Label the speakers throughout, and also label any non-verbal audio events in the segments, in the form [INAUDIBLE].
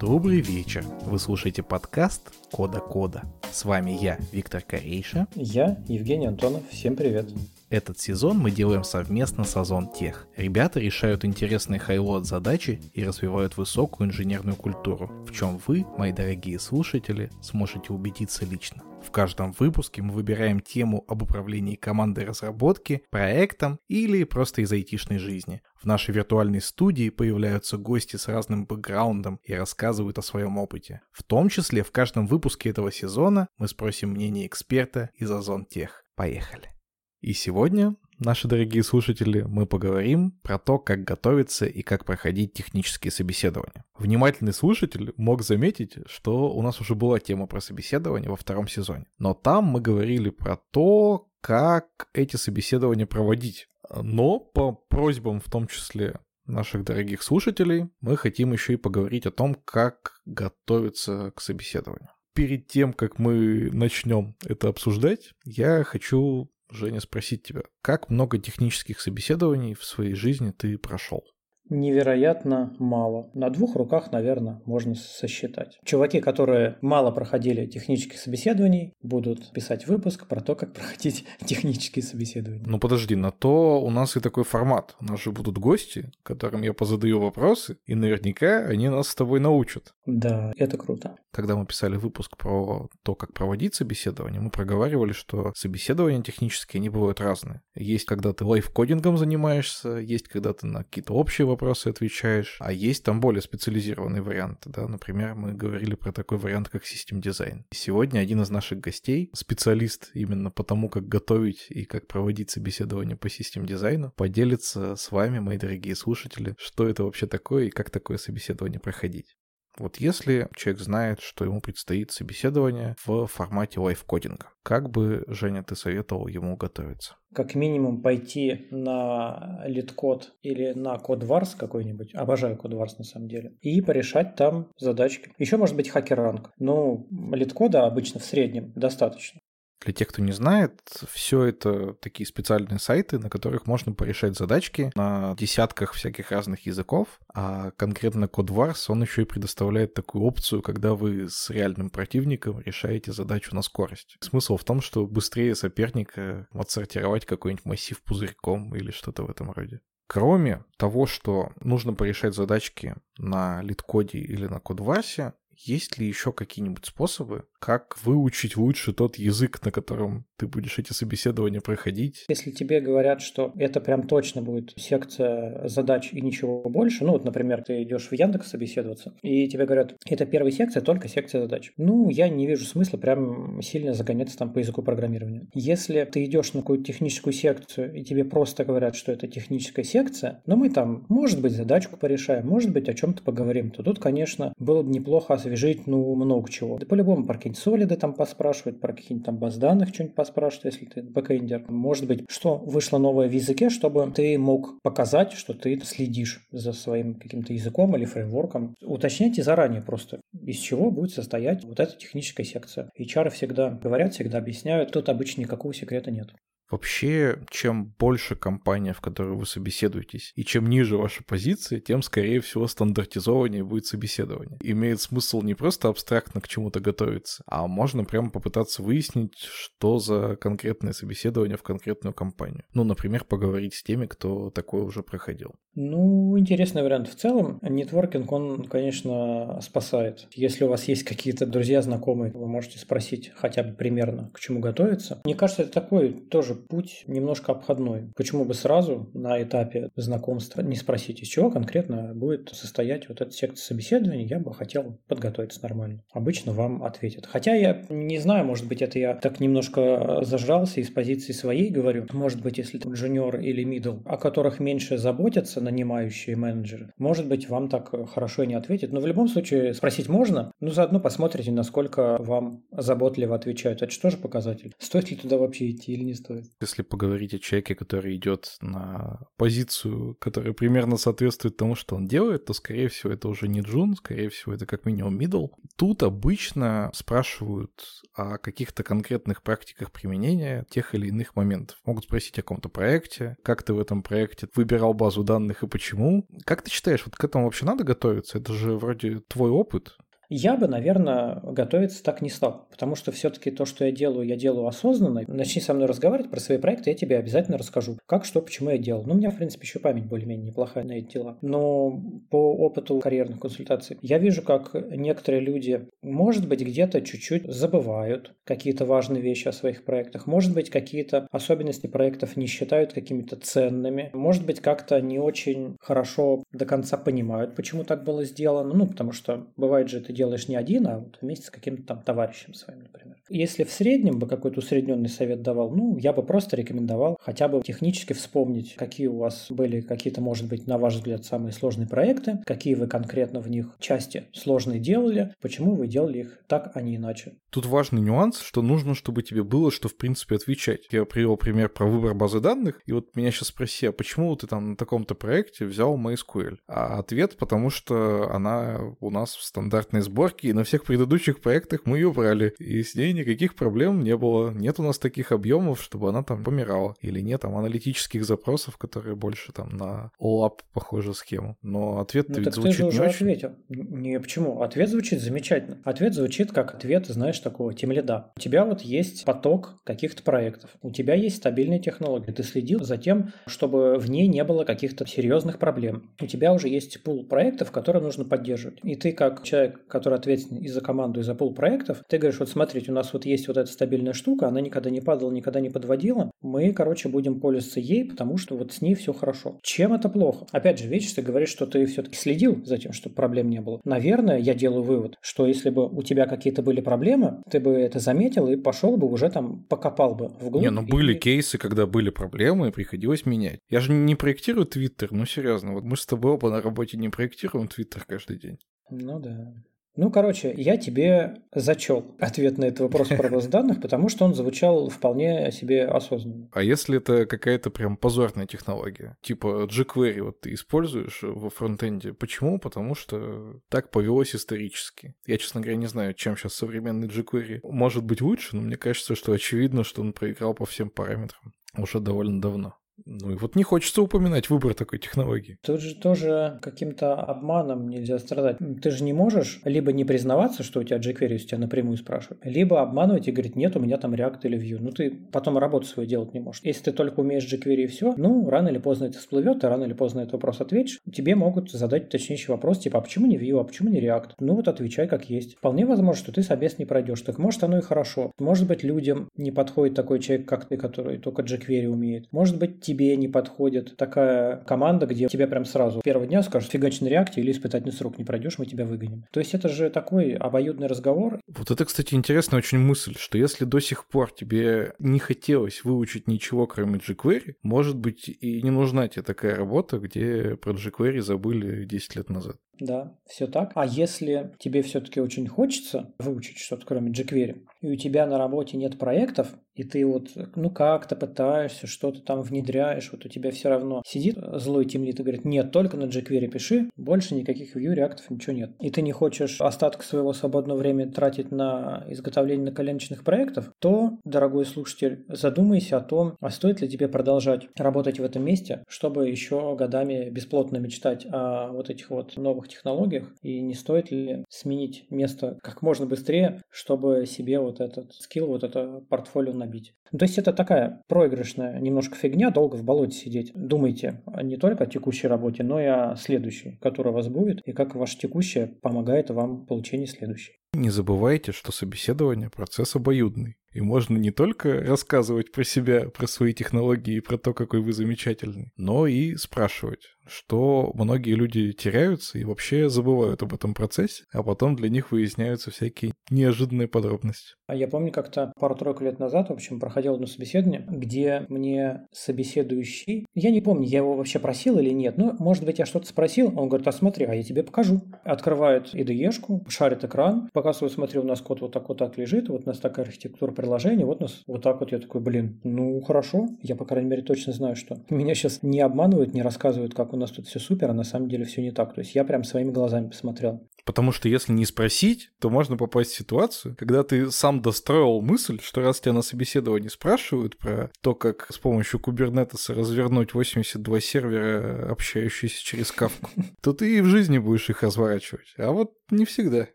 Speaker 1: Добрый вечер. Вы слушаете подкаст Кода Кода. С вами я, Виктор Корейша.
Speaker 2: Я, Евгений Антонов. Всем привет.
Speaker 1: Этот сезон мы делаем совместно с Озон Тех. Ребята решают интересные хайлот задачи и развивают высокую инженерную культуру, в чем вы, мои дорогие слушатели, сможете убедиться лично. В каждом выпуске мы выбираем тему об управлении командой разработки, проектом или просто из айтишной жизни. В нашей виртуальной студии появляются гости с разным бэкграундом и рассказывают о своем опыте. В том числе в каждом выпуске этого сезона мы спросим мнение эксперта из Озон Тех. Поехали! И сегодня, наши дорогие слушатели, мы поговорим про то, как готовиться и как проходить технические собеседования. Внимательный слушатель мог заметить, что у нас уже была тема про собеседование во втором сезоне. Но там мы говорили про то, как эти собеседования проводить. Но по просьбам в том числе наших дорогих слушателей мы хотим еще и поговорить о том, как готовиться к собеседованию перед тем, как мы начнем это обсуждать, я хочу Женя, спросить тебя, как много технических собеседований в своей жизни ты прошел?
Speaker 2: Невероятно мало. На двух руках, наверное, можно сосчитать. Чуваки, которые мало проходили технических собеседований, будут писать выпуск про то, как проходить [LAUGHS] технические собеседования.
Speaker 1: Ну подожди, на то у нас и такой формат. У нас же будут гости, которым я позадаю вопросы, и наверняка они нас с тобой научат.
Speaker 2: Да, это круто.
Speaker 1: Когда мы писали выпуск про то, как проводить собеседование, мы проговаривали, что собеседования технические, они бывают разные. Есть, когда ты лайфкодингом занимаешься, есть, когда ты на какие-то общие вопросы вопросы отвечаешь, а есть там более специализированные варианты, да, например, мы говорили про такой вариант, как систем дизайн. Сегодня один из наших гостей, специалист именно по тому, как готовить и как проводить собеседование по system design у, поделится с вами, мои дорогие слушатели, что это вообще такое и как такое собеседование проходить. Вот если человек знает, что ему предстоит собеседование в формате live coding а, как бы, Женя, ты советовал ему готовиться?
Speaker 2: Как минимум пойти на LeetCode или на Codewars какой-нибудь, обожаю Codewars на самом деле, и порешать там задачки. Еще может быть HackerRank, но LeetCode а обычно в среднем достаточно.
Speaker 1: Для тех, кто не знает, все это такие специальные сайты, на которых можно порешать задачки на десятках всяких разных языков, а конкретно CodeWars, он еще и предоставляет такую опцию, когда вы с реальным противником решаете задачу на скорость. Смысл в том, что быстрее соперника отсортировать какой-нибудь массив пузырьком или что-то в этом роде. Кроме того, что нужно порешать задачки на лид-коде или на кодвасе, есть ли еще какие-нибудь способы, как выучить лучше тот язык, на котором ты будешь эти собеседования проходить?
Speaker 2: Если тебе говорят, что это прям точно будет секция задач и ничего больше, ну вот, например, ты идешь в Яндекс собеседоваться, и тебе говорят, это первая секция, только секция задач. Ну, я не вижу смысла прям сильно загоняться там по языку программирования. Если ты идешь на какую-то техническую секцию, и тебе просто говорят, что это техническая секция, но мы там, может быть, задачку порешаем, может быть, о чем-то поговорим, то тут, конечно, было бы неплохо освежить, ну, много чего. Да по-любому про какие-нибудь SOLID ы там поспрашивать, про какие-нибудь там баз данных что-нибудь поспрашивать, если ты бэкэндер. Может быть, что вышло новое в языке, чтобы ты мог показать, что ты следишь за своим каким-то языком или фреймворком. Уточняйте заранее просто, из чего будет состоять вот эта техническая секция. HR всегда говорят, всегда объясняют, тут обычно никакого секрета нет.
Speaker 1: Вообще, чем больше компания, в которой вы собеседуетесь, и чем ниже ваша позиция, тем, скорее всего, стандартизованнее будет собеседование. Имеет смысл не просто абстрактно к чему-то готовиться, а можно прямо попытаться выяснить, что за конкретное собеседование в конкретную компанию. Ну, например, поговорить с теми, кто такое уже проходил.
Speaker 2: Ну, интересный вариант. В целом, нетворкинг, он, конечно, спасает. Если у вас есть какие-то друзья, знакомые, вы можете спросить хотя бы примерно, к чему готовиться. Мне кажется, это такой тоже путь немножко обходной. Почему бы сразу на этапе знакомства не спросить, из чего конкретно будет состоять вот эта секция собеседования, я бы хотел подготовиться нормально. Обычно вам ответят. Хотя я не знаю, может быть, это я так немножко зажрался из позиции своей говорю. Может быть, если там джуниор или мидл, о которых меньше заботятся нанимающие менеджеры, может быть, вам так хорошо и не ответят. Но в любом случае спросить можно, но заодно посмотрите, насколько вам заботливо отвечают. Это что же показатель? Стоит ли туда вообще идти или не стоит?
Speaker 1: Если поговорить о человеке, который идет на позицию, которая примерно соответствует тому, что он делает, то, скорее всего, это уже не джун, скорее всего, это как минимум middle. Тут обычно спрашивают о каких-то конкретных практиках применения тех или иных моментов. Могут спросить о каком-то проекте, как ты в этом проекте выбирал базу данных и почему. Как ты считаешь, вот к этому вообще надо готовиться? Это же вроде твой опыт.
Speaker 2: Я бы, наверное, готовиться так не стал, потому что все-таки то, что я делаю, я делаю осознанно. Начни со мной разговаривать про свои проекты, я тебе обязательно расскажу, как, что, почему я делал. Ну, у меня, в принципе, еще память более-менее неплохая на эти дела. Но по опыту карьерных консультаций я вижу, как некоторые люди, может быть, где-то чуть-чуть забывают какие-то важные вещи о своих проектах, может быть, какие-то особенности проектов не считают какими-то ценными, может быть, как-то не очень хорошо до конца понимают, почему так было сделано, ну, потому что бывает же это делаешь не один, а вот вместе с каким-то там товарищем своим, например. Если в среднем бы какой-то усредненный совет давал, ну, я бы просто рекомендовал хотя бы технически вспомнить, какие у вас были какие-то, может быть, на ваш взгляд, самые сложные проекты, какие вы конкретно в них части сложные делали, почему вы делали их так, а не иначе.
Speaker 1: Тут важный нюанс, что нужно, чтобы тебе было, что в принципе отвечать. Я привел пример про выбор базы данных, и вот меня сейчас спроси, а почему ты там на таком-то проекте взял MySQL? А ответ, потому что она у нас в стандартной сборки, и на всех предыдущих проектах мы ее брали, и с ней никаких проблем не было. Нет у нас таких объемов, чтобы она там помирала. Или нет там аналитических запросов, которые больше там на OLAP похожую схему. Но ответ-то ну, ведь звучит ты же уже не очень.
Speaker 2: ответил. Не, почему? Ответ звучит замечательно. Ответ звучит как ответ, знаешь, такого темледа. У тебя вот есть поток каких-то проектов. У тебя есть стабильная технология. Ты следил за тем, чтобы в ней не было каких-то серьезных проблем. У тебя уже есть пул проектов, которые нужно поддерживать. И ты как человек, который ответственен и за команду, и за пол проектов, ты говоришь, вот смотрите, у нас вот есть вот эта стабильная штука, она никогда не падала, никогда не подводила, мы, короче, будем пользоваться ей, потому что вот с ней все хорошо. Чем это плохо? Опять же, видишь, ты говоришь, что ты все-таки следил за тем, чтобы проблем не было. Наверное, я делаю вывод, что если бы у тебя какие-то были проблемы, ты бы это заметил и пошел бы уже там, покопал бы вглубь.
Speaker 1: Не, ну были и... кейсы, когда были проблемы и приходилось менять. Я же не проектирую Твиттер, ну серьезно, вот мы с тобой оба на работе не проектируем Твиттер каждый день.
Speaker 2: Ну да. Ну, короче, я тебе зачел ответ на этот вопрос про [LAUGHS] данных, потому что он звучал вполне себе осознанно.
Speaker 1: А если это какая-то прям позорная технология, типа jQuery вот ты используешь во фронтенде, почему? Потому что так повелось исторически. Я, честно говоря, не знаю, чем сейчас современный jQuery может быть лучше, но мне кажется, что очевидно, что он проиграл по всем параметрам уже довольно давно. Ну и вот не хочется упоминать выбор такой технологии.
Speaker 2: Тут же тоже каким-то обманом нельзя страдать. Ты же не можешь либо не признаваться, что у тебя jQuery у тебя напрямую спрашивают, либо обманывать и говорить, нет, у меня там React или Vue. Ну ты потом работу свою делать не можешь. Если ты только умеешь jQuery и все, ну рано или поздно это всплывет, и рано или поздно этот вопрос ответишь. Тебе могут задать точнейший вопрос, типа, а почему не Vue, а почему не React? Ну вот отвечай как есть. Вполне возможно, что ты собес не пройдешь. Так может оно и хорошо. Может быть людям не подходит такой человек, как ты, который только jQuery умеет. Может быть тебе не подходит такая команда, где тебе прям сразу первого дня скажут, фигач на или испытательный срок не пройдешь, мы тебя выгоним. То есть это же такой обоюдный разговор.
Speaker 1: Вот это, кстати, интересная очень мысль, что если до сих пор тебе не хотелось выучить ничего, кроме jQuery, может быть, и не нужна тебе такая работа, где про jQuery забыли 10 лет назад.
Speaker 2: Да, все так. А если тебе все-таки очень хочется выучить что-то, кроме jQuery, и у тебя на работе нет проектов, и ты вот, ну, как-то пытаешься, что-то там внедряешь, вот у тебя все равно сидит злой тимлит и говорит, нет, только на jQuery пиши, больше никаких Vue, реактов, ничего нет. И ты не хочешь остаток своего свободного времени тратить на изготовление наколеночных проектов, то, дорогой слушатель, задумайся о том, а стоит ли тебе продолжать работать в этом месте, чтобы еще годами бесплотно мечтать о вот этих вот новых технологиях, и не стоит ли сменить место как можно быстрее, чтобы себе вот этот скилл, вот это портфолио набить. То есть это такая проигрышная немножко фигня, долго в болоте сидеть. Думайте не только о текущей работе, но и о следующей, которая у вас будет, и как ваша текущая помогает вам в получении следующей.
Speaker 1: Не забывайте, что собеседование – процесс обоюдный. И можно не только рассказывать про себя, про свои технологии и про то, какой вы замечательный, но и спрашивать, что многие люди теряются и вообще забывают об этом процессе, а потом для них выясняются всякие неожиданные подробности.
Speaker 2: А я помню, как-то пару-тройку лет назад, в общем, проходил одно собеседование, где мне собеседующий, я не помню, я его вообще просил или нет, но, может быть, я что-то спросил, он говорит, а смотри, а я тебе покажу. Открывает IDE-шку, шарит экран, показывает, смотри, у нас код вот так вот так лежит, вот у нас такая архитектура приложение, вот нас вот так вот я такой, блин, ну хорошо, я, по крайней мере, точно знаю, что [LAUGHS] меня сейчас не обманывают, не рассказывают, как у нас тут все супер, а на самом деле все не так. То есть я прям своими глазами посмотрел.
Speaker 1: Потому что если не спросить, то можно попасть в ситуацию, когда ты сам достроил мысль, что раз тебя на собеседовании спрашивают про то, как с помощью кубернетеса развернуть 82 сервера, общающиеся через кавку, [LAUGHS] то ты и в жизни будешь их разворачивать. А вот не всегда.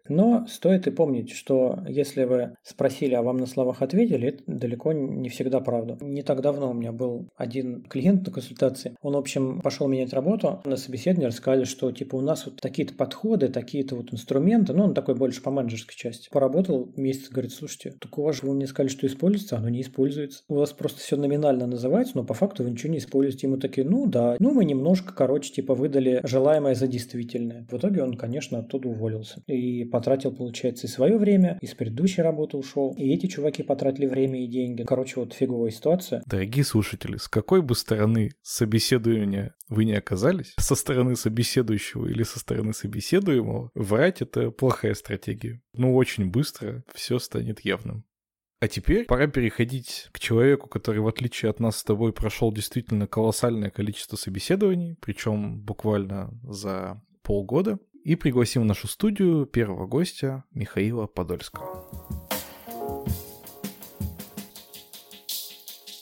Speaker 2: Но стоит и помнить, что если вы спросили, а вам на словах ответили, это далеко не всегда правда. Не так давно у меня был один клиент на консультации. Он, в общем, пошел менять работу. На собеседовании рассказали, что типа у нас вот такие-то подходы, такие-то вот инструменты. Ну, он такой больше по менеджерской части. Поработал месяц, говорит, слушайте, так у вас же вы мне сказали, что используется, оно не используется. У вас просто все номинально называется, но по факту вы ничего не используете. Ему такие, ну да, ну мы немножко, короче, типа выдали желаемое за действительное. В итоге он, конечно, оттуда уволился уволился. И потратил, получается, и свое время, и с предыдущей работы ушел. И эти чуваки потратили время и деньги. Короче, вот фиговая ситуация.
Speaker 1: Дорогие слушатели, с какой бы стороны собеседования вы не оказались, со стороны собеседующего или со стороны собеседуемого, врать это плохая стратегия. Ну, очень быстро все станет явным. А теперь пора переходить к человеку, который, в отличие от нас с тобой, прошел действительно колоссальное количество собеседований, причем буквально за полгода и пригласим в нашу студию первого гостя Михаила Подольского.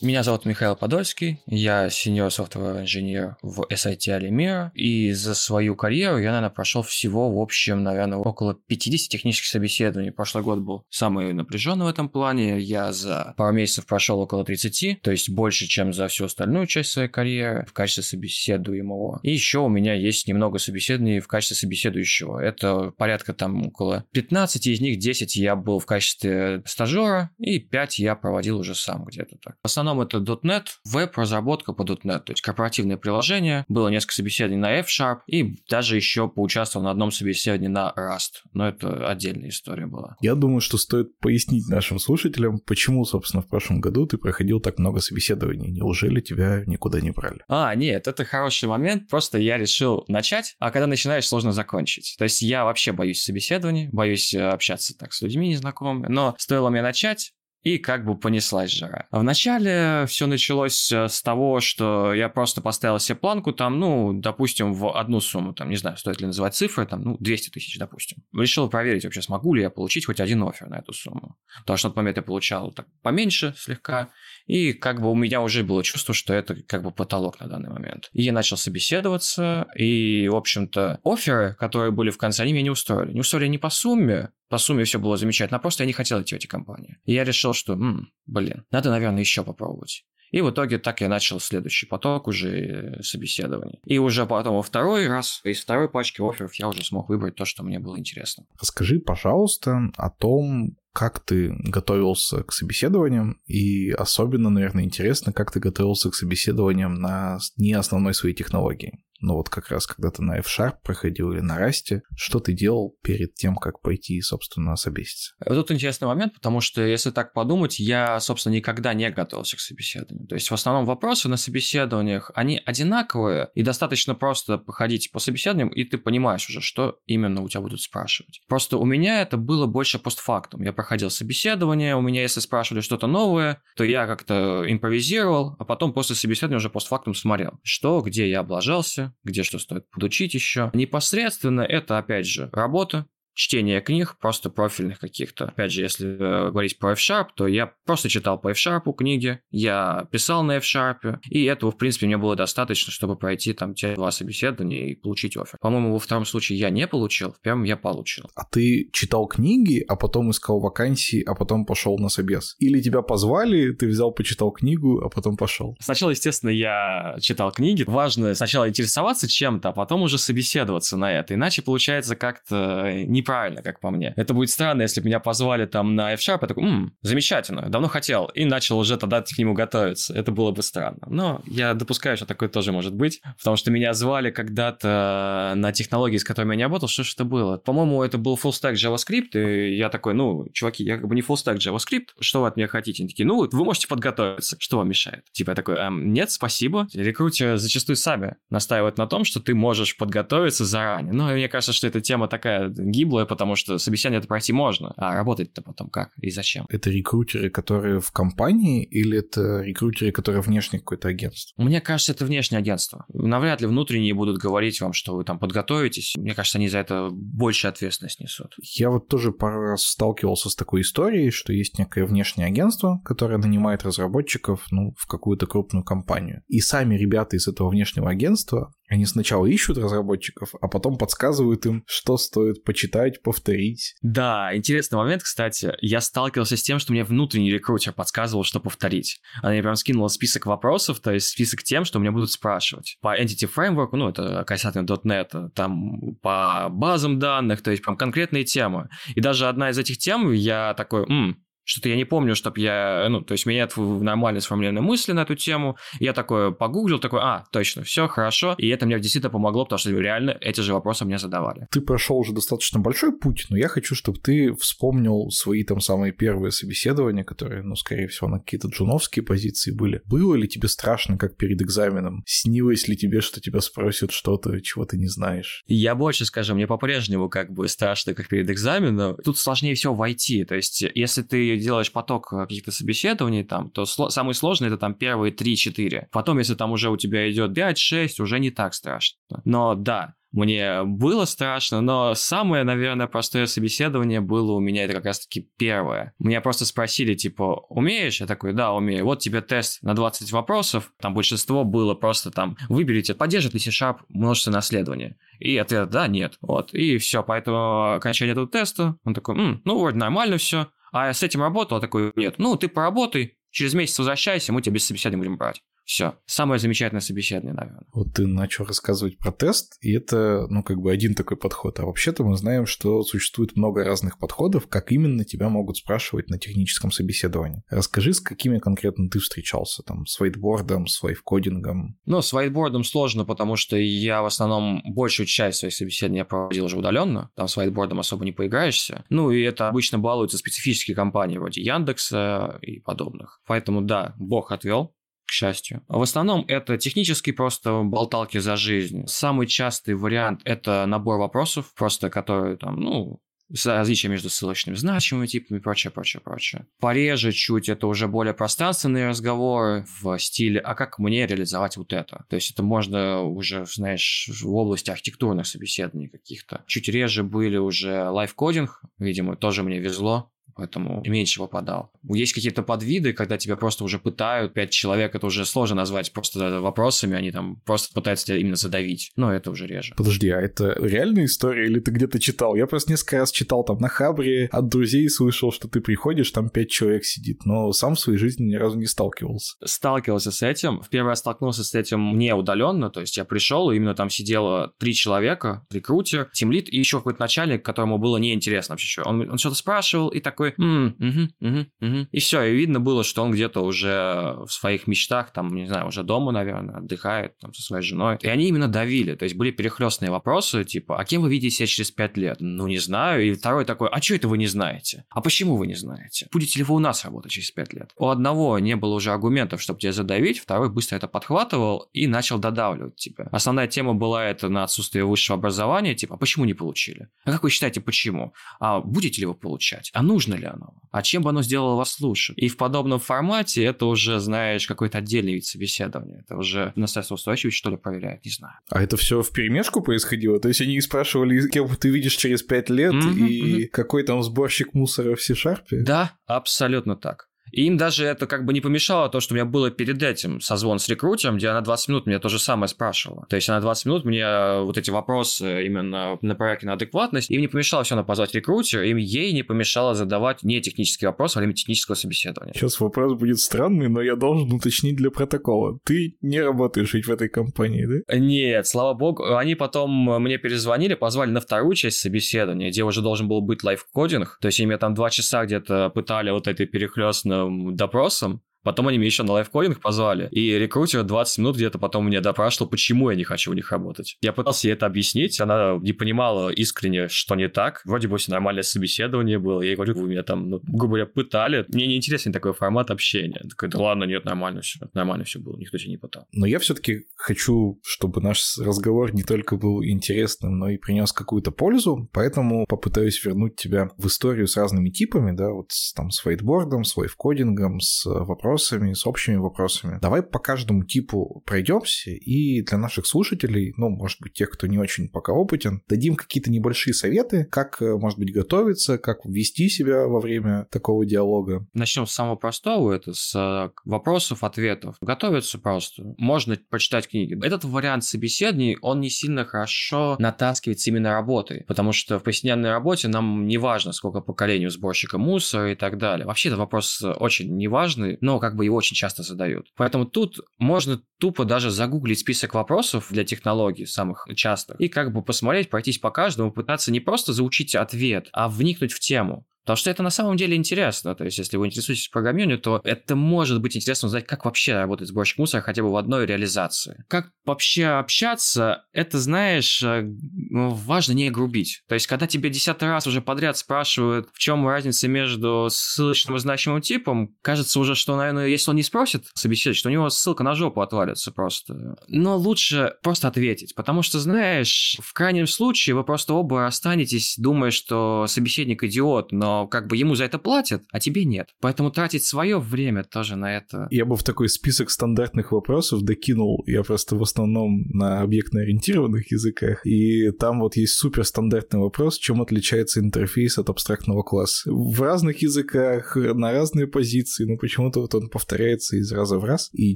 Speaker 3: Меня зовут Михаил Подольский, я senior software engineer в SIT Alimera, и за свою карьеру я, наверное, прошел всего, в общем, наверное, около 50 технических собеседований. Прошлый год был самый напряженный в этом плане, я за пару месяцев прошел около 30, то есть больше, чем за всю остальную часть своей карьеры в качестве собеседуемого. И еще у меня есть немного собеседований в качестве собеседующего. Это порядка там около 15, из них 10 я был в качестве стажера, и 5 я проводил уже сам где-то так. В основном основном это .NET, веб-разработка по .NET, то есть корпоративное приложение. Было несколько собеседований на F-Sharp и даже еще поучаствовал на одном собеседовании на Rust. Но это отдельная история была.
Speaker 1: Я думаю, что стоит пояснить нашим слушателям, почему, собственно, в прошлом году ты проходил так много собеседований. Неужели тебя никуда не брали?
Speaker 3: А, нет, это хороший момент. Просто я решил начать, а когда начинаешь, сложно закончить. То есть я вообще боюсь собеседований, боюсь э, общаться так с людьми незнакомыми. Но стоило мне начать, и как бы понеслась жара. Вначале все началось э, с того, что я просто поставил себе планку там, ну, допустим, в одну сумму, там, не знаю, стоит ли называть цифры, там, ну, 200 тысяч, допустим. Решил проверить вообще, смогу ли я получить хоть один офер на эту сумму. Потому что на тот момент я получал так поменьше слегка, и как бы у меня уже было чувство, что это как бы потолок на данный момент. И я начал собеседоваться, и, в общем-то, оферы, которые были в конце, они меня не устроили. Не устроили не по сумме, по сумме все было замечательно, а просто я не хотел идти в эти компании. И я решил, что, м, блин, надо, наверное, еще попробовать. И в итоге так я начал следующий поток уже собеседований. И уже потом во второй раз из второй пачки офферов я уже смог выбрать то, что мне было интересно.
Speaker 1: Расскажи, пожалуйста, о том, как ты готовился к собеседованиям, и особенно, наверное, интересно, как ты готовился к собеседованиям на не основной своей технологии ну вот как раз когда ты на F-Sharp проходил или на Расте, что ты делал перед тем, как пойти, собственно, собеситься?
Speaker 3: Тут интересный момент, потому что, если так подумать, я, собственно, никогда не готовился к собеседованию. То есть, в основном вопросы на собеседованиях, они одинаковые, и достаточно просто походить по собеседованиям, и ты понимаешь уже, что именно у тебя будут спрашивать. Просто у меня это было больше постфактум. Я проходил собеседование, у меня, если спрашивали что-то новое, то я как-то импровизировал, а потом после собеседования уже постфактум смотрел, что, где я облажался, где что стоит подучить еще. Непосредственно это, опять же, работа, чтение книг, просто профильных каких-то. Опять же, если э, говорить про F-Sharp, то я просто читал по F-Sharp книги, я писал на F-Sharp, и этого, в принципе, мне было достаточно, чтобы пройти там те два собеседования и получить офер. По-моему, во втором случае я не получил, в первом я получил.
Speaker 1: А ты читал книги, а потом искал вакансии, а потом пошел на собес? Или тебя позвали, ты взял, почитал книгу, а потом пошел?
Speaker 3: Сначала, естественно, я читал книги. Важно сначала интересоваться чем-то, а потом уже собеседоваться на это. Иначе получается как-то не неправильно, как по мне. Это будет странно, если бы меня позвали там на F-Sharp, я такой, ммм, замечательно, давно хотел, и начал уже тогда к нему готовиться. Это было бы странно. Но я допускаю, что такое тоже может быть, потому что меня звали когда-то на технологии, с которыми я не работал, что же это было? По-моему, это был full stack JavaScript, и я такой, ну, чуваки, я как бы не full stack JavaScript, что вы от меня хотите? Они такие, ну, вы можете подготовиться, что вам мешает? Типа я такой, эм, нет, спасибо. Рекрутеры зачастую сами настаивают на том, что ты можешь подготовиться заранее. Но мне кажется, что эта тема такая гиблая, гиблое, потому что собеседование это пройти можно, а работать-то потом как и зачем?
Speaker 1: Это рекрутеры, которые в компании, или это рекрутеры, которые внешне какое-то агентство?
Speaker 3: Мне кажется, это внешнее агентство. Навряд ли внутренние будут говорить вам, что вы там подготовитесь. Мне кажется, они за это больше ответственность несут.
Speaker 1: Я вот тоже пару раз сталкивался с такой историей, что есть некое внешнее агентство, которое нанимает разработчиков ну, в какую-то крупную компанию. И сами ребята из этого внешнего агентства они сначала ищут разработчиков, а потом подсказывают им, что стоит почитать, повторить.
Speaker 3: Да, интересный момент, кстати. Я сталкивался с тем, что мне внутренний рекрутер подсказывал, что повторить. Она мне прям скинула список вопросов, то есть список тем, что меня будут спрашивать. По Entity Framework, ну, это касательно .NET, там по базам данных, то есть прям конкретные темы. И даже одна из этих тем, я такой, м, что-то я не помню, чтобы я, ну, то есть меня нет нормально сформулированной мысли на эту тему. Я такой погуглил, такой, а, точно, все хорошо. И это мне действительно помогло, потому что реально эти же вопросы мне задавали.
Speaker 1: Ты прошел уже достаточно большой путь, но я хочу, чтобы ты вспомнил свои там самые первые собеседования, которые, ну, скорее всего, на какие-то джуновские позиции были. Было ли тебе страшно, как перед экзаменом? Снилось ли тебе, что тебя спросят что-то, чего ты не знаешь?
Speaker 3: Я больше скажу, мне по-прежнему как бы страшно, как перед экзаменом. Тут сложнее всего войти. То есть, если ты делаешь поток э, каких-то собеседований там, то сло- самый сложный это там первые 3-4. Потом, если там уже у тебя идет 5-6, уже не так страшно. Но да, мне было страшно, но самое, наверное, простое собеседование было у меня, это как раз-таки первое. Меня просто спросили, типа, умеешь? Я такой, да, умею. Вот тебе тест на 20 вопросов. Там большинство было просто там, выберите, поддержит ли C-Sharp множество наследования. И ответ, да, нет. Вот, и все. Поэтому окончание этого теста, он такой, М, ну, вроде нормально все. А я с этим работал, а такой, нет, ну, ты поработай, через месяц возвращайся, мы тебя без собеседования будем брать. Все. Самое замечательное собеседование, наверное.
Speaker 1: Вот ты начал рассказывать про тест, и это, ну, как бы один такой подход. А вообще-то мы знаем, что существует много разных подходов, как именно тебя могут спрашивать на техническом собеседовании. Расскажи, с какими конкретно ты встречался, там, с вайтбордом, с вайфкодингом?
Speaker 3: Ну, с вайтбордом сложно, потому что я в основном большую часть своих собеседований я проводил уже удаленно, там с вайтбордом особо не поиграешься. Ну, и это обычно балуются специфические компании вроде Яндекса и подобных. Поэтому, да, бог отвел, к счастью. В основном это технические просто болталки за жизнь. Самый частый вариант – это набор вопросов, просто которые там, ну, различия между ссылочными значимыми типами и прочее, прочее, прочее. Пореже чуть это уже более пространственные разговоры в стиле «а как мне реализовать вот это?». То есть это можно уже, знаешь, в области архитектурных собеседований каких-то. Чуть реже были уже лайфкодинг, видимо, тоже мне везло, поэтому меньше попадал. Есть какие-то подвиды, когда тебя просто уже пытают, пять человек, это уже сложно назвать просто вопросами, они там просто пытаются тебя именно задавить, но это уже реже.
Speaker 1: Подожди, а это реальная история или ты где-то читал? Я просто несколько раз читал там на Хабре, от друзей слышал, что ты приходишь, там пять человек сидит, но сам в своей жизни ни разу не сталкивался.
Speaker 3: Сталкивался с этим. В первый раз столкнулся с этим не удаленно, то есть я пришел, и именно там сидело три человека, рекрутер, тимлит и еще какой-то начальник, которому было неинтересно вообще. Он, он что-то спрашивал и такой такой, угу, угу, угу. и все, и видно было, что он где-то уже в своих мечтах, там, не знаю, уже дома, наверное, отдыхает там со своей женой. И они именно давили, то есть были перехлестные вопросы, типа, а кем вы видите себя через пять лет? Ну, не знаю. И второй такой, а что это вы не знаете? А почему вы не знаете? Будете ли вы у нас работать через пять лет? У одного не было уже аргументов, чтобы тебя задавить, второй быстро это подхватывал и начал додавливать тебя. Основная тема была это на отсутствие высшего образования, типа, а почему не получили? А как вы считаете, почему? А будете ли вы получать? А нужно нужно ли оно, а чем бы оно сделало вас лучше. И в подобном формате это уже, знаешь, какой-то отдельный вид собеседования. Это уже на стрессоустойчивость, что ли, проверяет, не знаю.
Speaker 1: А это все в перемешку происходило? То есть они спрашивали, кем ты видишь через пять лет, mm-hmm, и mm-hmm. какой там сборщик мусора в C-Sharp?
Speaker 3: Да, абсолютно так. И им даже это как бы не помешало то, что у меня было перед этим созвон с рекрутером, где она 20 минут меня то же самое спрашивала. То есть она 20 минут мне э, вот эти вопросы именно на проекте на адекватность, им не помешало все на позвать рекрутера, им ей не помешало задавать не технические вопросы, а время технического собеседования.
Speaker 1: Сейчас вопрос будет странный, но я должен уточнить для протокола. Ты не работаешь ведь в этой компании, да?
Speaker 3: Нет, слава богу. Они потом мне перезвонили, позвали на вторую часть собеседования, где уже должен был быть лайфкодинг. То есть они меня там два часа где-то пытали вот этой перехлестно допросом, Потом они меня еще на лайфкодинг позвали, и рекрутер 20 минут где-то потом меня допрашивал, почему я не хочу у них работать. Я пытался ей это объяснить, она не понимала искренне, что не так. Вроде бы все нормальное собеседование было. Я ей говорю, вы меня там, ну, грубо говоря, пытали. Мне не интересен такой формат общения. Я такой, да ладно, нет, нормально все. Нормально все было, никто тебя не пытал.
Speaker 1: Но я все-таки хочу, чтобы наш разговор не только был интересным, но и принес какую-то пользу, поэтому попытаюсь вернуть тебя в историю с разными типами, да, вот с, там с вейтбордом, с вейвкодингом, с вопросами, с общими вопросами. Давай по каждому типу пройдемся и для наших слушателей, ну, может быть, тех, кто не очень пока опытен, дадим какие-то небольшие советы, как, э, может быть, готовиться, как вести себя во время такого диалога.
Speaker 3: Начнем с самого простого, это с э, вопросов, ответов. Готовиться просто. Можно почитать книги. Этот вариант собеседований, он не сильно хорошо натаскивается именно работой, потому что в повседневной работе нам не важно, сколько поколений у сборщика мусора и так далее. Вообще, это вопрос очень неважный, но как бы его очень часто задают. Поэтому тут можно тупо даже загуглить список вопросов для технологий самых частых и как бы посмотреть, пройтись по каждому, пытаться не просто заучить ответ, а вникнуть в тему. Потому что это на самом деле интересно. То есть, если вы интересуетесь программированием, то это может быть интересно узнать, как вообще работает сборщик мусора хотя бы в одной реализации. Как вообще общаться, это, знаешь, э, ну, важно не грубить. То есть, когда тебе десятый раз уже подряд спрашивают, в чем разница между ссылочным и значимым типом, кажется уже, что, наверное, если он не спросит собеседовать, что у него ссылка на жопу отвалится просто. Но лучше просто ответить, потому что, знаешь, в крайнем случае вы просто оба останетесь, думая, что собеседник идиот, но как бы ему за это платят, а тебе нет. Поэтому тратить свое время тоже на это.
Speaker 1: Я бы в такой список стандартных вопросов докинул, я просто в основном на объектно-ориентированных языках, и там вот есть супер стандартный вопрос, чем отличается интерфейс от абстрактного класса. В разных языках, на разные позиции, но почему-то вот он повторяется из раза в раз. И,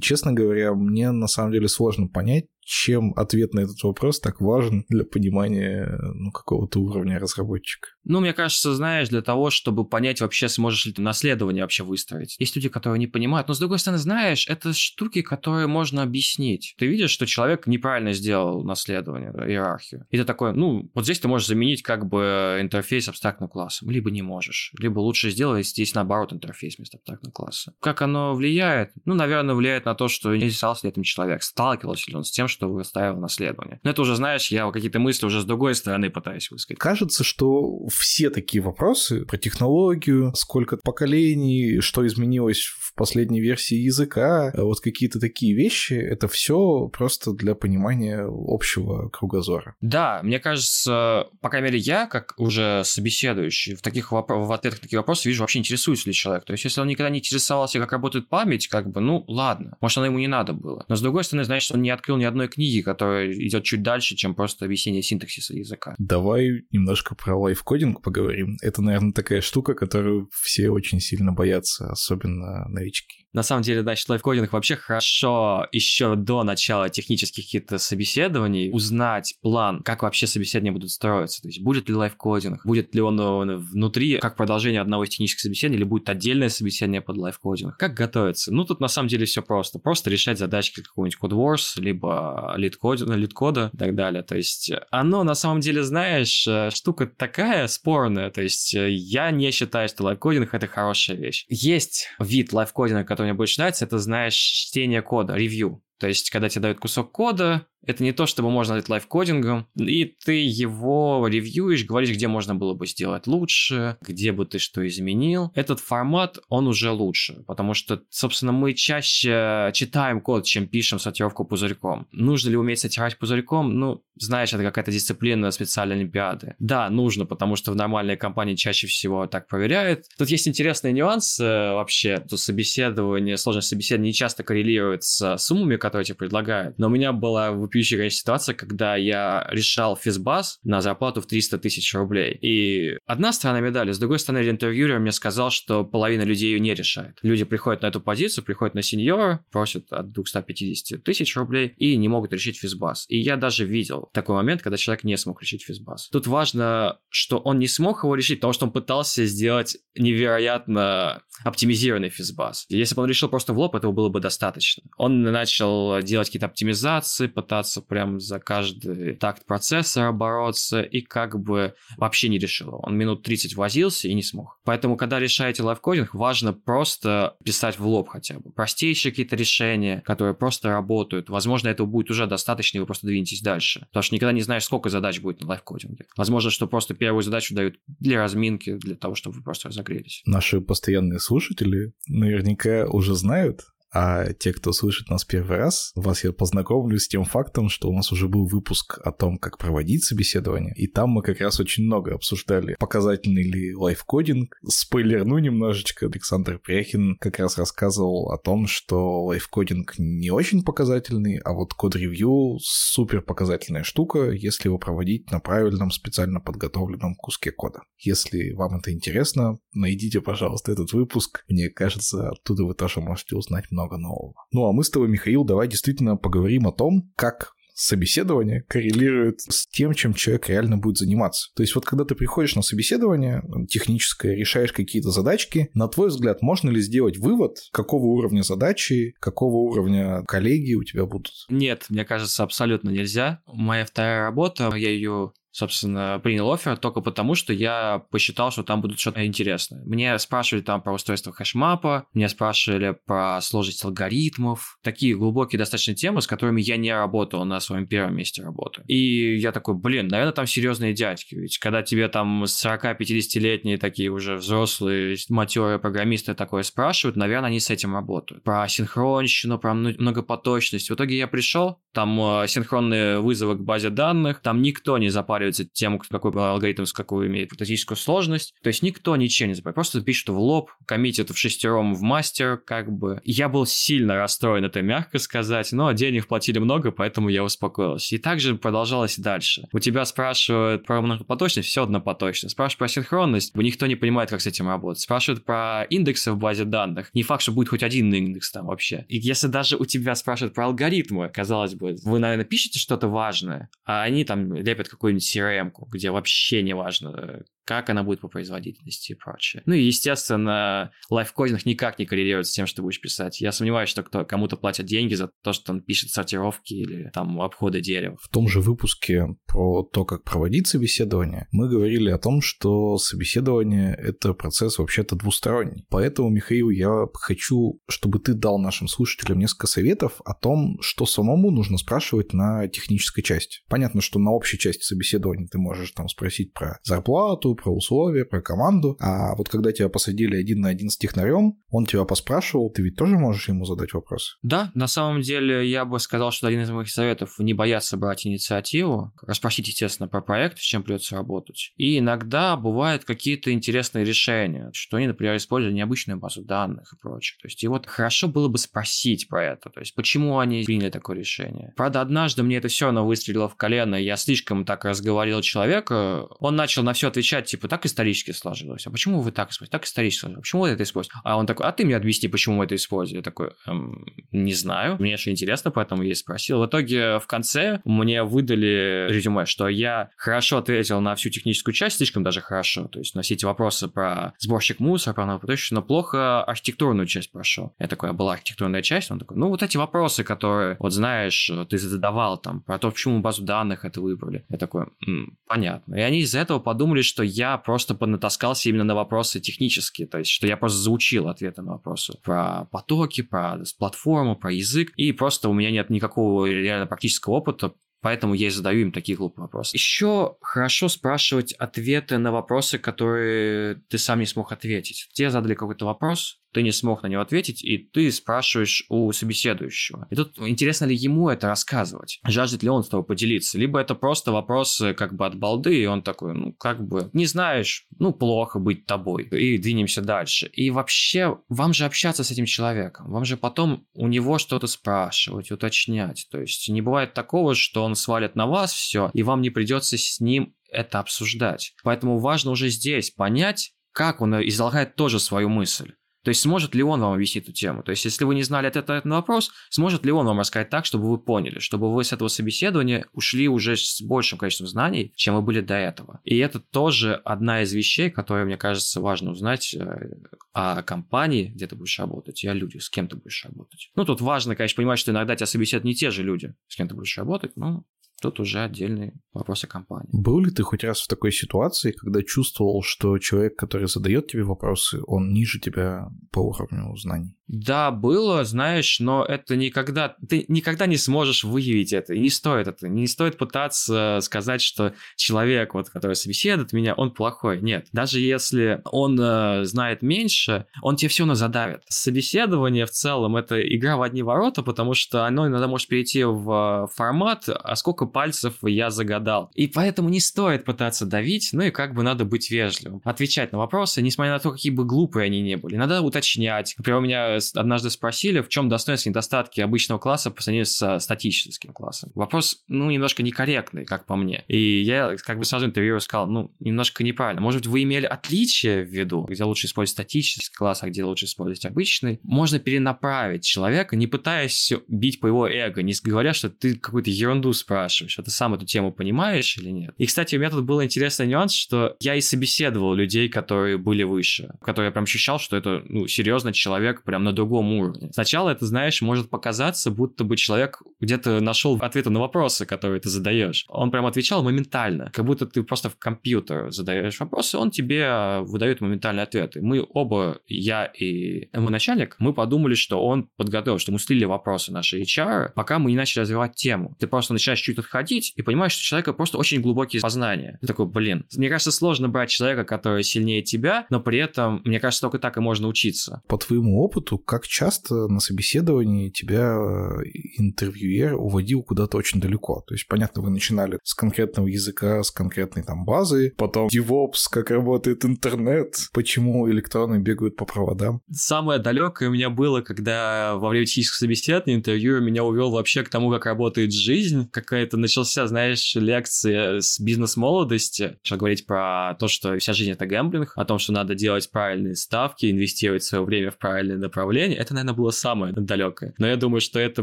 Speaker 1: честно говоря, мне на самом деле сложно понять, чем ответ на этот вопрос так важен для понимания ну, какого-то уровня разработчика?
Speaker 3: Ну, мне кажется, знаешь, для того, чтобы понять вообще, сможешь ли ты наследование вообще выстроить. Есть люди, которые не понимают, но с другой стороны, знаешь, это штуки, которые можно объяснить. Ты видишь, что человек неправильно сделал наследование, да, иерархию. И ты такой, ну, вот здесь ты можешь заменить как бы интерфейс абстрактным классом, либо не можешь. Либо лучше сделать здесь наоборот интерфейс вместо абстрактного класса. Как оно влияет? Ну, наверное, влияет на то, что интересовался ли этим человек, сталкивался ли он с тем, что выставил наследование. Но это уже, знаешь, я какие-то мысли уже с другой стороны пытаюсь высказать.
Speaker 1: Кажется, что все такие вопросы про технологию, сколько поколений, что изменилось в последней версии языка, вот какие-то такие вещи, это все просто для понимания общего кругозора.
Speaker 3: Да, мне кажется, по крайней мере, я, как уже собеседующий, в таких воп- в ответах на такие вопросы вижу, вообще интересуется ли человек. То есть, если он никогда не интересовался, как работает память, как бы, ну, ладно, может, она ему не надо было. Но, с другой стороны, значит, он не открыл ни одной книги, которая идет чуть дальше, чем просто объяснение синтаксиса языка.
Speaker 1: Давай немножко про live coding поговорим. Это, наверное, такая штука, которую все очень сильно боятся, особенно новички.
Speaker 3: На самом деле, значит, live coding вообще хорошо еще до начала технических каких-то собеседований узнать план, как вообще собеседования будут строиться. То есть будет ли live coding, будет ли он внутри, как продолжение одного из технических собеседований, или будет отдельное собеседование под live coding. Как готовиться? Ну, тут на самом деле все просто. Просто решать задачки какого-нибудь Codewars, либо LeetCode а, LeetCode а и так далее. То есть оно на самом деле, знаешь, э, штука такая спорная. То есть э, я не считаю, что live coding это хорошая вещь. Есть вид live coding а, который мне больше нравится, это, знаешь, чтение кода, ревью. То есть, когда тебе дают кусок кода, это не то, чтобы можно назвать лайфкодингом, и ты его ревьюешь, говоришь, где можно было бы сделать лучше, где бы ты что изменил. Этот формат, он уже лучше, потому что, собственно, мы чаще читаем код, чем пишем сортировку пузырьком. Нужно ли уметь сортировать пузырьком? Ну, знаешь, это какая-то дисциплина специальной олимпиады. Да, нужно, потому что в нормальной компании чаще всего так проверяют. Тут есть интересный нюанс э, вообще, то собеседование, сложность собеседования не часто коррелирует с суммами, которые тебе предлагают. Но у меня была вопиющая ситуация, когда я решал физбас на зарплату в 300 тысяч рублей. И одна сторона медали, с другой стороны, интервьюер мне сказал, что половина людей ее не решает. Люди приходят на эту позицию, приходят на сеньора, просят от 250 тысяч рублей и не могут решить физбас. И я даже видел такой момент, когда человек не смог решить физбас. Тут важно, что он не смог его решить, потому что он пытался сделать невероятно оптимизированный физбас. Если бы он решил просто в лоб, этого было бы достаточно. Он начал делать какие-то оптимизации, пытаться пытаться прям за каждый такт процессора бороться, и как бы вообще не решил. Он минут 30 возился и не смог. Поэтому, когда решаете лайфкодинг, важно просто писать в лоб хотя бы. Простейшие какие-то решения, которые просто работают. Возможно, этого будет уже достаточно, и вы просто двинетесь дальше. Потому что никогда не знаешь, сколько задач будет на лайфкодинге. Возможно, что просто первую задачу дают для разминки, для того, чтобы вы просто разогрелись.
Speaker 1: Наши постоянные слушатели наверняка уже знают, а те, кто слышит нас первый раз, вас я познакомлю с тем фактом, что у нас уже был выпуск о том, как проводить собеседование, и там мы как раз очень много обсуждали, показательный ли лайфкодинг. Спойлерну немножечко, Александр Пряхин как раз рассказывал о том, что лайфкодинг не очень показательный, а вот код-ревью супер показательная штука, если его проводить на правильном специально подготовленном куске кода. Если вам это интересно, найдите, пожалуйста, этот выпуск. Мне кажется, оттуда вы тоже можете узнать нового. Ну а мы с тобой, Михаил, давай действительно поговорим о том, как собеседование коррелирует с тем, чем человек реально будет заниматься. То есть вот когда ты приходишь на собеседование техническое, решаешь какие-то задачки, на твой взгляд, можно ли сделать вывод, какого уровня задачи, какого уровня коллеги у тебя будут?
Speaker 3: Нет, мне кажется, абсолютно нельзя. Моя вторая работа, я ее собственно, принял офер только потому, что я посчитал, что там будет что-то интересное. Мне спрашивали там про устройство хэшмапа, мне спрашивали про сложность алгоритмов, такие глубокие достаточно темы, с которыми я не работал на своем первом месте работы. И я такой, блин, наверное, там серьезные дядьки, ведь когда тебе там 40-50-летние такие уже взрослые матерые программисты такое спрашивают, наверное, они с этим работают. Про синхронщину, про многопоточность. В итоге я пришел, там э, синхронные вызовы к базе данных, там никто не запаривается запаривается тем, какой алгоритм с какую имеет фактическую сложность. То есть никто ничего не запаривает, просто пишет в лоб, коммитит в шестером в мастер, как бы. Я был сильно расстроен, это мягко сказать, но денег платили много, поэтому я успокоился. И также продолжалось дальше. У тебя спрашивают про многопоточность, все однопоточно. Спрашивают про синхронность, никто не понимает, как с этим работать. Спрашивают про индексы в базе данных. Не факт, что будет хоть один индекс там вообще. И если даже у тебя спрашивают про алгоритмы, казалось бы, вы, наверное, пишете что-то важное, а они там лепят какую-нибудь CRM, где вообще не важно, как она будет по производительности и прочее. Ну и, естественно, лайфкодинг никак не коррелирует с тем, что ты будешь писать. Я сомневаюсь, что кто, кому-то платят деньги за то, что он пишет сортировки или там обходы дерева.
Speaker 1: В том же выпуске про то, как проводить собеседование, мы говорили о том, что собеседование — это процесс вообще-то двусторонний. Поэтому, Михаил, я хочу, чтобы ты дал нашим слушателям несколько советов о том, что самому нужно спрашивать на технической части. Понятно, что на общей части собеседования ты можешь там спросить про зарплату, про условия, про команду. А вот когда тебя посадили один на один с технарем, он тебя поспрашивал, ты ведь тоже можешь ему задать вопрос?
Speaker 3: Да, на самом деле я бы сказал, что один из моих советов не бояться брать инициативу, расспросить, естественно, про проект, с чем придется работать. И иногда бывают какие-то интересные решения, что они, например, используют необычную базу данных и прочее. То есть, и вот хорошо было бы спросить про это, то есть, почему они приняли такое решение. Правда, однажды мне это все равно выстрелило в колено, я слишком так разговорил человека, он начал на все отвечать типа, так исторически сложилось. А почему вы так используете? Так исторически сложилось. Почему вы это используете? А он такой, а ты мне объясни, почему мы это используем. Я такой, эм, не знаю. Мне же интересно, поэтому я и спросил. В итоге в конце мне выдали резюме, что я хорошо ответил на всю техническую часть, слишком даже хорошо. То есть на все эти вопросы про сборщик мусора, про новопоточность, но плохо архитектурную часть прошел. Я такой, а была архитектурная часть? Он такой, ну вот эти вопросы, которые, вот знаешь, ты задавал там, про то, почему базу данных это выбрали. Я такой, М, понятно. И они из-за этого подумали, что я просто понатаскался именно на вопросы технические, то есть, что я просто заучил ответы на вопросы про потоки, про платформу, про язык, и просто у меня нет никакого реально практического опыта, Поэтому я и задаю им такие глупые вопросы. Еще хорошо спрашивать ответы на вопросы, которые ты сам не смог ответить. Тебе задали какой-то вопрос, ты не смог на него ответить, и ты спрашиваешь у собеседующего. И тут интересно ли ему это рассказывать? Жаждет ли он с тобой поделиться? Либо это просто вопросы как бы от балды, и он такой, ну, как бы, не знаешь, ну, плохо быть тобой, и двинемся дальше. И вообще, вам же общаться с этим человеком, вам же потом у него что-то спрашивать, уточнять. То есть не бывает такого, что он свалит на вас все, и вам не придется с ним это обсуждать. Поэтому важно уже здесь понять, как он излагает тоже свою мысль. То есть сможет ли он вам объяснить эту тему? То есть если вы не знали ответа на вопрос, сможет ли он вам рассказать так, чтобы вы поняли, чтобы вы с этого собеседования ушли уже с большим количеством знаний, чем вы были до этого. И это тоже одна из вещей, которые, мне кажется, важно узнать э, о компании, где ты будешь работать, и о людях, с кем ты будешь работать. Ну, тут важно, конечно, понимать, что иногда тебя собеседуют не те же люди, с кем ты будешь работать, но Тут уже отдельные вопросы компании.
Speaker 1: Был ли ты хоть раз в такой ситуации, когда чувствовал, что человек, который задает тебе вопросы, он ниже тебя по уровню знаний?
Speaker 3: Да, было, знаешь, но это никогда... Ты никогда не сможешь выявить это, не стоит это. Не стоит пытаться сказать, что человек, вот, который собеседует меня, он плохой. Нет. Даже если он э, знает меньше, он тебе все равно задавит. Собеседование в целом — это игра в одни ворота, потому что оно иногда может перейти в э, формат, а сколько пальцев я загадал. И поэтому не стоит пытаться давить, ну и как бы надо быть вежливым. Отвечать на вопросы, несмотря на то, какие бы глупые они не были. Надо уточнять. Например, у меня однажды спросили, в чем достоинства и недостатки обычного класса по сравнению с статическим классом. Вопрос, ну, немножко некорректный, как по мне. И я как бы сразу интервью сказал, ну, немножко неправильно. Может быть, вы имели отличие в виду, где лучше использовать статический класс, а где лучше использовать обычный. Можно перенаправить человека, не пытаясь бить по его эго, не говоря, что ты какую-то ерунду спрашиваешь, а ты сам эту тему понимаешь или нет. И, кстати, у меня тут был интересный нюанс, что я и собеседовал людей, которые были выше, которые я прям ощущал, что это, ну, серьезно человек прям на другом уровне. Сначала это, знаешь, может показаться, будто бы человек где-то нашел ответы на вопросы, которые ты задаешь. Он прям отвечал моментально, как будто ты просто в компьютер задаешь вопросы, он тебе а, выдает моментальные ответы. Мы оба, я и мой начальник, мы подумали, что он подготовил, что мы слили вопросы нашей HR, пока мы не начали развивать тему. Ты просто начинаешь чуть отходить и понимаешь, что у человека просто очень глубокие познания. Ты такой, блин, мне кажется, сложно брать человека, который сильнее тебя, но при этом, мне кажется, только так и можно учиться.
Speaker 1: По твоему опыту, как часто на собеседовании тебя э, интервьюер уводил куда-то очень далеко? То есть, понятно, вы начинали с конкретного языка, с конкретной там базы, потом DevOps, как работает интернет, почему электроны бегают по проводам.
Speaker 3: Самое далекое у меня было, когда во время технического собеседования интервьюер меня увел вообще к тому, как работает жизнь. Какая-то начался, знаешь, лекция с бизнес-молодости. Начал говорить про то, что вся жизнь — это гэмблинг, о том, что надо делать правильные ставки, инвестировать свое время в правильное направление это, наверное, было самое далекое. Но я думаю, что это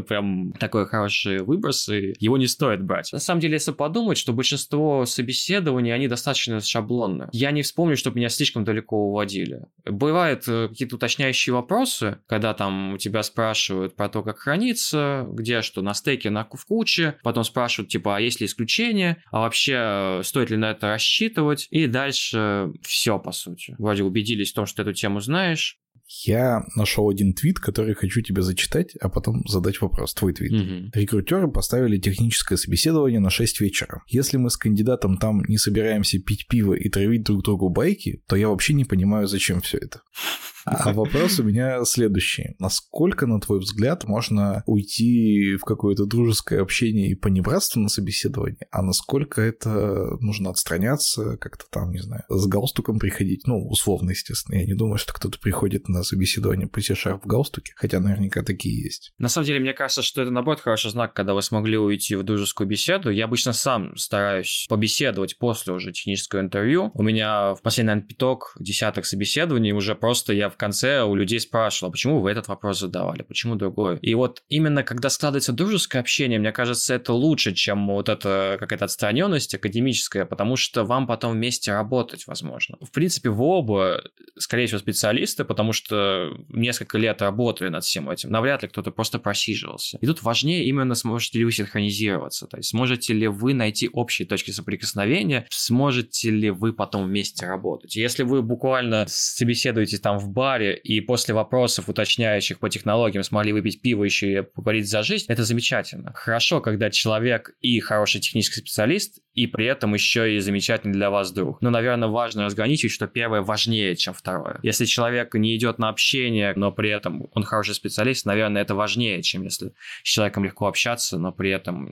Speaker 3: прям такой хороший выброс, и его не стоит брать. На самом деле, если подумать, что большинство собеседований, они достаточно шаблонные. Я не вспомню, чтобы меня слишком далеко уводили. Бывают э, какие-то уточняющие вопросы, когда там у тебя спрашивают про то, как хранится, где что, на стейке, на, в куче, потом спрашивают, типа, а есть ли исключения, а вообще э, стоит ли на это рассчитывать, и дальше все, по сути. Вроде убедились в том, что эту тему знаешь,
Speaker 1: я нашел один твит, который хочу тебе зачитать, а потом задать вопрос. Твой твит. Угу. Рекрутеры поставили техническое собеседование на 6 вечера. Если мы с кандидатом там не собираемся пить пиво и травить друг другу байки, то я вообще не понимаю, зачем все это. А [LAUGHS] вопрос у меня следующий. Насколько, на твой взгляд, можно уйти в какое-то дружеское общение и понебратство на собеседовании, а насколько это нужно отстраняться, как-то там, не знаю, с галстуком приходить? Ну, условно, естественно. Я не думаю, что кто-то приходит на собеседование по в галстуке, хотя наверняка такие есть.
Speaker 3: На самом деле, мне кажется, что это, наоборот, хороший знак, когда вы смогли уйти в дружескую беседу. Я обычно сам стараюсь побеседовать после уже технического интервью. У меня в последний, наверное, пяток, десяток собеседований уже просто я в конце у людей спрашивал, почему вы этот вопрос задавали, почему другой. И вот именно когда складывается дружеское общение, мне кажется, это лучше, чем вот эта какая-то отстраненность академическая, потому что вам потом вместе работать возможно. В принципе, вы оба, скорее всего, специалисты, потому что несколько лет работали над всем этим. Навряд ли кто-то просто просиживался. И тут важнее именно, сможете ли вы синхронизироваться, то есть сможете ли вы найти общие точки соприкосновения, сможете ли вы потом вместе работать. Если вы буквально собеседуете там в бар, баре и после вопросов, уточняющих по технологиям, смогли выпить пиво еще и поговорить за жизнь, это замечательно. Хорошо, когда человек и хороший технический специалист, и при этом еще и замечательный для вас друг. Но, наверное, важно разграничить, что первое важнее, чем второе. Если человек не идет на общение, но при этом он хороший специалист, наверное, это важнее, чем если с человеком легко общаться, но при этом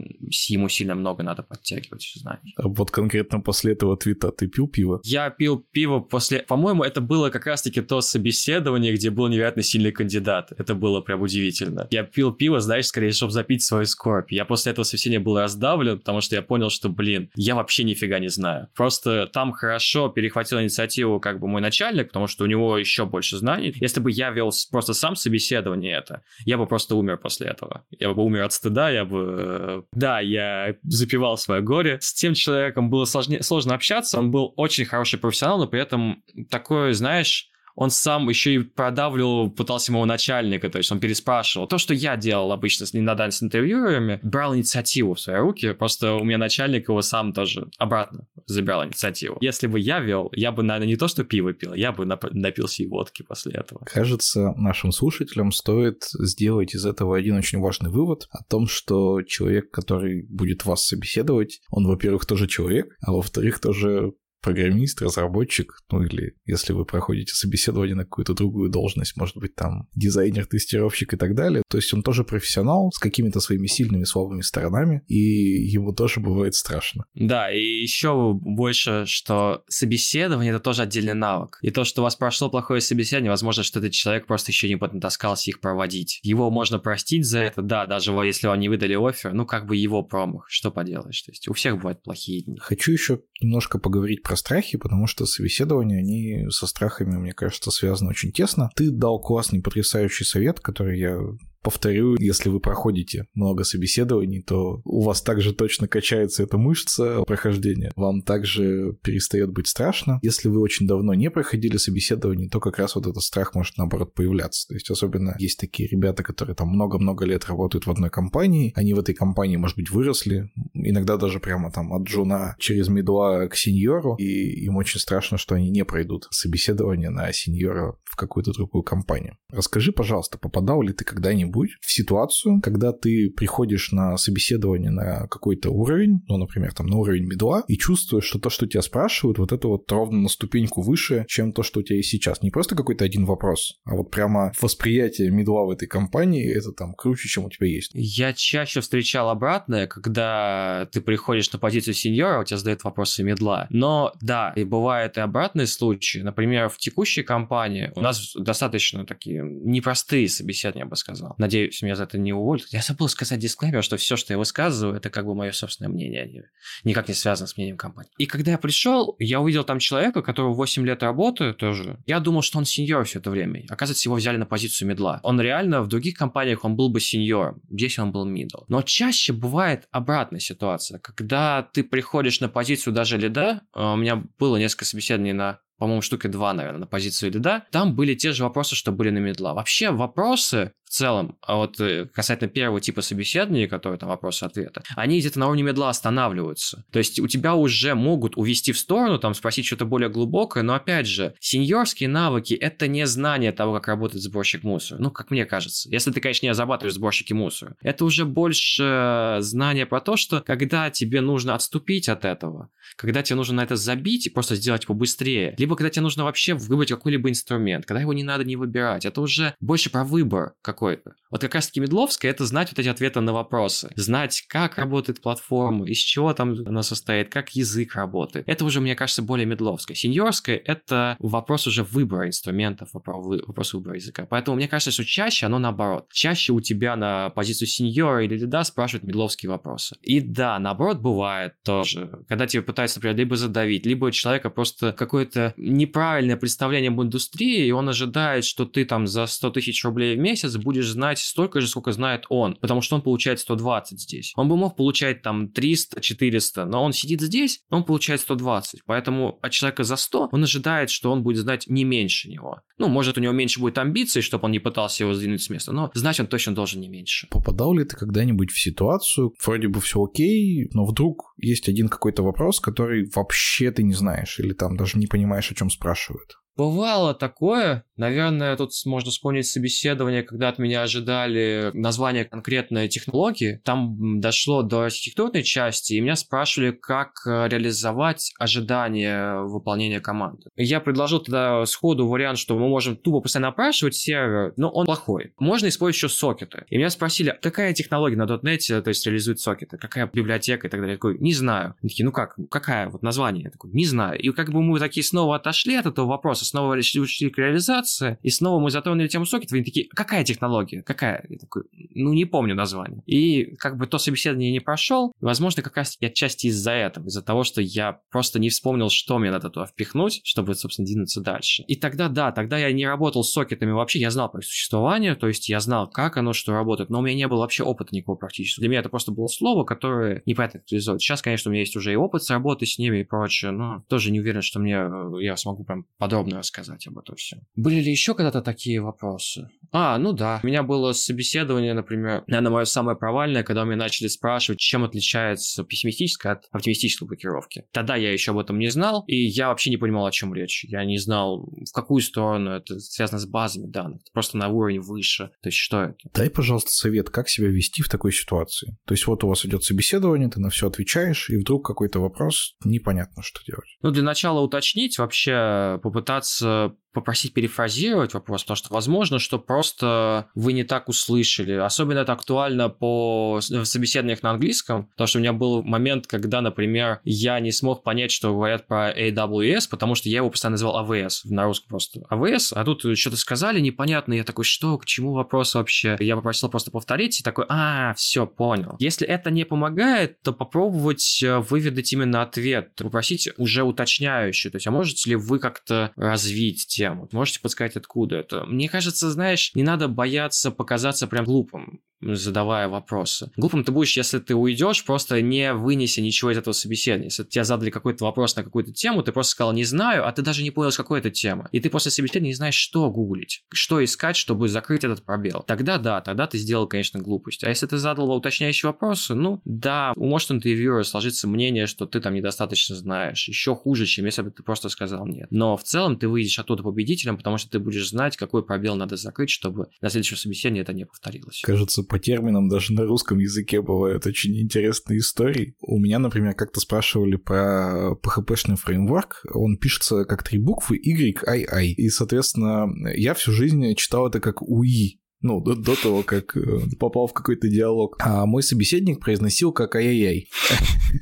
Speaker 3: ему сильно много надо подтягивать знаний.
Speaker 1: А вот конкретно после этого твита ты пил пиво?
Speaker 3: Я пил пиво после... По-моему, это было как раз-таки то собеседование, где был невероятно сильный кандидат. Это было прям удивительно. Я пил пиво, знаешь, скорее, чтобы запить свою скорбь. Я после этого собеседования был раздавлен, потому что я понял, что, блин, я вообще нифига не знаю. Просто там хорошо перехватил инициативу как бы мой начальник, потому что у него еще больше знаний, занят. Если бы я вел просто сам собеседование это, я бы просто умер после этого. Я бы умер от стыда, я бы... Э, да, я запивал свое горе. С тем человеком было сложнее, сложно общаться, он был очень хороший профессионал, но при этом такой, знаешь, он сам еще и продавливал, пытался моего начальника, то есть он переспрашивал. То, что я делал обычно с, иногда с интервьюерами, брал инициативу в свои руки, просто у меня начальник его сам тоже обратно забирал инициативу. Если бы я вел, я бы, наверное, не то, что пиво пил, я бы нап- напился и водки после этого.
Speaker 1: Кажется, нашим слушателям стоит сделать из этого один очень важный вывод о том, что человек, который будет вас собеседовать, он, во-первых, тоже человек, а во-вторых, тоже программист, разработчик, ну или если вы проходите собеседование на какую-то другую должность, может быть, там дизайнер, тестировщик и так далее. То есть он тоже профессионал с какими-то своими сильными слабыми сторонами, и ему тоже бывает страшно.
Speaker 3: Да, и еще больше, что собеседование — это тоже отдельный навык. И то, что у вас прошло плохое собеседование, возможно, что этот человек просто еще не поднатаскался их проводить. Его можно простить за это, да, даже если вам не выдали офер, ну как бы его промах, что поделаешь. То есть у всех бывают плохие дни.
Speaker 1: Хочу еще немножко поговорить про страхи, потому что собеседования, они со страхами, мне кажется, связаны очень тесно. Ты дал классный, потрясающий совет, который я Повторю, если вы проходите много собеседований, то у вас также точно качается эта мышца прохождения. Вам также перестает быть страшно. Если вы очень давно не проходили собеседование, то как раз вот этот страх может наоборот появляться. То есть особенно есть такие ребята, которые там много-много лет работают в одной компании, они в этой компании, может быть, выросли, иногда даже прямо там от джуна через медуа к сеньору, и им очень страшно, что они не пройдут собеседование на сеньора в какую-то другую компанию. Расскажи, пожалуйста, попадал ли ты когда-нибудь когда-нибудь в ситуацию, когда ты приходишь на собеседование на какой-то уровень, ну, например, там на уровень медла, и чувствуешь, что то, что тебя спрашивают, вот это вот ровно на ступеньку выше, чем то, что у тебя есть сейчас. Не просто какой-то один вопрос, а вот прямо восприятие медла в этой компании, это там круче, чем у тебя есть.
Speaker 3: Я чаще встречал обратное, когда ты приходишь на позицию сеньора, у тебя задают вопросы медла. Но да, и бывают и обратные случаи. Например, в текущей компании у нас достаточно такие непростые собеседования, я бы сказал. Надеюсь, меня за это не уволят. Я забыл сказать дисклеймер, что все, что я высказываю, это как бы мое собственное мнение, никак не связано с мнением компании. И когда я пришел, я увидел там человека, которого 8 лет работает тоже. Я думал, что он сеньор все это время. Оказывается, его взяли на позицию медла. Он реально в других компаниях он был бы сеньором. Здесь он был мидл. Но чаще бывает обратная ситуация. Когда ты приходишь на позицию даже лида, а, у меня было несколько собеседований на по-моему, штуки два, наверное, на позицию лида, там были те же вопросы, что были на медла. Вообще вопросы целом, а вот э, касательно первого типа собеседования, которые там вопросы-ответы, они где-то на уровне медла останавливаются. То есть у тебя уже могут увести в сторону, там спросить что-то более глубокое, но опять же, сеньорские навыки — это не знание того, как работает сборщик мусора. Ну, как мне кажется. Если ты, конечно, не зарабатываешь сборщики мусора. Это уже больше знание про то, что когда тебе нужно отступить от этого, когда тебе нужно на это забить и просто сделать побыстрее, либо когда тебе нужно вообще выбрать какой-либо инструмент, когда его не надо не выбирать, это уже больше про выбор какой какой-то. Вот как раз-таки Медловская — это знать вот эти ответы на вопросы. Знать, как работает платформа, из чего там она состоит, как язык работает. Это уже, мне кажется, более Медловская. Сеньорская — это вопрос уже выбора инструментов, вопрос выбора языка. Поэтому мне кажется, что чаще оно наоборот. Чаще у тебя на позицию сеньора или лида спрашивают медловские вопросы. И да, наоборот, бывает тоже. Когда тебе пытаются, например, либо задавить, либо у человека просто какое-то неправильное представление об индустрии, и он ожидает, что ты там за 100 тысяч рублей в месяц будешь будешь знать столько же, сколько знает он, потому что он получает 120 здесь. Он бы мог получать там 300, 400, но он сидит здесь, он получает 120. Поэтому от человека за 100 он ожидает, что он будет знать не меньше него. Ну, может, у него меньше будет амбиций, чтобы он не пытался его сдвинуть с места, но знать он точно должен не меньше.
Speaker 1: Попадал ли ты когда-нибудь в ситуацию, вроде бы все окей, но вдруг есть один какой-то вопрос, который вообще ты не знаешь, или там даже не понимаешь, о чем спрашивают?
Speaker 3: Бывало такое. Наверное, тут можно вспомнить собеседование, когда от меня ожидали название конкретной технологии. Там дошло до архитектурной части, и меня спрашивали, как э, реализовать ожидания выполнения команды. Я предложил тогда сходу вариант, что мы можем тупо постоянно опрашивать сервер, но он плохой. Можно использовать еще сокеты. И меня спросили, какая технология на .NET, то есть реализует сокеты, какая библиотека и так далее. Я такой, не знаю. Они такие, ну как, какая вот название? Я такой, не знаю. И как бы мы такие снова отошли от этого вопроса, вопросы, снова ушли к реализации, и снова мы затронули тему сокет, они такие, какая технология, какая? Я такой, ну, не помню название. И как бы то собеседование не прошел, возможно, как раз отчасти из-за этого, из-за того, что я просто не вспомнил, что мне надо туда впихнуть, чтобы, собственно, двинуться дальше. И тогда, да, тогда я не работал с сокетами вообще, я знал про их существование, то есть я знал, как оно, что работает, но у меня не было вообще опыта никакого практически. Для меня это просто было слово, которое непонятно реализовать. Сейчас, конечно, у меня есть уже и опыт с работы с ними и прочее, но тоже не уверен, что мне я смогу прям подробно рассказать об этом все. Были ли еще когда-то такие вопросы? А, ну да. У меня было собеседование, например, наверное, мое самое провальное, когда меня начали спрашивать, чем отличается пессимистическая от оптимистической блокировки. Тогда я еще об этом не знал, и я вообще не понимал, о чем речь. Я не знал, в какую сторону это связано с базами данных. Просто на уровень выше. То есть что это?
Speaker 1: Дай, пожалуйста, совет, как себя вести в такой ситуации. То есть вот у вас идет собеседование, ты на все отвечаешь, и вдруг какой-то вопрос, непонятно, что делать.
Speaker 3: Ну, для начала уточнить, вообще попытаться заниматься попросить перефразировать вопрос, потому что возможно, что просто вы не так услышали. Особенно это актуально по собеседованиях на английском, потому что у меня был момент, когда, например, я не смог понять, что говорят про AWS, потому что я его постоянно называл AWS, на русском просто AWS, а тут что-то сказали непонятно, я такой, что, к чему вопрос вообще? Я попросил просто повторить, и такой, а, все, понял. Если это не помогает, то попробовать э, выведать именно ответ, попросить уже уточняющий, то есть, а можете ли вы как-то развить тему. Можете подсказать, откуда это? Мне кажется, знаешь, не надо бояться показаться прям глупым задавая вопросы. Глупым ты будешь, если ты уйдешь, просто не вынеся ничего из этого собеседования. Если тебя задали какой-то вопрос на какую-то тему, ты просто сказал «не знаю», а ты даже не понял, с какой это тема. И ты после собеседования не знаешь, что гуглить, что искать, чтобы закрыть этот пробел. Тогда да, тогда ты сделал, конечно, глупость. А если ты задал уточняющие вопросы, ну да, может интервьюера сложиться мнение, что ты там недостаточно знаешь. Еще хуже, чем если бы ты просто сказал «нет». Но в целом ты выйдешь оттуда победителем, потому что ты будешь знать, какой пробел надо закрыть, чтобы на следующем собеседовании это не повторилось.
Speaker 1: Кажется, по терминам даже на русском языке бывают очень интересные истории. У меня, например, как-то спрашивали про PHP-шный фреймворк. Он пишется как три буквы YII. И, соответственно, я всю жизнь читал это как УИ. Ну, до, до того, как э, попал в какой-то диалог. А мой собеседник произносил как ай-яй-яй.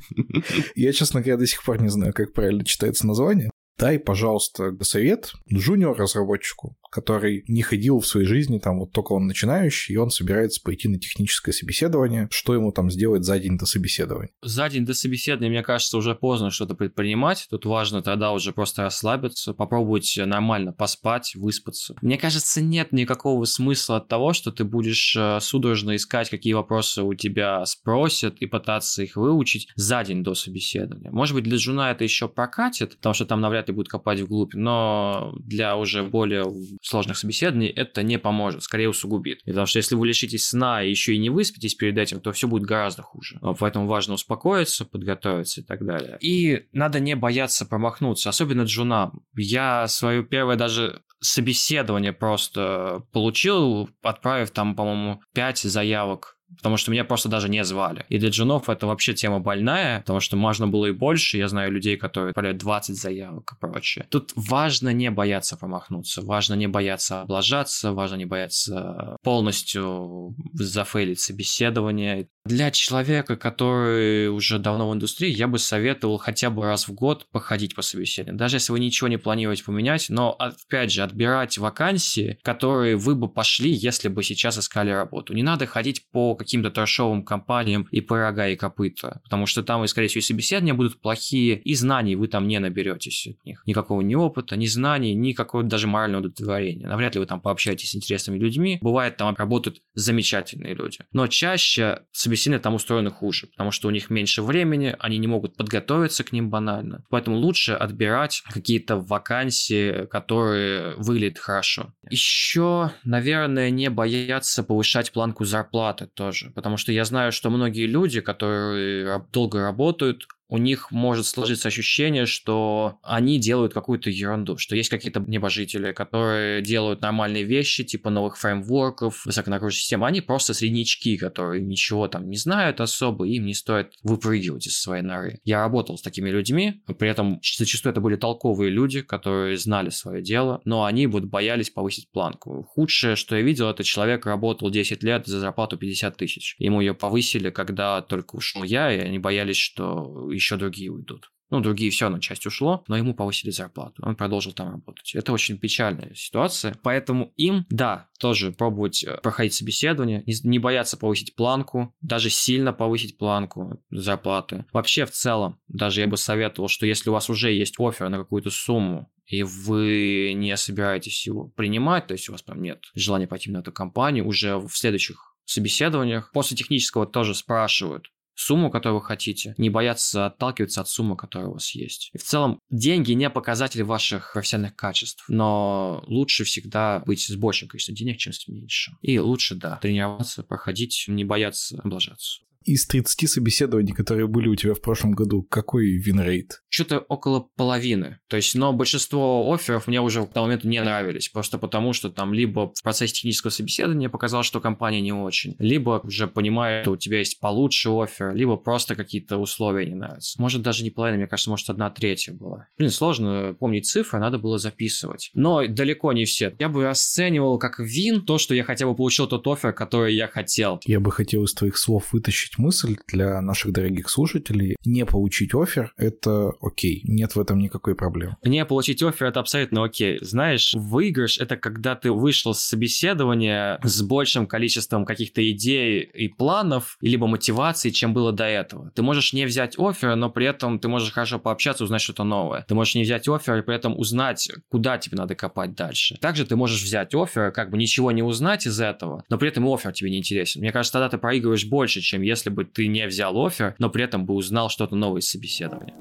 Speaker 1: [LAUGHS] Я, честно говоря, до сих пор не знаю, как правильно читается название. Дай, пожалуйста, совет джуниор-разработчику, который не ходил в своей жизни, там вот только он начинающий, и он собирается пойти на техническое собеседование. Что ему там сделать за день до собеседования?
Speaker 3: За день до собеседования, мне кажется, уже поздно что-то предпринимать. Тут важно тогда уже просто расслабиться, попробовать нормально поспать, выспаться. Мне кажется, нет никакого смысла от того, что ты будешь э, судорожно искать, какие вопросы у тебя спросят и пытаться их выучить за день до собеседования. Может быть, для жуна это еще прокатит, потому что там навряд ли будет копать вглубь, но для уже более сложных собеседований это не поможет, скорее усугубит. Потому что если вы лишитесь сна и еще и не выспитесь перед этим, то все будет гораздо хуже. Поэтому важно успокоиться, подготовиться и так далее. И надо не бояться промахнуться, особенно джунам. Я свое первое даже собеседование просто получил, отправив там, по-моему, 5 заявок потому что меня просто даже не звали. И для джунов это вообще тема больная, потому что можно было и больше. Я знаю людей, которые отправляют 20 заявок и прочее. Тут важно не бояться промахнуться, важно не бояться облажаться, важно не бояться полностью зафейлить собеседование. Для человека, который уже давно в индустрии, я бы советовал хотя бы раз в год походить по собеседованию. Даже если вы ничего не планируете поменять, но, опять же, отбирать вакансии, которые вы бы пошли, если бы сейчас искали работу. Не надо ходить по каким-то трэшовым компаниям и по рога и копыта, потому что там, скорее всего, и собеседования будут плохие, и знаний вы там не наберетесь от них. Никакого ни опыта, ни знаний, никакого даже морального удовлетворения. Навряд ли вы там пообщаетесь с интересными людьми. Бывает, там работают замечательные люди. Но чаще собеседования там устроены хуже, потому что у них меньше времени, они не могут подготовиться к ним банально. Поэтому лучше отбирать какие-то вакансии, которые выглядят хорошо. Еще, наверное, не бояться повышать планку зарплаты тоже тоже. Потому что я знаю, что многие люди, которые долго работают, у них может сложиться ощущение, что они делают какую-то ерунду, что есть какие-то небожители, которые делают нормальные вещи, типа новых фреймворков, высоконагруженной системы, они просто среднячки, которые ничего там не знают особо, им не стоит выпрыгивать из своей норы. Я работал с такими людьми, при этом зачастую это были толковые люди, которые знали свое дело, но они вот боялись повысить планку. Худшее, что я видел, это человек работал 10 лет за зарплату 50 тысяч. Ему ее повысили, когда только ушел я, и они боялись, что еще другие уйдут. ну, другие все равно часть ушло, но ему повысили зарплату, он продолжил там работать. Это очень печальная ситуация, поэтому им, да, тоже пробовать э, проходить собеседование, не, бояться повысить планку, даже сильно повысить планку зарплаты. Вообще в целом, даже я бы советовал, что если у вас уже есть офер на какую-то сумму, и вы не собираетесь его принимать, то есть у вас прям нет желания пойти на эту компанию, уже в следующих собеседованиях после технического тоже спрашивают, сумму, которую вы хотите, не бояться отталкиваться от суммы, которая у вас есть. И в целом, деньги не показатель ваших профессиональных качеств, но лучше всегда быть с большим количеством денег, чем с меньшим. И лучше, да, тренироваться, проходить, не бояться облажаться.
Speaker 1: Из 30 собеседований, которые были у тебя в прошлом году, какой win rate?
Speaker 3: Что-то около половины. То есть, но большинство офферов мне уже к тому моменту не нравились. Просто потому, что там либо в процессе технического собеседования показалось, что компания не очень, либо уже понимаю, что у тебя есть получше офер, либо просто какие-то условия не нравятся. Может, даже не половина, мне кажется, может, одна третья была. Блин, сложно помнить цифры, надо было записывать. Но далеко не все. Я бы расценивал как вин то, что я хотя бы получил тот офер, который я хотел.
Speaker 1: Я бы хотел из твоих слов вытащить озвучить мысль для наших дорогих слушателей. Не получить офер — это окей, нет в этом никакой проблемы.
Speaker 3: Не получить офер — это абсолютно окей. Знаешь, выигрыш — это когда ты вышел с собеседования с большим количеством каких-то идей и планов, либо мотивации, чем было до этого. Ты можешь не взять офер, но при этом ты можешь хорошо пообщаться, узнать что-то новое. Ты можешь не взять офер и при этом узнать, куда тебе надо копать дальше. Также ты можешь взять офер, как бы ничего не узнать из этого, но при этом офер тебе не интересен. Мне кажется, тогда ты проигрываешь больше, чем если если бы ты не взял офер, но при этом бы узнал что-то новое из собеседования.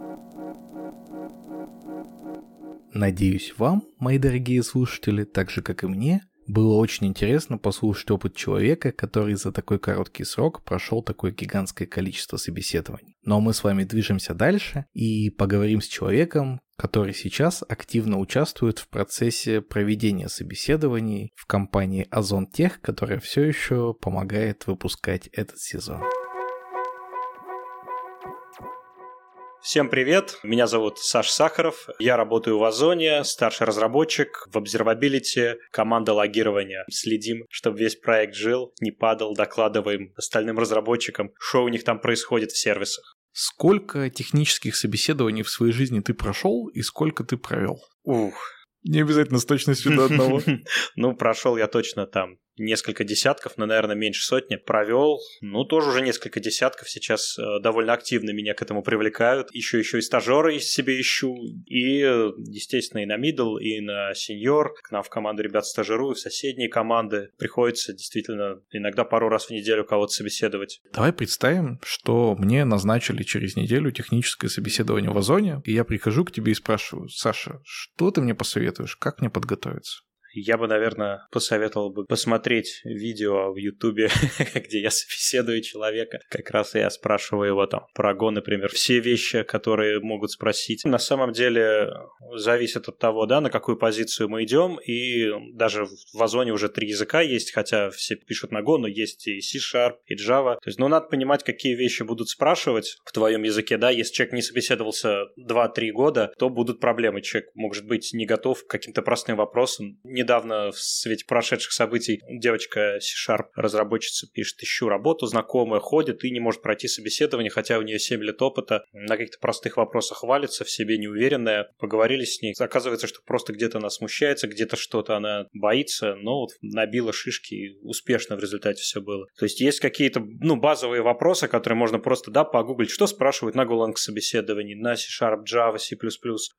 Speaker 1: Надеюсь, вам, мои дорогие слушатели, так же как и мне, было очень интересно послушать опыт человека, который за такой короткий срок прошел такое гигантское количество собеседований. Но мы с вами движемся дальше и поговорим с человеком, который сейчас активно участвует в процессе проведения собеседований в компании Озон Тех, которая все еще помогает выпускать этот сезон.
Speaker 4: Всем привет, меня зовут Саш Сахаров, я работаю в Озоне, старший разработчик в Observability, команда логирования. Следим, чтобы весь проект жил, не падал, докладываем остальным разработчикам, что у них там происходит в сервисах.
Speaker 1: Сколько технических собеседований в своей жизни ты прошел и сколько ты провел?
Speaker 4: Ух,
Speaker 1: не обязательно с точностью до одного. [LAUGHS]
Speaker 4: Ну, прошел я точно там несколько десятков, но, наверное, меньше сотни. Провел, ну, тоже уже несколько десятков. Сейчас э, довольно активно меня к этому привлекают. Еще еще и стажеры себе ищу. И, естественно, и на мидл, и на сеньор. К нам в команду ребят стажируют, в соседние команды. Приходится действительно иногда пару раз в неделю кого-то собеседовать.
Speaker 1: Давай представим, что мне назначили через неделю техническое собеседование в Озоне, и я прихожу к тебе и спрашиваю, Саша, что ты мне посоветуешь, как мне подготовиться?
Speaker 4: Я бы, наверное, посоветовал бы посмотреть видео в Ютубе, [LAUGHS] где я собеседую человека. Как раз я спрашиваю его там про Go, например, все вещи, которые могут спросить. На самом деле зависит от того, да, на какую позицию мы идем. И даже в Озоне уже три языка есть, хотя все пишут на Go, но есть и C-Sharp, и Java. То есть, ну, надо понимать, какие вещи будут спрашивать в твоем языке, да. Если человек не собеседовался 2-3 года, то будут проблемы. Человек может быть не готов к каким-то простым вопросам, не недавно в свете прошедших событий девочка C-Sharp, разработчица, пишет, ищу работу, знакомая ходит и не может пройти собеседование, хотя у нее 7 лет опыта, на каких-то простых вопросах валится, в себе неуверенная. Поговорили с ней. Оказывается, что просто где-то она смущается, где-то что-то она боится, но вот набила шишки и успешно в результате все было. То есть есть какие-то, ну, базовые вопросы, которые можно просто, да, погуглить, что спрашивают на Golang собеседовании, на C-Sharp, Java, C++,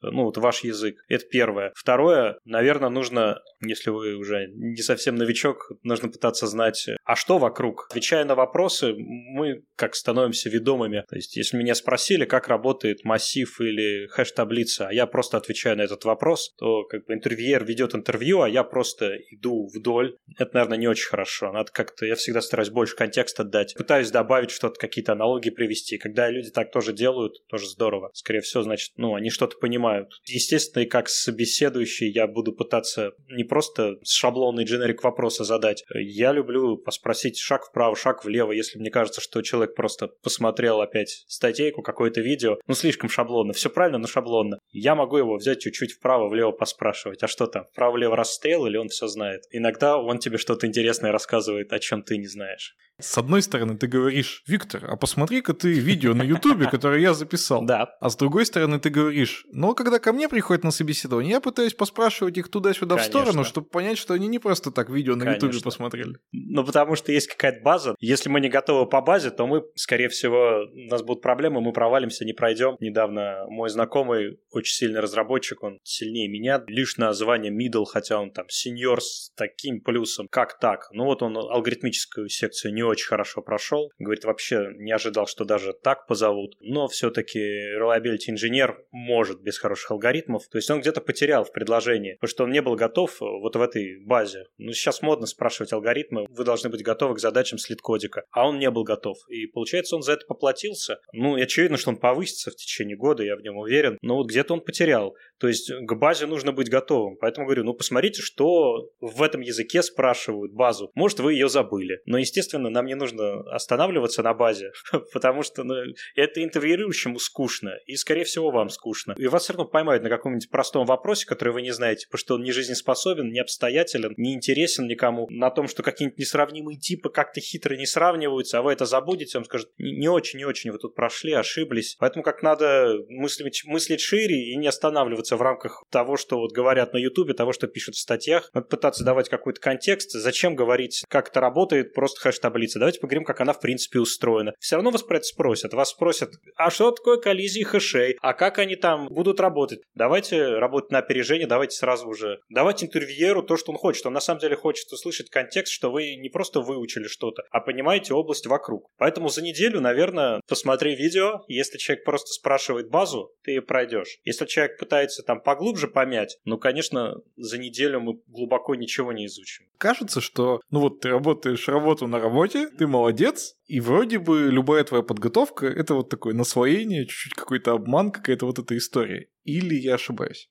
Speaker 4: ну, вот ваш язык. Это первое. Второе, наверное, нужно если вы уже не совсем новичок, нужно пытаться знать, а что вокруг. Отвечая на вопросы, мы как становимся ведомыми. То есть, если меня спросили, как работает массив или хэш-таблица, а я просто отвечаю на этот вопрос, то как бы интервьюер ведет интервью, а я просто иду вдоль. Это, наверное, не очень хорошо. Надо как-то, я всегда стараюсь больше контекста дать. Пытаюсь добавить что-то, какие-то аналогии привести. Когда люди так тоже делают, тоже здорово. Скорее всего, значит, ну, они что-то понимают. Естественно, и как собеседующий я буду пытаться не просто шаблонный дженерик вопроса задать. Я люблю спросить шаг вправо, шаг влево, если мне кажется, что человек просто посмотрел опять статейку, какое-то видео, ну, слишком шаблонно, все правильно, но шаблонно. Я могу его взять чуть-чуть вправо-влево поспрашивать, а что там, вправо-влево расстрел или он все знает? Иногда он тебе что-то интересное рассказывает, о чем ты не знаешь.
Speaker 1: С одной стороны, ты говоришь, Виктор, а посмотри-ка ты видео на Ютубе, которое я записал.
Speaker 4: Да.
Speaker 1: А с другой стороны, ты говоришь, но когда ко мне приходят на собеседование, я пытаюсь поспрашивать их туда-сюда в сторону, чтобы понять, что они не просто так видео на Ютубе посмотрели.
Speaker 4: Ну, потому что есть какая-то база. Если мы не готовы по базе, то мы, скорее всего, у нас будут проблемы, мы провалимся, не пройдем. Недавно мой знакомый, очень сильный разработчик, он сильнее меня, лишь на звание middle, хотя он там сеньор с таким плюсом. Как так? Ну вот он алгоритмическую секцию не очень хорошо прошел. Говорит, вообще не ожидал, что даже так позовут. Но все-таки reliability инженер может без хороших алгоритмов. То есть он где-то потерял в предложении, потому что он не был готов вот в этой базе. Ну, сейчас модно спрашивать алгоритмы, вы должны быть готовы к задачам слит-кодика. А он не был готов. И получается, он за это поплатился. Ну, и очевидно, что он повысится в течение года, я в нем уверен. Но вот где-то он потерял. То есть к базе нужно быть готовым. Поэтому говорю, ну, посмотрите, что в этом языке спрашивают базу. Может, вы ее забыли. Но, естественно, нам не нужно останавливаться на базе, [LAUGHS] потому что ну, это интервьюирующему скучно, и, скорее всего, вам скучно. И вас все равно поймают на каком-нибудь простом вопросе, который вы не знаете, потому что он не жизнеспособен, не обстоятелен, не интересен никому, на том, что какие-нибудь несравнимые типы как-то хитро не сравниваются, а вы это забудете, он скажет, не очень, не очень вы тут прошли, ошиблись. Поэтому как надо мыслить, мыслить шире и не останавливаться в рамках того, что вот говорят на Ютубе, того, что пишут в статьях. Надо пытаться давать какой-то контекст, зачем говорить, как это работает, просто хэш-таблица. Давайте поговорим, как она в принципе устроена. Все равно вас про это спросят. Вас спросят, а что такое коллизии хэшей? А как они там будут работать? Давайте работать на опережение, давайте сразу уже давайте интервьюеру то, что он хочет. Он на самом деле хочет услышать контекст, что вы не просто выучили что-то, а понимаете область вокруг. Поэтому за неделю, наверное, посмотри видео. Если человек просто спрашивает базу, ты ее пройдешь. Если человек пытается там поглубже помять, ну, конечно, за неделю мы глубоко ничего не изучим.
Speaker 1: Кажется, что, ну вот ты работаешь работу на работе, ты молодец, и вроде бы любая твоя подготовка — это вот такое насвоение, чуть-чуть какой-то обман, какая-то вот эта история. Или я ошибаюсь?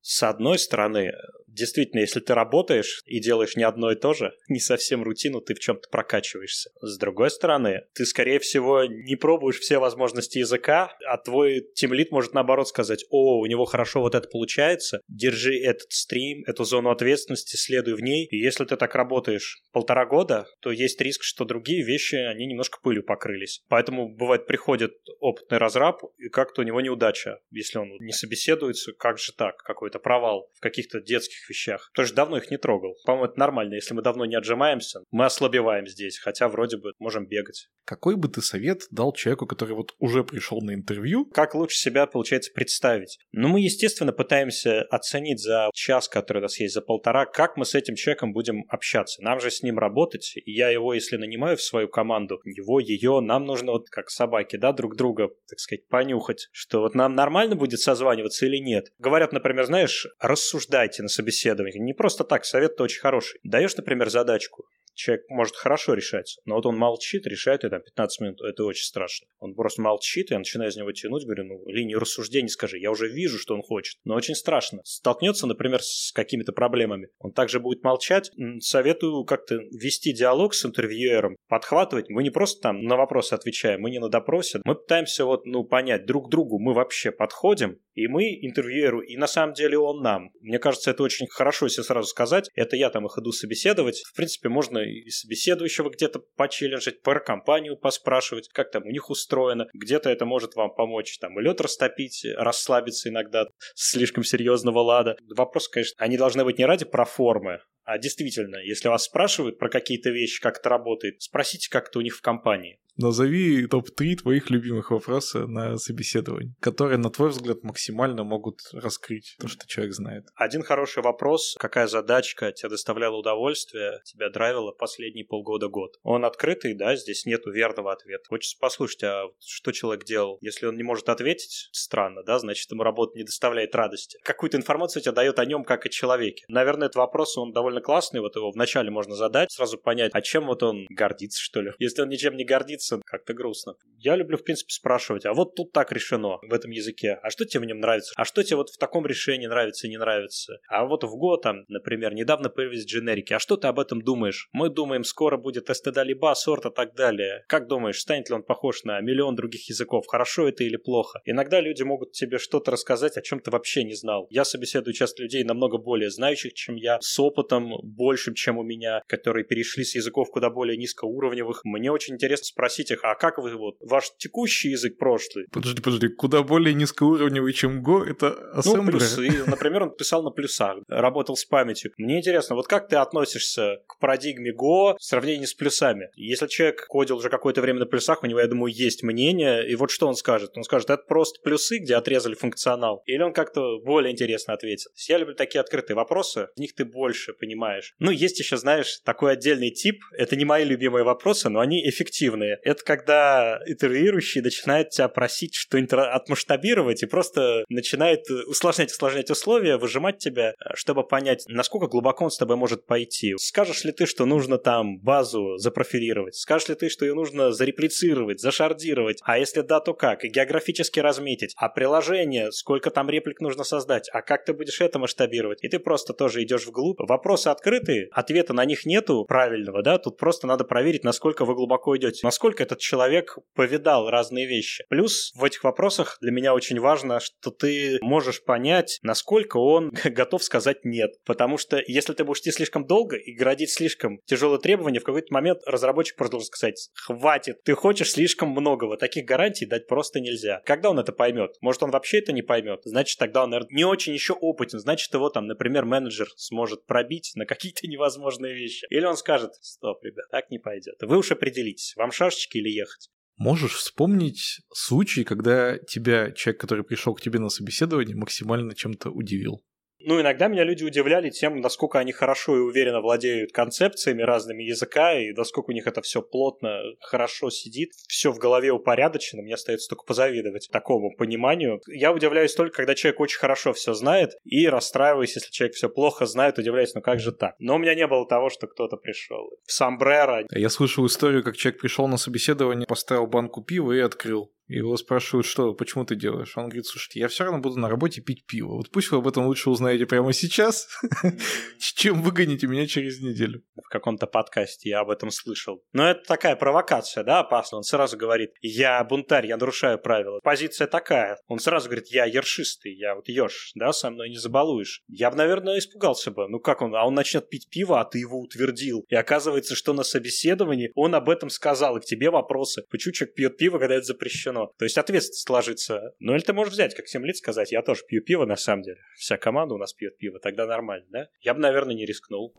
Speaker 4: С одной стороны, действительно, если ты работаешь и делаешь не одно и то же, [LAUGHS] не совсем рутину, ты в чем-то прокачиваешься. С другой стороны, ты, скорее всего, не пробуешь все возможности языка, а твой тимлит может наоборот сказать, о, у него хорошо вот это получается, держи этот стрим, эту зону ответственности, следуй в ней. И если ты так работаешь полтора года, то есть риск, что другие вещи, они немножко пылью покрылись. Поэтому, бывает, приходит опытный разраб, и как-то у него неудача. Если он не собеседуется, как же так? Какой-то провал в каких-то детских вещах. Тоже давно их не трогал. По-моему, это нормально. Если мы давно не отжимаемся, мы ослабеваем здесь, хотя вроде бы можем бегать.
Speaker 1: Какой бы ты совет дал человеку, который вот уже пришел на интервью?
Speaker 4: Как лучше себя, получается, представить? Ну, мы, естественно, пытаемся оценить за час, который у нас есть, за полтора, как мы с этим человеком будем общаться. Нам же с ним работать. Я его, если нанимаю в свою команду, его, ее, нам нужно вот как собаки, да, друг друга, так сказать, понюхать, что вот нам нормально будет созваниваться или нет. Говорят, например, знаешь, рассуждайте на собеседовании. Не просто так, совет-то очень хороший. Даешь, например, задачку, человек может хорошо решать, но вот он молчит, решает там 15 минут, это очень страшно. Он просто молчит, и я начинаю из него тянуть, говорю, ну, линию рассуждений скажи, я уже вижу, что он хочет, но очень страшно. Столкнется, например, с какими-то проблемами, он также будет молчать. Советую как-то вести диалог с интервьюером, подхватывать. Мы не просто там на вопросы отвечаем, мы не на допросе, мы пытаемся вот, ну, понять друг другу, мы вообще подходим, и мы интервьюеру, и на самом деле он нам. Мне кажется, это очень хорошо, если сразу сказать, это я там их иду собеседовать. В принципе, можно и собеседующего где-то почелленджить, про компанию поспрашивать, как там у них устроено. Где-то это может вам помочь там и лед растопить, расслабиться иногда слишком серьезного лада. Вопрос, конечно, они должны быть не ради проформы, а действительно, если вас спрашивают про какие-то вещи, как это работает, спросите, как это у них в компании.
Speaker 1: Назови топ-3 твоих любимых вопроса на собеседовании, которые, на твой взгляд, максимально могут раскрыть то, что человек знает.
Speaker 4: Один хороший вопрос. Какая задачка тебе доставляла удовольствие, тебя драйвила последние полгода-год? Он открытый, да, здесь нету верного ответа. Хочется послушать, а что человек делал? Если он не может ответить, странно, да, значит, ему работа не доставляет радости. Какую-то информацию тебе дает о нем, как о человеке. Наверное, этот вопрос, он довольно классный, вот его вначале можно задать, сразу понять, а чем вот он гордится, что ли. Если он ничем не гордится, относится как-то грустно. Я люблю, в принципе, спрашивать, а вот тут так решено в этом языке, а что тебе в нем нравится? А что тебе вот в таком решении нравится и не нравится? А вот в Go там, например, недавно появились дженерики, а что ты об этом думаешь? Мы думаем, скоро будет std либо сорт и так далее. Как думаешь, станет ли он похож на миллион других языков? Хорошо это или плохо? Иногда люди могут тебе что-то рассказать, о чем ты вообще не знал. Я собеседую часто людей намного более знающих, чем я, с опытом большим, чем у меня, которые перешли с языков куда более низкоуровневых. Мне очень интересно спросить их, а как вы вот, ваш текущий язык прошлый?
Speaker 1: Подожди, подожди, куда более низкоуровневый, чем Go, это ассемблер?
Speaker 4: Ну, плюсы. Например, он писал на плюсах, работал с памятью. Мне интересно, вот как ты относишься к парадигме Go в сравнении с плюсами? Если человек кодил уже какое-то время на плюсах, у него, я думаю, есть мнение, и вот что он скажет? Он скажет, это просто плюсы, где отрезали функционал, или он как-то более интересно ответит? Я люблю такие открытые вопросы, в них ты больше понимаешь. Ну, есть еще, знаешь, такой отдельный тип, это не мои любимые вопросы, но они эффективные. Это когда итерирующий начинает тебя просить что-нибудь отмасштабировать и просто начинает усложнять, усложнять условия, выжимать тебя, чтобы понять, насколько глубоко он с тобой может пойти. Скажешь ли ты, что нужно там базу запрофилировать? Скажешь ли ты, что ее нужно зареплицировать, зашардировать? А если да, то как? И географически разметить? А приложение, сколько там реплик нужно создать? А как ты будешь это масштабировать? И ты просто тоже идешь вглубь. Вопросы открытые, ответа на них нету правильного, да? Тут просто надо проверить, насколько вы глубоко идете. Насколько этот человек повидал разные вещи. Плюс в этих вопросах для меня очень важно, что ты можешь понять, насколько он [LAUGHS] готов сказать нет. Потому что если ты будешь идти слишком долго и градить слишком тяжелые требования, в какой-то момент разработчик просто должен сказать, хватит, ты хочешь слишком многого. Таких гарантий дать просто нельзя. Когда он это поймет? Может, он вообще это не поймет? Значит, тогда он, наверное, не очень еще опытен. Значит, его там, например, менеджер сможет пробить на какие-то [LAUGHS] невозможные вещи. Или он скажет, стоп, ребят, так не пойдет. Вы уж определитесь, вам шашечки или ехать.
Speaker 1: Можешь вспомнить случай, когда тебя человек, который пришел к тебе на собеседование, максимально чем-то удивил?
Speaker 4: Ну, иногда меня люди удивляли тем, насколько они хорошо и уверенно владеют концепциями разными языка, и насколько у них это все плотно, хорошо сидит, все в голове упорядочено. Мне остается только позавидовать такому пониманию. Я удивляюсь только, когда человек очень хорошо все знает, и расстраиваюсь, если человек все плохо знает, удивляюсь, ну как же так? Но у меня не было того, что кто-то пришел. В Самбрера.
Speaker 1: Я слышал историю, как человек пришел на собеседование, поставил банку пива и открыл. Его спрашивают, что, почему ты делаешь? Он говорит, слушайте, я все равно буду на работе пить пиво. Вот пусть вы об этом лучше узнаете прямо сейчас, [LAUGHS] чем выгоните меня через неделю.
Speaker 4: В каком-то подкасте я об этом слышал. Но это такая провокация, да, опасная. Он сразу говорит, я бунтарь, я нарушаю правила. Позиция такая. Он сразу говорит, я ершистый, я вот ешь, да, со мной не забалуешь. Я бы, наверное, испугался бы. Ну как он? А он начнет пить пиво, а ты его утвердил. И оказывается, что на собеседовании он об этом сказал, и к тебе вопросы. Почему человек пьет пиво, когда это запрещено? Равно. То есть ответственность ложится. Ну или ты можешь взять, как 7 лет, сказать, я тоже пью пиво на самом деле. Вся команда у нас пьет пиво, тогда нормально, да? Я бы, наверное, не рискнул.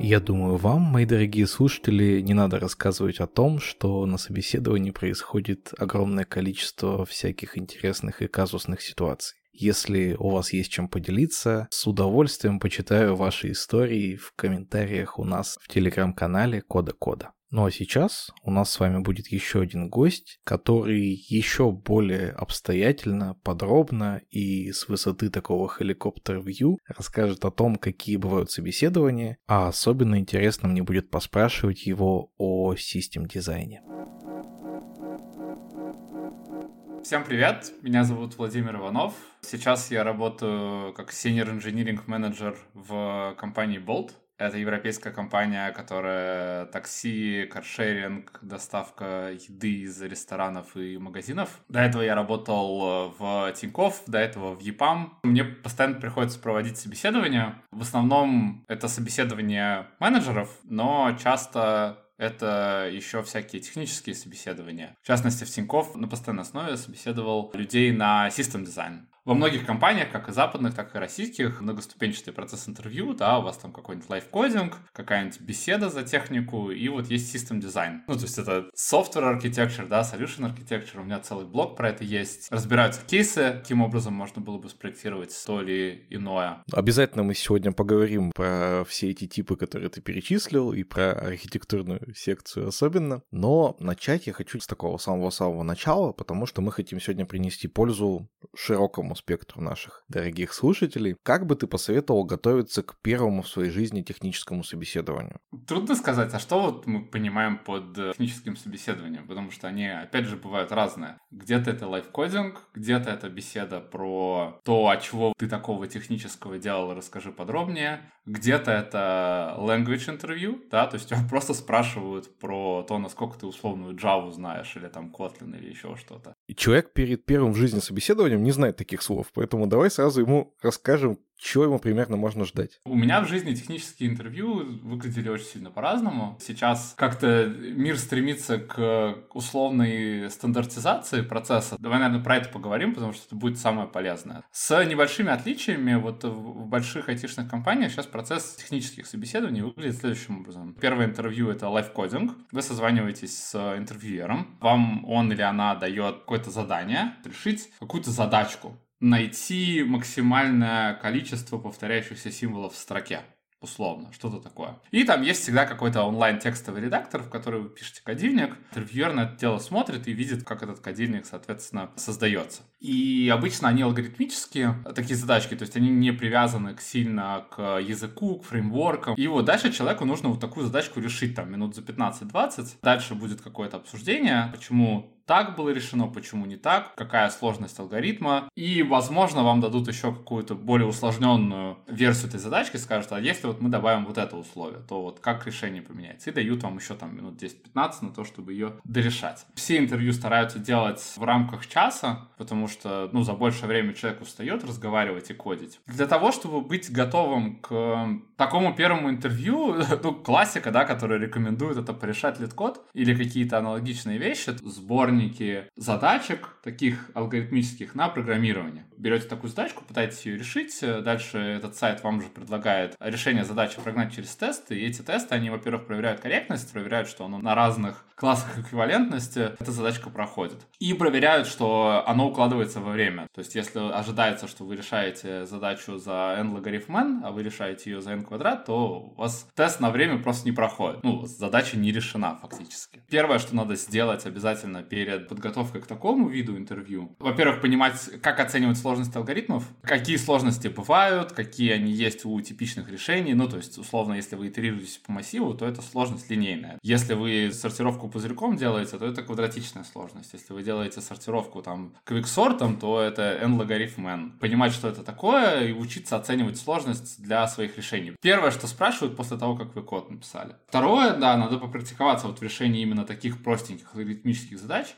Speaker 1: Я думаю, вам, мои дорогие слушатели, не надо рассказывать о том, что на собеседовании происходит огромное количество всяких интересных и казусных ситуаций. Если у вас есть чем поделиться, с удовольствием почитаю ваши истории в комментариях у нас в телеграм-канале Кода Кода. Ну а сейчас у нас с вами будет еще один гость, который еще более обстоятельно, подробно и с высоты такого хеликоптер-вью расскажет о том, какие бывают собеседования, а особенно интересно мне будет поспрашивать его о систем-дизайне.
Speaker 5: Всем привет, меня зовут Владимир Иванов. Сейчас я работаю как senior engineering менеджер в компании Bolt. Это европейская компания, которая такси, каршеринг, доставка еды из ресторанов и магазинов. До этого я работал в Тинькофф, до этого в EPAM. Мне постоянно приходится проводить собеседования. В основном это собеседования менеджеров, но часто это еще всякие технические собеседования. В частности, в Тинькофф на постоянной основе собеседовал людей на систем дизайн. Во многих компаниях, как и западных, так и российских, многоступенчатый процесс интервью, да, у вас там какой-нибудь лайфкодинг, какая-нибудь беседа за технику, и вот есть system дизайн. Ну, то есть это software architecture, да, solution architecture, у меня целый блог про это есть. Разбираются кейсы, каким образом можно было бы спроектировать то или иное.
Speaker 1: Обязательно мы сегодня поговорим про все эти типы, которые ты перечислил, и про архитектурную секцию особенно. Но начать я хочу с такого самого-самого начала, потому что мы хотим сегодня принести пользу широкому широкому спектру наших дорогих слушателей. Как бы ты посоветовал готовиться к первому в своей жизни техническому собеседованию?
Speaker 5: Трудно сказать, а что вот мы понимаем под э, техническим собеседованием, потому что они, опять же, бывают разные. Где-то это лайфкодинг, где-то это беседа про то, от чего ты такого технического делал, расскажи подробнее. Где-то это language interview, да, то есть [LAUGHS] тебя просто спрашивают про то, насколько ты условную Java знаешь, или там Kotlin, или еще что-то.
Speaker 1: И человек перед первым в жизни собеседованием не знает таких слов, поэтому давай сразу ему расскажем, чего ему примерно можно ждать?
Speaker 5: У меня в жизни технические интервью выглядели очень сильно по-разному. Сейчас как-то мир стремится к условной стандартизации процесса. Давай, наверное, про это поговорим, потому что это будет самое полезное. С небольшими отличиями вот в больших айтишных компаниях сейчас процесс технических собеседований выглядит следующим образом. Первое интервью — это лайфкодинг. Вы созваниваетесь с интервьюером. Вам он или она дает какое-то задание решить какую-то задачку найти максимальное количество повторяющихся символов в строке условно, что-то такое. И там есть всегда какой-то онлайн-текстовый редактор, в который вы пишете кодильник. Интервьюер на это дело смотрит и видит, как этот кодильник, соответственно, создается. И обычно они алгоритмические, такие задачки, то есть они не привязаны сильно к языку, к фреймворкам. И вот дальше человеку нужно вот такую задачку решить там минут за 15-20. Дальше будет какое-то обсуждение, почему так было решено, почему не так, какая сложность алгоритма. И, возможно, вам дадут еще какую-то более усложненную версию этой задачки, скажут, а если вот мы добавим вот это условие, то вот как решение поменяется. И дают вам еще там минут 10-15 на то, чтобы ее дорешать. Все интервью стараются делать в рамках часа, потому что, ну, за большее время человек устает разговаривать и кодить. Для того, чтобы быть готовым к такому первому интервью, [LAUGHS] ну, классика, да, которую рекомендуют, это порешать LeetCode или какие-то аналогичные вещи, сбор сборнике задачек, таких алгоритмических, на программирование. Берете такую задачку, пытаетесь ее решить, дальше этот сайт вам же предлагает решение задачи прогнать через тесты, и эти тесты, они, во-первых, проверяют корректность, проверяют, что оно на разных классах эквивалентности эта задачка проходит. И проверяют, что оно укладывается во время. То есть, если ожидается, что вы решаете задачу за n логарифм n, а вы решаете ее за n квадрат, то у вас тест на время просто не проходит. Ну, задача не решена фактически. Первое, что надо сделать обязательно перед подготовкой к такому виду интервью. Во-первых, понимать, как оценивать сложность алгоритмов, какие сложности бывают, какие они есть у типичных решений. Ну, то есть, условно, если вы итерируетесь по массиву, то это сложность линейная. Если вы сортировку пузырьком делаете, то это квадратичная сложность. Если вы делаете сортировку там квиксортом, то это n логарифм n. Понимать, что это такое, и учиться оценивать сложность для своих решений. Первое, что спрашивают после того, как вы код написали. Второе, да, надо попрактиковаться вот в решении именно таких простеньких алгоритмических задач,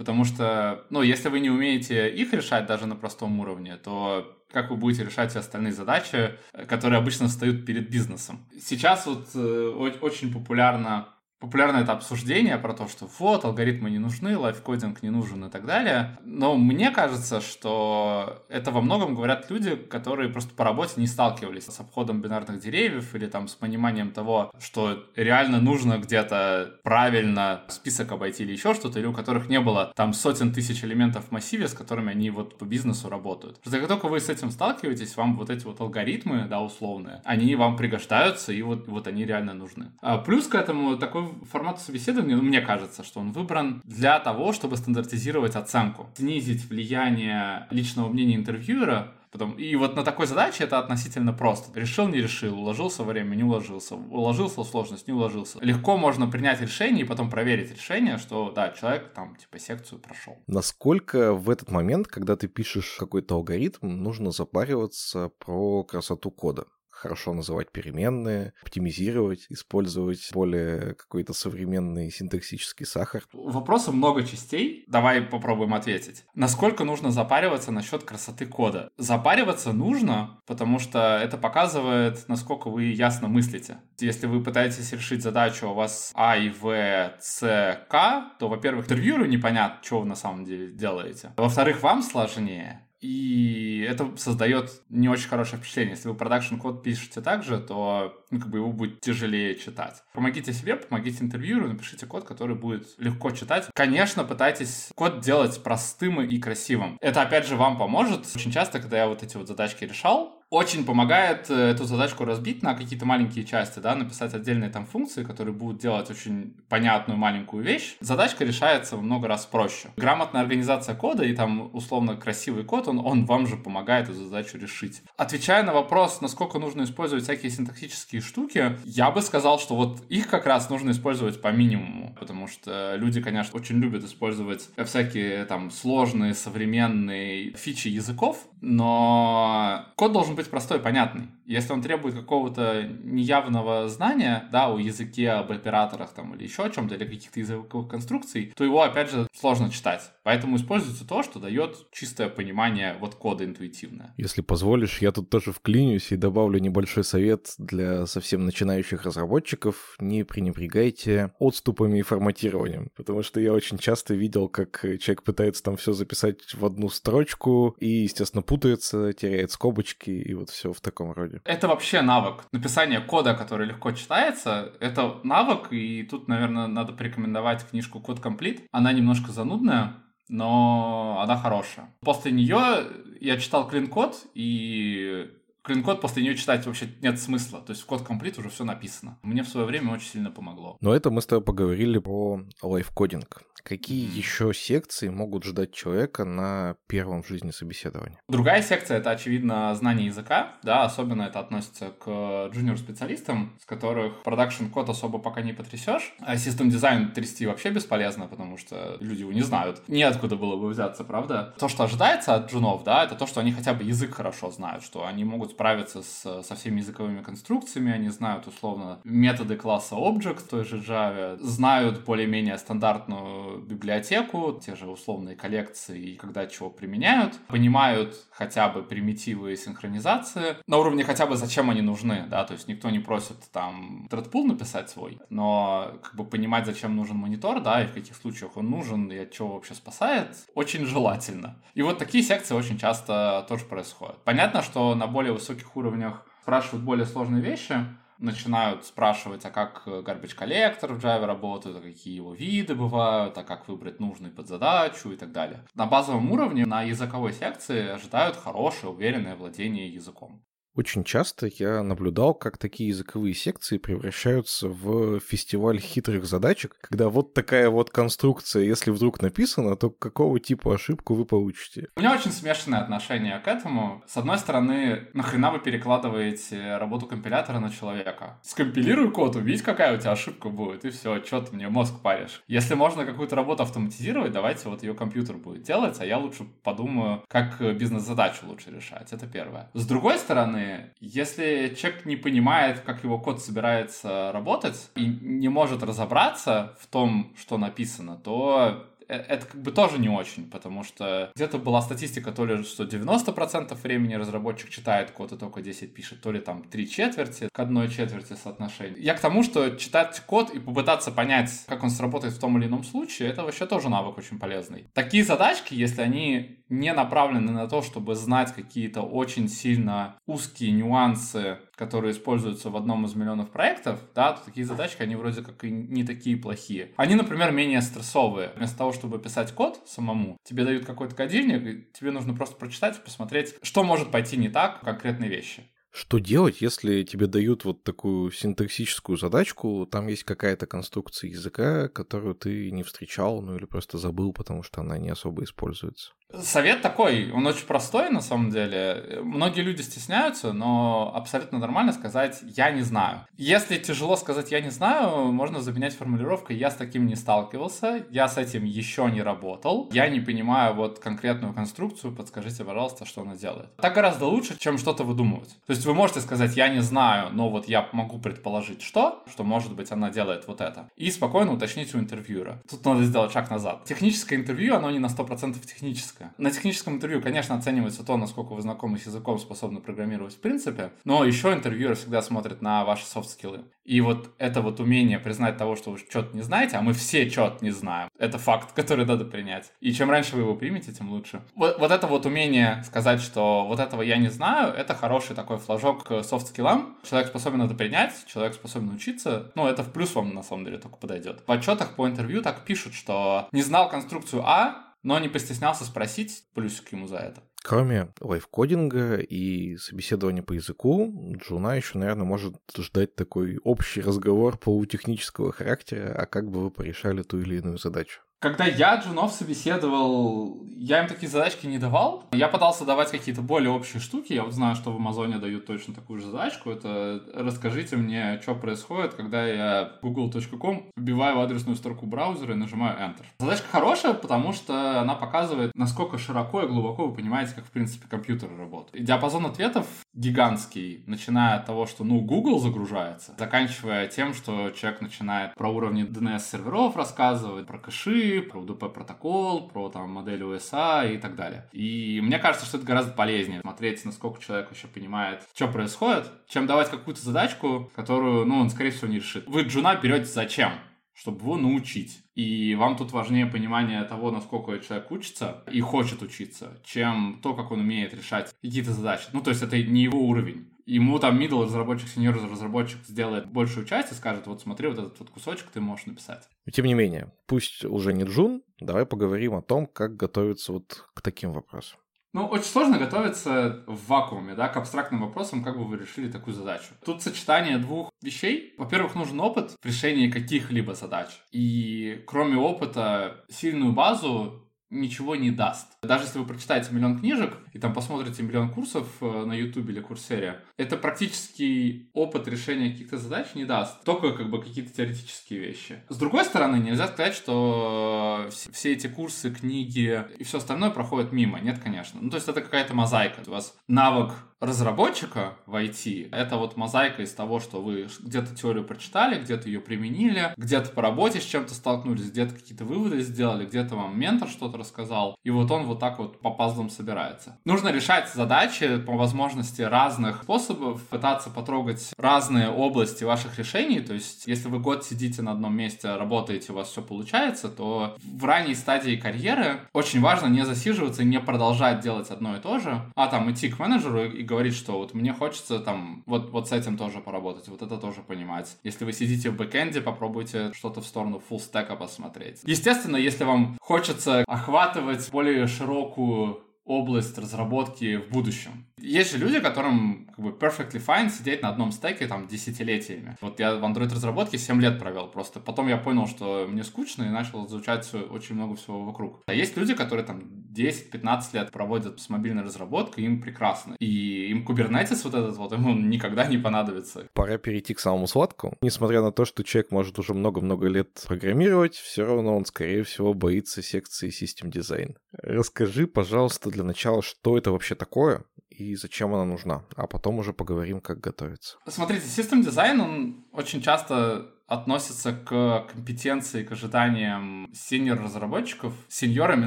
Speaker 5: Потому что, ну, если вы не умеете их решать даже на простом уровне, то как вы будете решать все остальные задачи, которые обычно встают перед бизнесом? Сейчас вот э, очень популярно популярно это обсуждение про то, что вот, алгоритмы не нужны, лайфкодинг не нужен и так далее. Но мне кажется, что это во многом говорят люди, которые просто по работе не сталкивались с обходом бинарных деревьев или там с пониманием того, что реально нужно где-то правильно список обойти или еще что-то, или у которых не было там сотен тысяч элементов в массиве, с которыми они вот по бизнесу работают. Что как только вы с этим сталкиваетесь, вам вот эти вот алгоритмы, да, условные, они вам пригождаются, и вот, вот они реально нужны. А плюс к этому такой формат собеседования, ну, мне кажется, что он выбран для того, чтобы стандартизировать оценку, снизить влияние личного мнения интервьюера Потом, и вот на такой задаче это относительно просто. Решил, не решил, уложился во время, не уложился, уложился в сложность, не уложился. Легко можно принять решение и потом проверить решение, что да, человек там типа секцию прошел.
Speaker 1: Насколько в этот момент, когда ты пишешь какой-то алгоритм, нужно запариваться про красоту кода? Хорошо называть переменные, оптимизировать, использовать более какой-то современный синтаксический сахар.
Speaker 5: Вопросов много частей. Давай попробуем ответить. Насколько нужно запариваться насчет красоты кода? Запариваться нужно, потому что это показывает, насколько вы ясно мыслите. Если вы пытаетесь решить задачу, у вас А и В, С, К, то, во-первых, интервьюеру непонятно, что вы на самом деле делаете. Во-вторых, вам сложнее. И это создает не очень хорошее впечатление. Если вы продакшн код пишете так же, то ну, как бы его будет тяжелее читать. Помогите себе, помогите интервьюеру, напишите код, который будет легко читать. Конечно, пытайтесь код делать простым и красивым. Это, опять же, вам поможет. Очень часто, когда я вот эти вот задачки решал, очень помогает э, эту задачку разбить на какие-то маленькие части, да, написать отдельные там функции, которые будут делать очень понятную маленькую вещь. Задачка решается много раз проще. Грамотная организация кода и там условно красивый код, он, он вам же помогает эту задачу решить. Отвечая на вопрос, насколько нужно использовать всякие синтаксические штуки, я бы сказал, что вот их как раз нужно использовать по минимуму, потому что люди, конечно, очень любят использовать всякие там сложные современные фичи языков, но код должен быть простой и понятный. Если он требует какого-то неявного знания, да, о языке, об операторах там или еще о чем-то, или каких-то языковых конструкций, то его, опять же, сложно читать. Поэтому используется то, что дает чистое понимание вот кода интуитивное.
Speaker 1: Если позволишь, я тут тоже вклинюсь и добавлю небольшой совет для совсем начинающих разработчиков. Не пренебрегайте отступами и форматированием, потому что я очень часто видел, как человек пытается там все записать в одну строчку и, естественно, путается, теряет скобочки и вот все в таком роде.
Speaker 5: Это вообще навык. Написание кода, который легко читается, это навык, и тут, наверное, надо порекомендовать книжку Code Complete. Она немножко занудная, но она хорошая. После нее я читал Clean Code, и Clean Code после нее читать вообще нет смысла. То есть в Code Complete уже все написано. Мне в свое время очень сильно помогло.
Speaker 1: Но это мы с тобой поговорили про live coding. Какие mm. еще секции могут ждать человека на первом в жизни собеседовании?
Speaker 5: Другая секция это, очевидно, знание языка. Да, особенно это относится к джуниор-специалистам, с которых production код особо пока не потрясешь. А system design трясти вообще бесполезно, потому что люди его не знают. Неоткуда было бы взяться, правда? То, что ожидается от джунов, да, это то, что они хотя бы язык хорошо знают, что они могут справиться с, со всеми языковыми конструкциями, они знают условно методы класса Object той же Java, знают более-менее стандартную библиотеку, те же условные коллекции и когда чего применяют, понимают хотя бы примитивы синхронизации на уровне хотя бы зачем они нужны, да, то есть никто не просит там threadpool написать свой, но как бы понимать, зачем нужен монитор, да, и в каких случаях он нужен, и от чего вообще спасает, очень желательно. И вот такие секции очень часто тоже происходят. Понятно, что на более высоких уровнях спрашивают более сложные вещи, начинают спрашивать, а как э, garbage коллектор в Java работает, а какие его виды бывают, а как выбрать нужный под задачу и так далее. На базовом уровне на языковой секции ожидают хорошее, уверенное владение языком.
Speaker 1: Очень часто я наблюдал, как такие языковые секции превращаются в фестиваль хитрых задачек, когда вот такая вот конструкция, если вдруг написана, то какого типа ошибку вы получите?
Speaker 5: У меня очень смешанное отношение к этому. С одной стороны, нахрена вы перекладываете работу компилятора на человека? Скомпилируй код, увидеть, какая у тебя ошибка будет, и все, что ты мне мозг паришь. Если можно какую-то работу автоматизировать, давайте вот ее компьютер будет делать, а я лучше подумаю, как бизнес-задачу лучше решать. Это первое. С другой стороны, стороны, если человек не понимает, как его код собирается работать и не может разобраться в том, что написано, то это как бы тоже не очень, потому что где-то была статистика то ли, что 90% времени разработчик читает код и только 10 пишет, то ли там 3 четверти к одной четверти соотношения. Я к тому, что читать код и попытаться понять, как он сработает в том или ином случае, это вообще тоже навык очень полезный. Такие задачки, если они не направлены на то, чтобы знать какие-то очень сильно узкие нюансы которые используются в одном из миллионов проектов, да, то такие задачки, они вроде как и не такие плохие. Они, например, менее стрессовые. Вместо того, чтобы писать код самому, тебе дают какой-то кодильник, и тебе нужно просто прочитать посмотреть, что может пойти не так в конкретной вещи.
Speaker 1: Что делать, если тебе дают вот такую синтаксическую задачку, там есть какая-то конструкция языка, которую ты не встречал, ну или просто забыл, потому что она не особо используется?
Speaker 5: Совет такой, он очень простой на самом деле. Многие люди стесняются, но абсолютно нормально сказать «я не знаю». Если тяжело сказать «я не знаю», можно заменять формулировкой «я с таким не сталкивался», «я с этим еще не работал», «я не понимаю вот конкретную конструкцию, подскажите, пожалуйста, что она делает». Так гораздо лучше, чем что-то выдумывать. То есть вы можете сказать «я не знаю, но вот я могу предположить что», что может быть она делает вот это, и спокойно уточнить у интервьюера. Тут надо сделать шаг назад. Техническое интервью, оно не на 100% техническое техническое. На техническом интервью, конечно, оценивается то, насколько вы знакомы с языком, способны программировать в принципе, но еще интервьюер всегда смотрит на ваши софт-скиллы. И вот это вот умение признать того, что вы что-то не знаете, а мы все что-то не знаем, это факт, [LAUGHS] который надо принять. И чем раньше вы его примете, тем лучше. Вот, вот это вот умение сказать, что вот этого я не знаю, это хороший такой флажок к софт-скиллам. Человек способен это принять, человек способен учиться. Ну, это в плюс вам на самом деле только подойдет. В отчетах по интервью так пишут, что не знал конструкцию А, но не постеснялся спросить, плюсик ему за это.
Speaker 1: Кроме лайвкодинга и собеседования по языку, Джуна еще, наверное, может ждать такой общий разговор полутехнического характера, а как бы вы порешали ту или иную задачу.
Speaker 5: Когда я джунов собеседовал, я им такие задачки не давал. Я пытался давать какие-то более общие штуки. Я вот знаю, что в Амазоне дают точно такую же задачку. Это расскажите мне, что происходит, когда я google.com вбиваю в адресную строку браузера и нажимаю Enter. Задачка хорошая, потому что она показывает, насколько широко и глубоко вы понимаете, как, в принципе, компьютеры работают. И диапазон ответов гигантский, начиная от того, что, ну, Google загружается, заканчивая тем, что человек начинает про уровни DNS-серверов рассказывать, про кэши, про UDP протокол, про там модель USA и так далее. И мне кажется, что это гораздо полезнее смотреть, насколько человек вообще понимает, что происходит, чем давать какую-то задачку, которую, ну, он, скорее всего, не решит. Вы джуна берете зачем? чтобы его научить. И вам тут важнее понимание того, насколько человек учится и хочет учиться, чем то, как он умеет решать какие-то задачи. Ну, то есть это не его уровень. Ему там middle разработчик, senior разработчик сделает большую часть и скажет, вот смотри, вот этот вот кусочек ты можешь написать.
Speaker 1: Тем не менее, пусть уже не Джун, давай поговорим о том, как готовиться вот к таким вопросам.
Speaker 5: Ну, очень сложно готовиться в вакууме, да, к абстрактным вопросам, как бы вы решили такую задачу. Тут сочетание двух вещей. Во-первых, нужен опыт в решении каких-либо задач. И кроме опыта, сильную базу ничего не даст. Даже если вы прочитаете миллион книжек и там посмотрите миллион курсов э, на YouTube или Курсере, это практически опыт решения каких-то задач не даст. Только как бы какие-то теоретические вещи. С другой стороны, нельзя сказать, что все эти курсы, книги и все остальное проходят мимо. Нет, конечно. Ну, то есть это какая-то мозаика. У вас навык разработчика в IT — это вот мозаика из того, что вы где-то теорию прочитали, где-то ее применили, где-то по работе с чем-то столкнулись, где-то какие-то выводы сделали, где-то вам ментор что-то рассказал, и вот он вот так вот по пазлам собирается. Нужно решать задачи по возможности разных способов, пытаться потрогать разные области ваших решений, то есть если вы год сидите на одном месте, работаете, у вас все получается, то в ранней стадии карьеры очень важно не засиживаться и не продолжать делать одно и то же, а там идти к менеджеру и говорит, что вот мне хочется там вот, вот с этим тоже поработать, вот это тоже понимать. Если вы сидите в бэкэнде, попробуйте что-то в сторону full стека посмотреть. Естественно, если вам хочется охватывать более широкую область разработки в будущем. Есть же люди, которым как бы perfectly fine сидеть на одном стеке там десятилетиями. Вот я в Android разработке 7 лет провел просто. Потом я понял, что мне скучно и начал изучать очень много всего вокруг. А есть люди, которые там 10-15 лет проводят с мобильной разработкой, им прекрасно. И им Kubernetes вот этот вот, ему никогда не понадобится.
Speaker 1: Пора перейти к самому сладкому. Несмотря на то, что человек может уже много-много лет программировать, все равно он, скорее всего, боится секции систем дизайн. Расскажи, пожалуйста, для начала, что это вообще такое и зачем она нужна, а потом уже поговорим, как готовиться.
Speaker 5: Смотрите, system design, он очень часто относится к компетенции, к ожиданиям сеньор-разработчиков. Сеньорами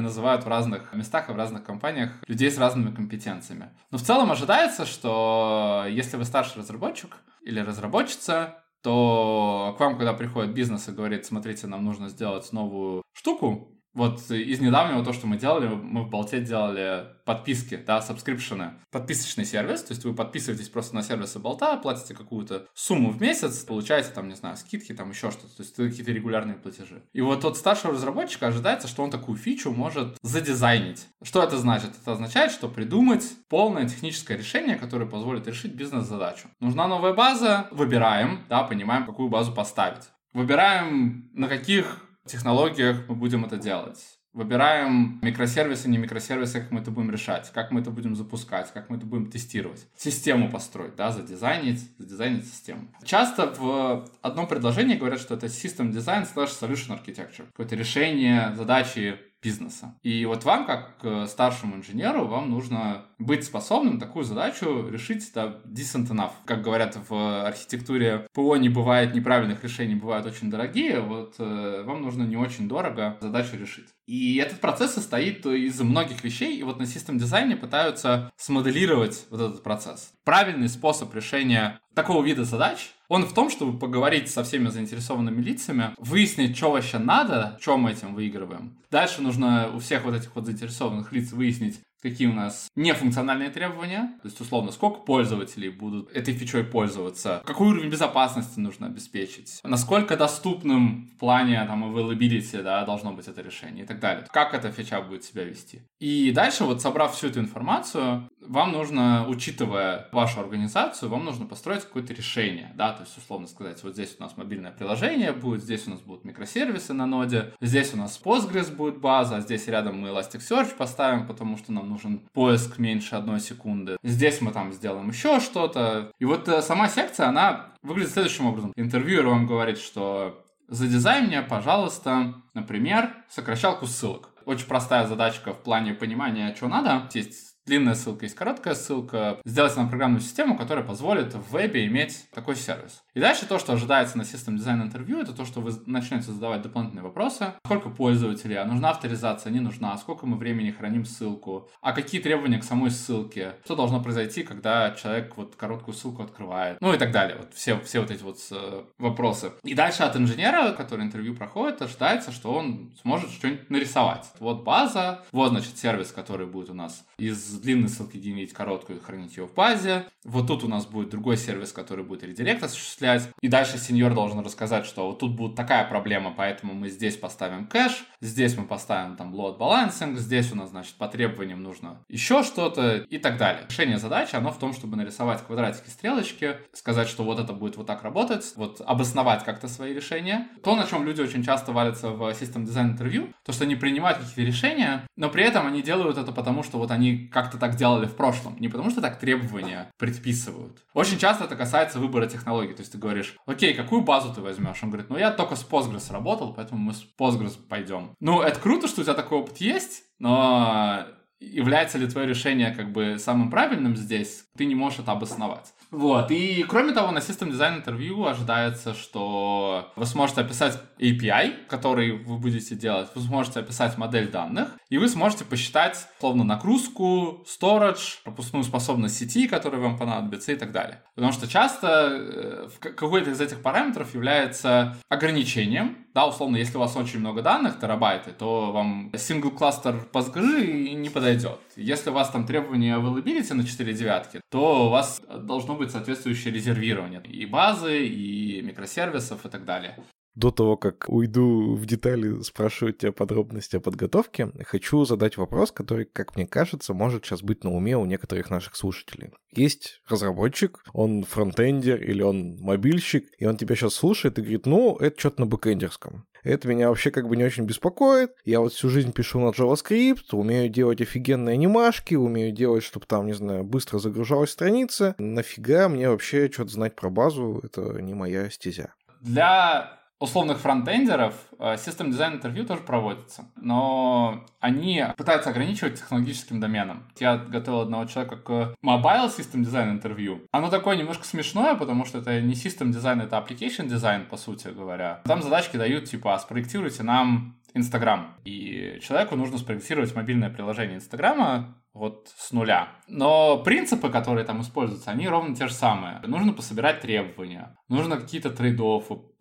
Speaker 5: называют в разных местах и в разных компаниях людей с разными компетенциями. Но в целом ожидается, что если вы старший разработчик или разработчица, то к вам, когда приходит бизнес и говорит, смотрите, нам нужно сделать новую штуку, вот из недавнего то, что мы делали, мы в Болте делали подписки, да, сабскрипшены. Подписочный сервис, то есть вы подписываетесь просто на сервисы Болта, платите какую-то сумму в месяц, получаете там, не знаю, скидки, там еще что-то, то есть какие-то регулярные платежи. И вот от старшего разработчика ожидается, что он такую фичу может задизайнить. Что это значит? Это означает, что придумать полное техническое решение, которое позволит решить бизнес-задачу. Нужна новая база, выбираем, да, понимаем, какую базу поставить. Выбираем, на каких технологиях мы будем это делать. Выбираем микросервисы, не микросервисы, как мы это будем решать, как мы это будем запускать, как мы это будем тестировать. Систему построить, да, задизайнить, задизайнить систему. Часто в одном предложении говорят, что это system design slash solution architecture. Какое-то решение задачи бизнеса. И вот вам, как э, старшему инженеру, вам нужно быть способным такую задачу решить да, decent enough. Как говорят в архитектуре, ПО не бывает неправильных решений, бывают очень дорогие, вот э, вам нужно не очень дорого задачу решить. И этот процесс состоит из многих вещей, и вот на систем дизайне пытаются смоделировать вот этот процесс. Правильный способ решения такого вида задач он в том, чтобы поговорить со всеми заинтересованными лицами, выяснить, что вообще надо, что мы этим выигрываем. Дальше нужно у всех вот этих вот заинтересованных лиц выяснить, какие у нас нефункциональные требования, то есть, условно, сколько пользователей будут этой фичой пользоваться, какой уровень безопасности нужно обеспечить, насколько доступным в плане там availability, да, должно быть это решение и так далее. Как эта фича будет себя вести. И дальше, вот собрав всю эту информацию, вам нужно, учитывая вашу организацию, вам нужно построить какое-то решение, да, то есть, условно сказать, вот здесь у нас мобильное приложение будет, здесь у нас будут микросервисы на ноде, здесь у нас Postgres будет база, а здесь рядом мы Elasticsearch поставим, потому что нам нужен поиск меньше одной секунды. Здесь мы там сделаем еще что-то. И вот э, сама секция, она выглядит следующим образом. Интервьюер вам говорит, что задизайн мне, пожалуйста, например, сокращалку ссылок. Очень простая задачка в плане понимания, что надо. Есть длинная ссылка, есть короткая ссылка. Сделать нам программную систему, которая позволит в вебе иметь такой сервис. И дальше то, что ожидается на System Design интервью, это то, что вы начнете задавать дополнительные вопросы. Сколько пользователей, а нужна авторизация, не нужна, сколько мы времени храним ссылку, а какие требования к самой ссылке, что должно произойти, когда человек вот короткую ссылку открывает, ну и так далее. Вот все, все вот эти вот э, вопросы. И дальше от инженера, который интервью проходит, ожидается, что он сможет что-нибудь нарисовать. Вот база, вот, значит, сервис, который будет у нас из длинной ссылки делить короткую и хранить ее в базе. Вот тут у нас будет другой сервис, который будет редирект осуществлять. И дальше сеньор должен рассказать, что вот тут будет такая проблема, поэтому мы здесь поставим кэш, здесь мы поставим там load balancing, здесь у нас, значит, по требованиям нужно еще что-то и так далее. Решение задачи, оно в том, чтобы нарисовать квадратики, стрелочки, сказать, что вот это будет вот так работать, вот обосновать как-то свои решения. То, на чем люди очень часто валятся в System Design интервью, то, что они принимают какие-то решения, но при этом они делают это потому, что вот они как как-то так делали в прошлом. Не потому что так требования предписывают. Очень часто это касается выбора технологий. То есть ты говоришь, окей, какую базу ты возьмешь? Он говорит, ну я только с Postgres работал, поэтому мы с Postgres пойдем. Ну, это круто, что у тебя такой опыт есть, но является ли твое решение как бы самым правильным здесь, ты не можешь это обосновать. Вот. И кроме того, на System Design интервью ожидается, что вы сможете описать API, который вы будете делать, вы сможете описать модель данных, и вы сможете посчитать, словно нагрузку, storage, пропускную способность сети, которая вам понадобится и так далее. Потому что часто э, какой-то из этих параметров является ограничением, да, условно, если у вас очень много данных, терабайты, то вам single кластер PostgreSQL не подойдет. Если у вас там требования availability на 4 девятки, то у вас должно быть соответствующее резервирование и базы, и микросервисов и так далее.
Speaker 1: До того, как уйду в детали спрашивать тебя подробности о подготовке, хочу задать вопрос, который, как мне кажется, может сейчас быть на уме у некоторых наших слушателей. Есть разработчик, он фронтендер или он мобильщик, и он тебя сейчас слушает и говорит, ну, это что-то на бэкэндерском. Это меня вообще как бы не очень беспокоит. Я вот всю жизнь пишу на JavaScript, умею делать офигенные анимашки, умею делать, чтобы там, не знаю, быстро загружалась страница. Нафига мне вообще что-то знать про базу? Это не моя стезя.
Speaker 5: Для условных фронтендеров э, System Design интервью тоже проводится, но они пытаются ограничивать технологическим доменом. Я готовил одного человека к Mobile System Design интервью. Оно такое немножко смешное, потому что это не System Design, это Application Design, по сути говоря. Там задачки дают типа, «А спроектируйте нам Инстаграм. И человеку нужно спроектировать мобильное приложение Инстаграма, вот с нуля. Но принципы, которые там используются, они ровно те же самые. Нужно пособирать требования, нужно какие-то трейд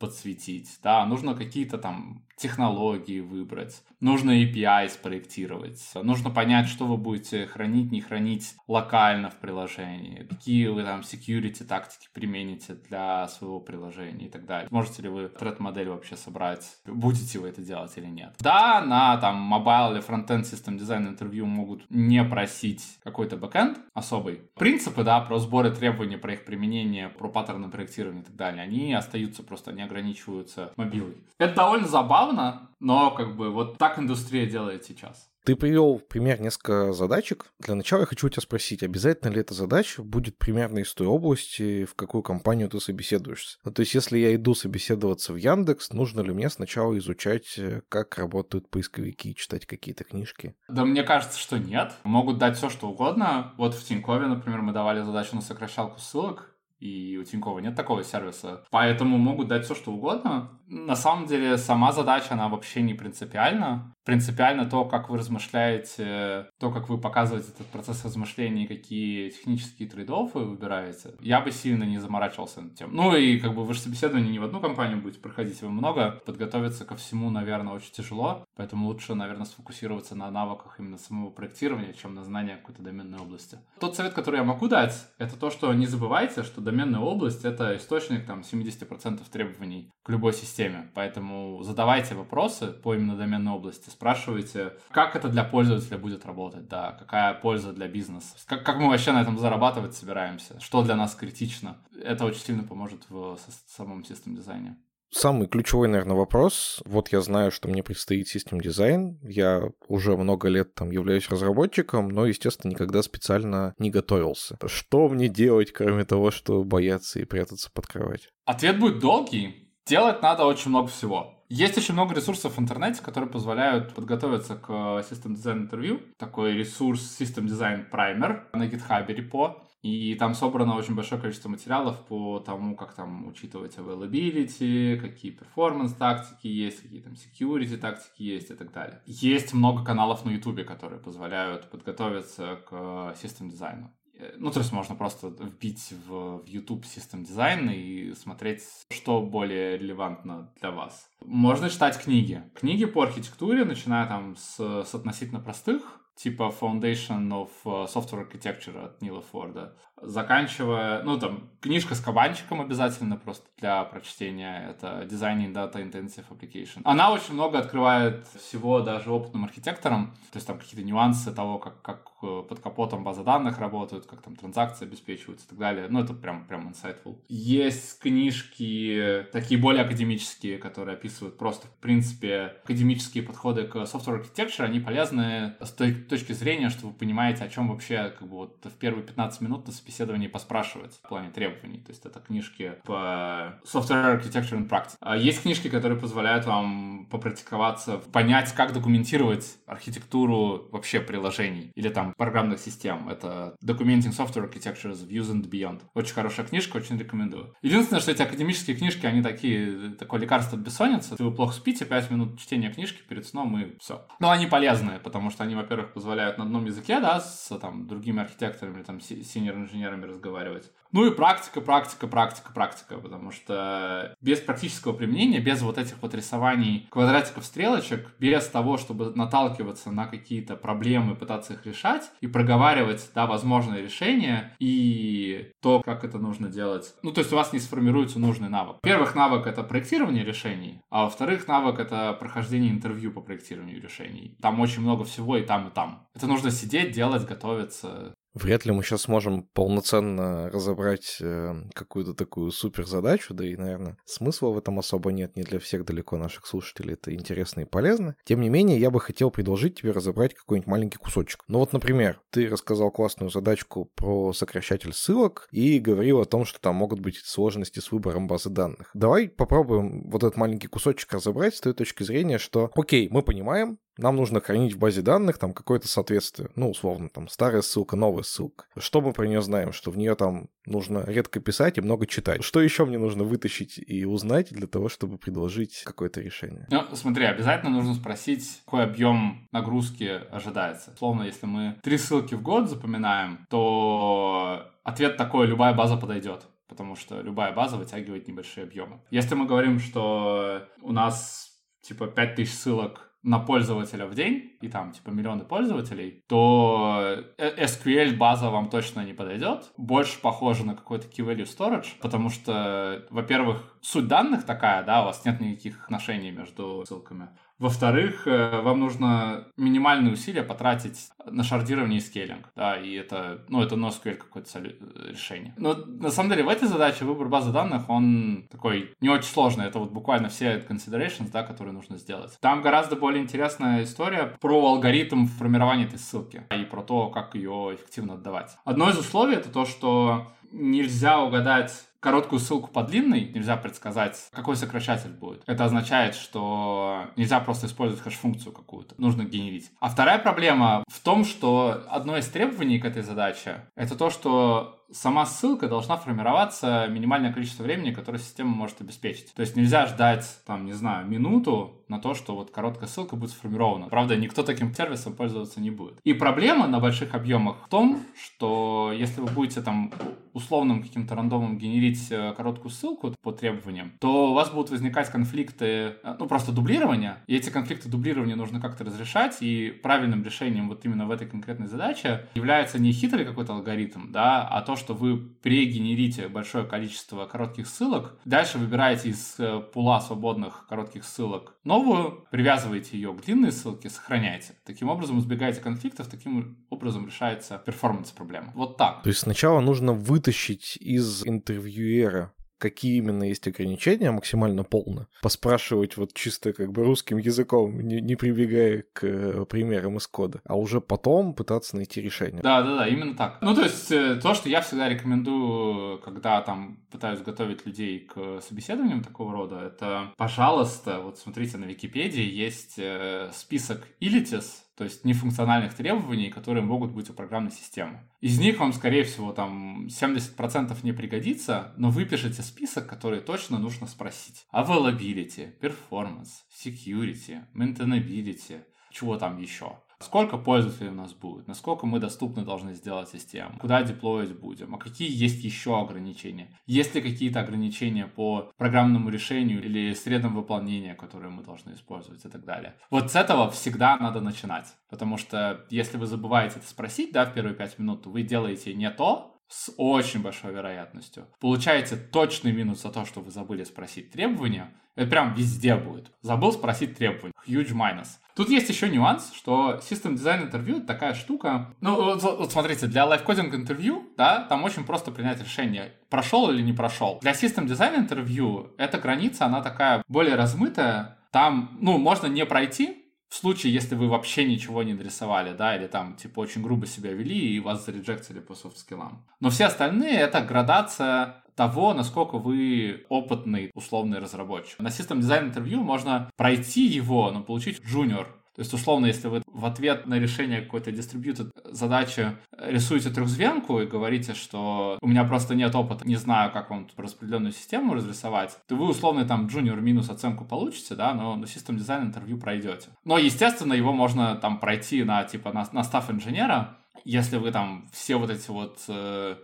Speaker 5: подсветить, да, нужно какие-то там технологии выбрать, нужно API спроектировать, нужно понять, что вы будете хранить, не хранить локально в приложении, какие вы там security тактики примените для своего приложения и так далее. Можете ли вы тред-модель вообще собрать, будете вы это делать или нет. Да, на там mobile или frontend system design интервью могут не просить какой-то бэкэнд особый. Принципы, да, про сборы требований, про их применение, про паттерны проектирования и так далее, они остаются просто, не ограничиваются мобилой. Это довольно забавно, но как бы вот так индустрия делает сейчас.
Speaker 1: Ты привел в пример несколько задачек. Для начала я хочу тебя спросить, обязательно ли эта задача будет примерно из той области, в какую компанию ты собеседуешься? Ну, то есть, если я иду собеседоваться в Яндекс, нужно ли мне сначала изучать, э, как работают поисковики, читать какие-то книжки?
Speaker 5: Да мне кажется, что нет. Могут дать все, что угодно. Вот в Тинькове, например, мы давали задачу на сокращалку ссылок, и у Тинькова нет такого сервиса. Поэтому могут дать все, что угодно. На самом деле, сама задача, она вообще не принципиальна. Принципиально то, как вы размышляете, то, как вы показываете этот процесс размышления, какие технические трейдов вы выбираете. Я бы сильно не заморачивался над тем. Ну и как бы вы же собеседование не в одну компанию будете проходить, вы много. Подготовиться ко всему, наверное, очень тяжело. Поэтому лучше, наверное, сфокусироваться на навыках именно самого проектирования, чем на знании какой-то доменной области. Тот совет, который я могу дать, это то, что не забывайте, что доменная область — это источник там 70% требований к любой системе. Поэтому задавайте вопросы по именно доменной области, спрашивайте, как это для пользователя будет работать, да, какая польза для бизнеса, как, как мы вообще на этом зарабатывать собираемся, что для нас критично. Это очень сильно поможет в самом system дизайне.
Speaker 1: Самый ключевой, наверное, вопрос. Вот я знаю, что мне предстоит system design. Я уже много лет там являюсь разработчиком, но, естественно, никогда специально не готовился. Что мне делать, кроме того, что бояться и прятаться под кровать?
Speaker 5: Ответ будет долгий. Делать надо очень много всего. Есть очень много ресурсов в интернете, которые позволяют подготовиться к System Design интервью. Такой ресурс System Design Primer на GitHub репо. И там собрано очень большое количество материалов по тому, как там учитывать availability, какие performance тактики есть, какие там security тактики есть и так далее. Есть много каналов на YouTube, которые позволяют подготовиться к систем дизайну. Ну, то есть можно просто вбить в, в YouTube System Design и смотреть, что более релевантно для вас. Можно читать книги. Книги по архитектуре, начиная там с, с относительно простых, типа Foundation of э, Software Architecture от Нила Форда, заканчивая, ну, там, книжка с кабанчиком обязательно просто для прочтения, это Designing Data Intensive Application. Она очень много открывает всего даже опытным архитекторам, то есть там какие-то нюансы того, как, как э, под капотом базы данных работают, как там транзакции обеспечиваются и так далее. Ну, это прям, прям insightful. Есть книжки такие более академические, которые описывают просто, в принципе, академические подходы к software architecture, они полезны с той точки зрения, что вы понимаете, о чем вообще как бы вот в первые 15 минут на собеседовании поспрашивать в плане требований. То есть это книжки по software architecture and practice. А есть книжки, которые позволяют вам попрактиковаться, понять, как документировать архитектуру вообще приложений или там программных систем. Это Documenting Software Architectures Views and Beyond. Очень хорошая книжка, очень рекомендую. Единственное, что эти академические книжки, они такие, такое лекарство от бессонницы. Если вы плохо спите, 5 минут чтения книжки перед сном и все. Но они полезные, потому что они, во-первых, позволяют на одном языке, да, с там другими архитекторами, там, синер инженерами разговаривать. Ну и практика, практика, практика, практика, потому что без практического применения, без вот этих вот рисований квадратиков, стрелочек, без того, чтобы наталкиваться на какие-то проблемы, пытаться их решать и проговаривать, да, возможные решения и то, как это нужно делать. Ну, то есть у вас не сформируется нужный навык. Первых навык — это проектирование решений, а во-вторых, навык — это прохождение интервью по проектированию решений. Там очень много всего и там, и там. Это нужно сидеть, делать, готовиться.
Speaker 1: Вряд ли мы сейчас сможем полноценно разобрать э, какую-то такую супер задачу, да и, наверное, смысла в этом особо нет, не для всех далеко наших слушателей это интересно и полезно. Тем не менее, я бы хотел предложить тебе разобрать какой-нибудь маленький кусочек. Ну вот, например, ты рассказал классную задачку про сокращатель ссылок и говорил о том, что там могут быть сложности с выбором базы данных. Давай попробуем вот этот маленький кусочек разобрать с той точки зрения, что, окей, мы понимаем, нам нужно хранить в базе данных там какое-то соответствие. Ну, условно, там старая ссылка, новая ссылка. Что мы про нее знаем? Что в нее там нужно редко писать и много читать. Что еще мне нужно вытащить и узнать для того, чтобы предложить какое-то решение?
Speaker 5: Ну, смотри, обязательно нужно спросить, какой объем нагрузки ожидается. Словно, если мы три ссылки в год запоминаем, то ответ такой, любая база подойдет потому что любая база вытягивает небольшие объемы. Если мы говорим, что у нас типа 5000 ссылок на пользователя в день, и там типа миллионы пользователей, то SQL база вам точно не подойдет. Больше похоже на какой-то key value storage, потому что, во-первых, суть данных такая, да, у вас нет никаких отношений между ссылками. Во-вторых, э, вам нужно минимальные усилия потратить на шардирование и скейлинг. Да, и это, ну, это NoSQL какое-то решение. Но на самом деле в этой задаче выбор базы данных, он такой не очень сложный. Это вот буквально все considerations, да, которые нужно сделать. Там гораздо более интересная история про алгоритм формирования этой ссылки и про то, как ее эффективно отдавать. Одно из условий это то, что нельзя угадать короткую ссылку по длинной, нельзя предсказать, какой сокращатель будет. Это означает, что нельзя просто использовать хэш-функцию какую-то, нужно генерить. А вторая проблема в том, что одно из требований к этой задаче — это то, что сама ссылка должна формироваться минимальное количество времени, которое система может обеспечить. То есть нельзя ждать, там, не знаю, минуту на то, что вот короткая ссылка будет сформирована. Правда, никто таким сервисом пользоваться не будет. И проблема на больших объемах в том, что если вы будете там условным каким-то рандомом генерить э, короткую ссылку по требованиям, то у вас будут возникать конфликты, э, ну, просто дублирования, и эти конфликты дублирования нужно как-то разрешать, и правильным решением вот именно в этой конкретной задаче является не хитрый какой-то алгоритм, да, а то, что вы прегенерите большое количество коротких ссылок, дальше выбираете из э, пула свободных коротких ссылок новую, привязываете ее к длинной ссылке, сохраняете. Таким образом избегаете конфликтов, таким образом решается перформанс проблема. Вот так.
Speaker 1: То есть сначала нужно вытащить из интервьюера какие именно есть ограничения максимально полно, поспрашивать вот чисто как бы русским языком, не, не прибегая к э, примерам из кода, а уже потом пытаться найти решение.
Speaker 5: Да, да, да, именно так. Ну, то есть э, то, что я всегда рекомендую, когда там пытаюсь готовить людей к собеседованиям такого рода, это, пожалуйста, вот смотрите, на Википедии есть э, список Ilitis, то есть нефункциональных требований, которые могут быть у программной системы. Из них вам, скорее всего, там 70% не пригодится, но выпишите список, который точно нужно спросить. Availability, performance, security, maintainability, чего там еще. Сколько пользователей у нас будет, насколько мы доступны должны сделать систему, куда деплоить будем, а какие есть еще ограничения. Есть ли какие-то ограничения по программному решению или средам выполнения, которые мы должны использовать и так далее. Вот с этого всегда надо начинать, потому что если вы забываете это спросить, да, в первые пять минут, то вы делаете не то, с очень большой вероятностью. Получаете точный минус за то, что вы забыли спросить требования. Это прям везде будет. Забыл спросить требования. Huge minus. Тут есть еще нюанс, что System Design интервью это такая штука. Ну, вот, вот смотрите, для лайфкодинг интервью, да, там очень просто принять решение, прошел или не прошел. Для System Design интервью эта граница, она такая более размытая. Там, ну, можно не пройти, в случае, если вы вообще ничего не нарисовали, да, или там, типа, очень грубо себя вели и вас зареджектили по софт-скиллам. Но все остальные — это градация того, насколько вы опытный условный разработчик. На System Design интервью можно пройти его, но получить junior то есть, условно, если вы в ответ на решение какой-то distributed задачи рисуете трехзвенку и говорите, что у меня просто нет опыта, не знаю, как вам распределенную систему разрисовать, то вы, условно, там junior минус оценку получите, да, но на system design интервью пройдете. Но, естественно, его можно там пройти на, типа, на, на staff инженера, если вы там все вот эти вот э,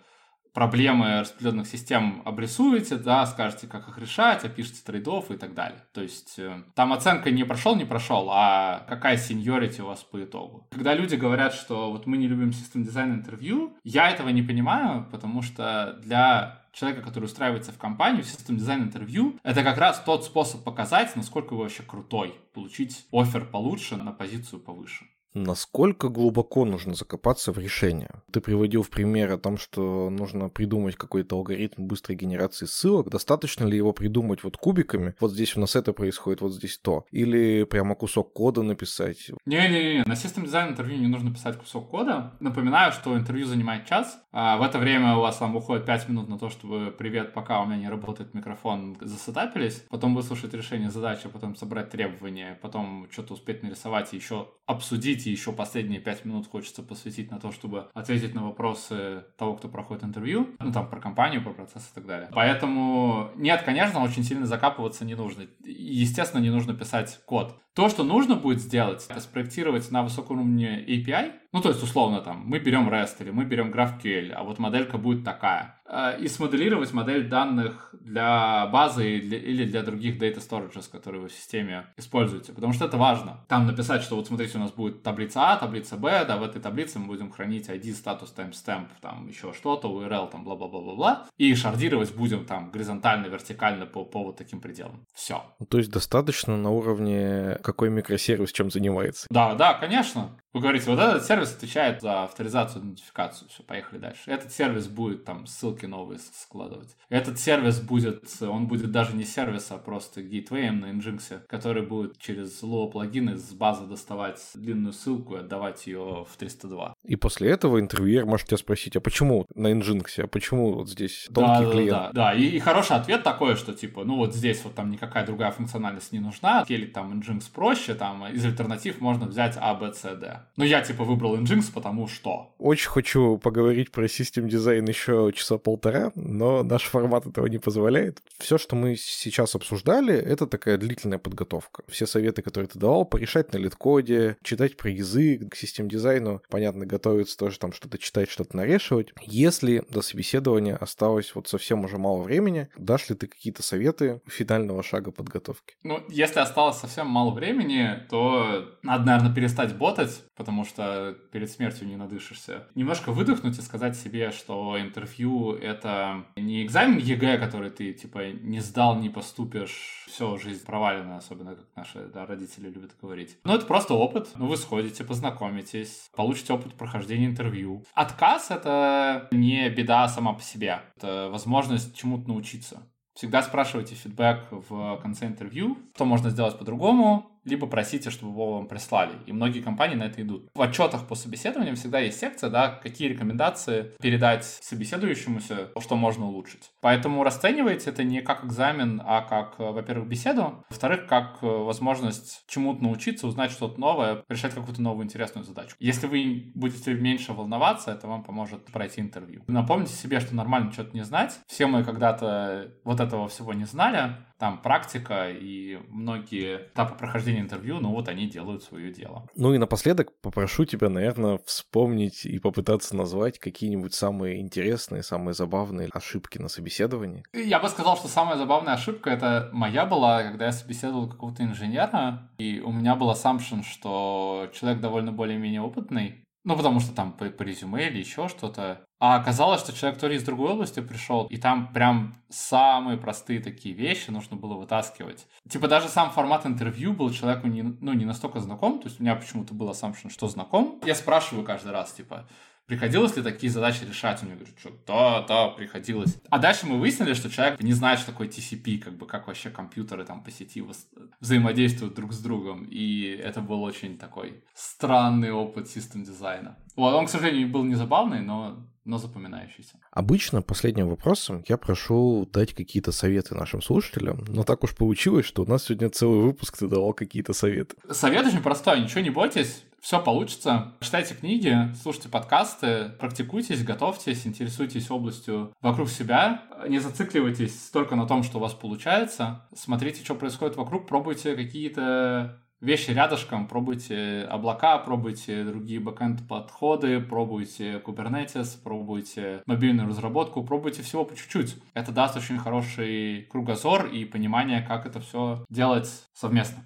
Speaker 5: проблемы распределенных систем обрисуете, да, скажете, как их решать, опишите trade-off ы и так далее. То есть э, там оценка не прошел, не прошел, а какая seniority у вас по итогу. Когда люди говорят, что вот мы не любим system design интервью, я этого не понимаю, потому что для человека, который устраивается в компанию, system design интервью, это как раз тот способ показать, насколько вы вообще крутой, получить офер получше на позицию повыше.
Speaker 1: Насколько глубоко нужно закопаться в решение? Ты приводил в пример о том, что нужно придумать какой-то алгоритм быстрой генерации ссылок. Достаточно ли его придумать вот кубиками? Вот здесь у нас это происходит, вот здесь то. Или прямо кусок кода написать?
Speaker 5: Не-не-не, на систем дизайн интервью не нужно писать кусок кода. Напоминаю, что интервью занимает час. А в это время у вас там уходит 5 минут на то, чтобы «Привет, пока у меня не работает микрофон», засетапились. Потом выслушать решение задачи, потом собрать требования, потом что-то успеть нарисовать и еще обсудить, и еще последние пять минут хочется посвятить на то, чтобы ответить на вопросы того, кто проходит интервью, ну там про компанию, про процесс и так далее. Поэтому нет, конечно, очень сильно закапываться не нужно. Естественно, не нужно писать код. То, что нужно будет сделать, это спроектировать на высоком уровне API. Ну, то есть, условно, там, мы берем REST или мы берем GraphQL, а вот моделька будет такая. Э, и смоделировать модель данных для базы или для других data storages, которые вы в системе используете. Потому что это важно. Там написать, что вот смотрите, у нас будет таблица А, таблица Б, да, в этой таблице мы будем хранить ID, статус, timestamp, там еще что-то, URL, там, бла-бла-бла-бла-бла. И шардировать будем там горизонтально, вертикально по, по вот таким пределам. Все.
Speaker 1: То есть достаточно на уровне какой микросервис чем занимается.
Speaker 5: Да, да, конечно. Вы говорите, вот этот сервис отвечает за авторизацию, идентификацию. Все, поехали дальше. Этот сервис будет там ссылки новые складывать. Этот сервис будет, он будет даже не сервис, а просто гейтвеем на Nginx, который будет через Low плагины с базы доставать длинную ссылку и отдавать ее в 302.
Speaker 1: И после этого интервьюер может тебя спросить, а почему на Nginx, а почему вот здесь тонкий
Speaker 5: да,
Speaker 1: клиент?
Speaker 5: Да, да, да. И, и хороший ответ такой, что типа, ну вот здесь вот там никакая другая функциональность не нужна, или там Nginx проще, там из альтернатив можно взять A, B, C, D. Ну, я типа выбрал Nginx, потому что.
Speaker 1: Очень хочу поговорить про систем дизайн еще часа полтора, но наш формат этого не позволяет. Все, что мы сейчас обсуждали, это такая длительная подготовка. Все советы, которые ты давал, порешать на лид-коде, читать про язык, к систем дизайну, понятно, готовиться тоже там что-то читать, что-то нарешивать. Если до собеседования осталось вот совсем уже мало времени, дашь ли ты какие-то советы финального шага подготовки?
Speaker 5: Ну, если осталось совсем мало времени, то надо, наверное, перестать ботать, потому что перед смертью не надышишься. Немножко выдохнуть и сказать себе, что интервью — это не экзамен ЕГЭ, который ты, типа, не сдал, не поступишь, все, жизнь провалена, особенно как наши да, родители любят говорить. Но это просто опыт. Ну, вы сходите, познакомитесь, получите опыт прохождения интервью. Отказ — это не беда сама по себе. Это возможность чему-то научиться. Всегда спрашивайте фидбэк в конце интервью, что можно сделать по-другому, либо просите, чтобы его вам прислали. И многие компании на это идут. В отчетах по собеседованиям всегда есть секция, да, какие рекомендации передать собеседующемуся, что можно улучшить. Поэтому расценивайте это не как экзамен, а как, во-первых, беседу, во-вторых, как возможность чему-то научиться, узнать что-то новое, решать какую-то новую интересную задачу. Если вы будете меньше волноваться, это вам поможет пройти интервью. Напомните себе, что нормально что-то не знать. Все мы когда-то вот этого всего не знали, там практика и многие этапы прохождения интервью, ну вот они делают свое дело.
Speaker 1: Ну и напоследок попрошу тебя, наверное, вспомнить и попытаться назвать какие-нибудь самые интересные, самые забавные ошибки на собеседовании.
Speaker 5: Я бы сказал, что самая забавная ошибка это моя была, когда я собеседовал какого-то инженера, и у меня был assumption, что человек довольно более-менее опытный, ну, потому что там по, по резюме или еще что-то. А оказалось, что человек то ли из другой области пришел, и там прям самые простые такие вещи нужно было вытаскивать. Типа даже сам формат интервью был человеку не, ну, не настолько знаком, то есть у меня почему-то был assumption, что знаком. Я спрашиваю каждый раз, типа, Приходилось ли такие задачи решать? Он мне говорит, что да, да, приходилось. А дальше мы выяснили, что человек не знает, что такое TCP, как бы как вообще компьютеры там по сети взаимодействуют друг с другом. И это был очень такой странный опыт систем дизайна. Вот, он, к сожалению, был не забавный, но но запоминающийся.
Speaker 1: Обычно последним вопросом я прошу дать какие-то советы нашим слушателям, но так уж получилось, что у нас сегодня целый выпуск ты давал какие-то советы.
Speaker 5: Совет очень простой, ничего не бойтесь, все получится. Читайте книги, слушайте подкасты, практикуйтесь, готовьтесь, интересуйтесь областью вокруг себя. Не зацикливайтесь только на том, что у вас получается. Смотрите, что происходит вокруг, пробуйте какие-то вещи рядышком, пробуйте облака, пробуйте другие бэкэнд подходы, пробуйте Kubernetes, пробуйте мобильную разработку, пробуйте всего по чуть-чуть. Это даст очень хороший кругозор и понимание, как это все делать совместно.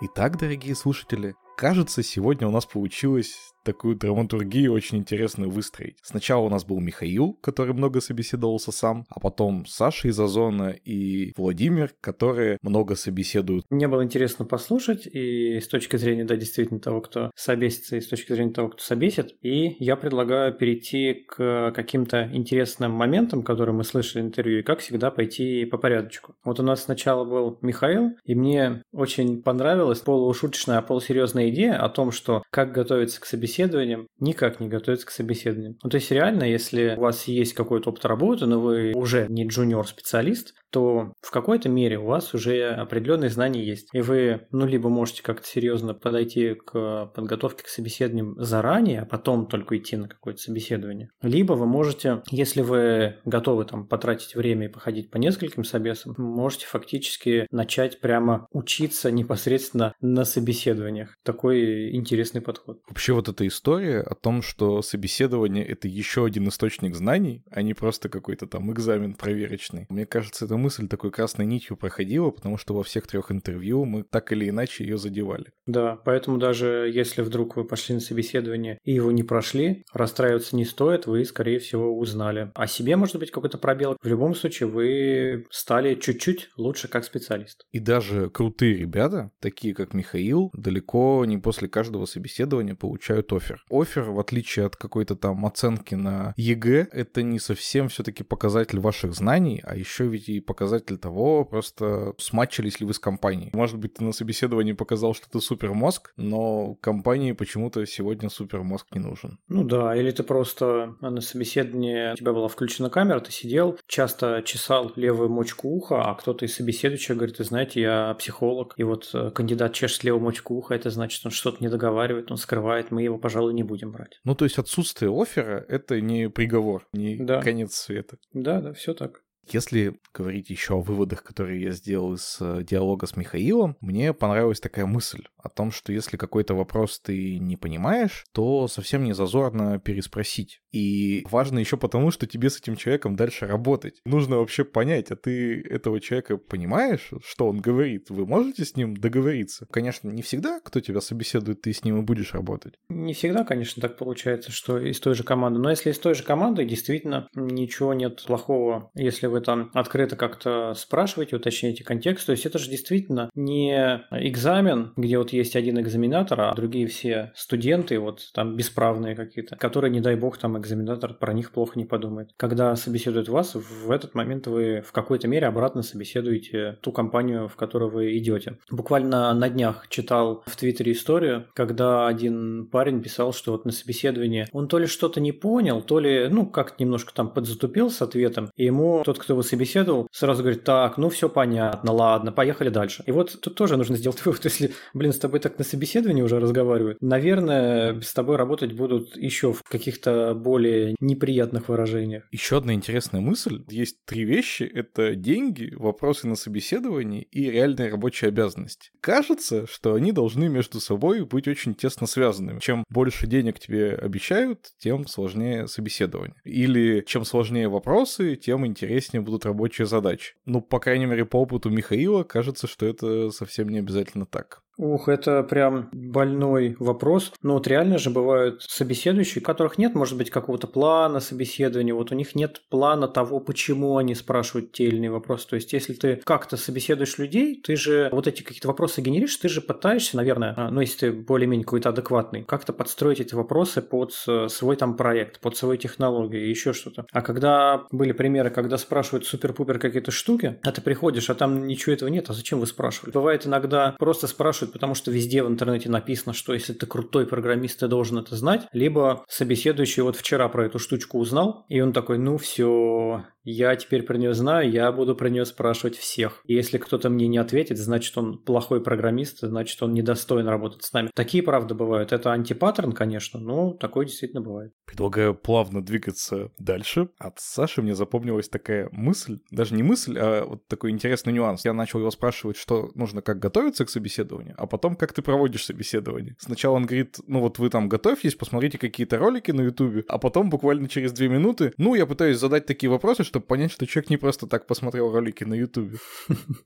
Speaker 1: Итак, дорогие слушатели, кажется, сегодня у нас получилось такую драматургию очень интересную выстроить. Сначала у нас был Михаил, который много собеседовался сам, а потом Саша из Озона и Владимир, которые много собеседуют.
Speaker 2: Мне было интересно послушать, и с точки зрения, да, действительно, того, кто собесится, и с точки зрения того, кто собесит. И я предлагаю перейти к каким-то интересным моментам, которые мы слышали в интервью, и, как всегда, пойти по порядочку. Вот у нас сначала был Михаил, и мне очень понравилась полушуточная, полусерьезная идея о том, что как готовиться к собеседованию собеседованиям никак не готовиться к собеседованиям. Ну, то есть реально, если у вас есть какой-то опыт работы, но вы уже не джуниор-специалист, то в какой-то мере у вас уже определенные знания есть. И вы, ну, либо можете как-то серьезно подойти к подготовке к собеседованиям заранее, а потом только идти на какое-то собеседование. Либо вы можете, если вы готовы там потратить время и походить по нескольким собесам, можете фактически начать прямо учиться непосредственно на собеседованиях. Такой интересный подход.
Speaker 1: Вообще вот эта история о том, что собеседование — это еще один источник знаний, а не просто какой-то там экзамен проверочный. Мне кажется, это мысль такой красной нитью проходила, потому что во всех трех интервью мы так или иначе ее задевали.
Speaker 2: Да, поэтому даже если вдруг вы пошли на собеседование и его не прошли, расстраиваться не стоит, вы, скорее всего, узнали. О себе может быть какой-то пробел. В любом случае, вы стали чуть-чуть лучше как специалист.
Speaker 1: И даже крутые ребята, такие как Михаил, далеко не после каждого собеседования получают офер. Офер, в отличие от какой-то там оценки на ЕГЭ, это не совсем все-таки показатель ваших знаний, а еще ведь и показатель того, просто смачились ли вы с компанией. Может быть, ты на собеседовании показал, что ты супер мозг, но компании почему-то сегодня супер мозг не нужен.
Speaker 2: Ну да, или ты просто на собеседовании, у тебя была включена камера, ты сидел, часто чесал левую мочку уха, а кто-то из собеседующих говорит, ты знаете, я психолог, и вот э, кандидат чешет левую мочку уха, это значит, он что-то не договаривает, он скрывает, мы его, пожалуй, не будем брать.
Speaker 1: Ну, то есть отсутствие оффера — это не приговор, не да. конец света.
Speaker 2: Да, да, все так.
Speaker 1: Если говорить еще о выводах, которые я сделал из э, диалога с Михаилом, мне понравилась такая мысль о том, что если какой-то вопрос ты не понимаешь, то совсем не зазорно переспросить. И важно еще потому, что тебе с этим человеком дальше работать. Нужно вообще понять, а ты этого человека понимаешь, что он говорит? Вы можете с ним договориться? Конечно, не всегда, кто тебя собеседует, ты с ним и будешь работать.
Speaker 2: Не всегда, конечно, так получается, что из той же команды. Но если из той же команды, действительно, ничего нет плохого, если вы там открыто как-то спрашиваете, уточняете контекст. То есть это же действительно не экзамен, где вот есть один экзаменатор, а другие все студенты, вот там бесправные какие-то, которые, не дай бог, там экзаменатор про них плохо не подумает. Когда собеседуют вас, в этот момент вы в какой-то мере обратно собеседуете ту компанию, в которую вы идете. Буквально на днях читал в Твиттере историю, когда один парень писал, что вот на собеседовании он то ли что-то не понял, то ли, ну, как-то немножко там подзатупил с ответом, и ему тот, кто его собеседовал, сразу говорит, так, ну все понятно, ладно, поехали дальше. И вот тут тоже нужно сделать [LAUGHS] вывод, если, блин, с тобой так на собеседовании уже разговаривают, наверное, с тобой работать будут еще в каких-то более неприятных выражениях.
Speaker 1: Еще одна интересная мысль. Есть три вещи. Это деньги, вопросы на собеседовании и реальные рабочие обязанности. Кажется, что они должны между собой быть очень тесно связанными. Чем больше денег тебе обещают, тем сложнее собеседование. Или чем сложнее вопросы, тем интереснее будут рабочие задачи. Ну, по крайней мере, по опыту Михаила, кажется, что это совсем не обязательно так.
Speaker 2: Ух, это прям больной вопрос. Но вот реально же бывают собеседующие, у которых нет, может быть, какого-то плана собеседования, вот у них нет плана того, почему они спрашивают те или иные вопросы. То есть, если ты как-то собеседуешь людей, ты же вот эти какие-то вопросы генеришь, ты же пытаешься, наверное, а, ну, если ты более-менее какой-то адекватный, как-то подстроить эти вопросы под свой там проект, под свою технологию, еще что-то. А когда были примеры, когда спрашивают супер-пупер какие-то штуки, а ты приходишь, а там ничего этого нет, а зачем вы спрашивали? Бывает иногда просто спрашивают спрашивают, потому что везде в интернете написано, что если ты крутой программист, ты должен это знать. Либо собеседующий вот вчера про эту штучку узнал, и он такой, ну все, я теперь про нее знаю, я буду про нее спрашивать всех. И если кто-то мне не ответит, значит он плохой программист, значит он недостоин работать с нами. Такие, правда, бывают. Это антипаттерн, конечно, но такое действительно бывает.
Speaker 1: Предлагаю плавно двигаться дальше. От Саши мне запомнилась такая мысль, даже не мысль, а вот такой интересный нюанс. Я начал его спрашивать, что нужно как готовиться к собеседованию, а потом как ты проводишь собеседование. Сначала он говорит, ну вот вы там готовьтесь, посмотрите какие-то ролики на ютубе, а потом буквально через две минуты, ну я пытаюсь задать такие вопросы, чтобы понять, что человек не просто так посмотрел ролики на ютубе.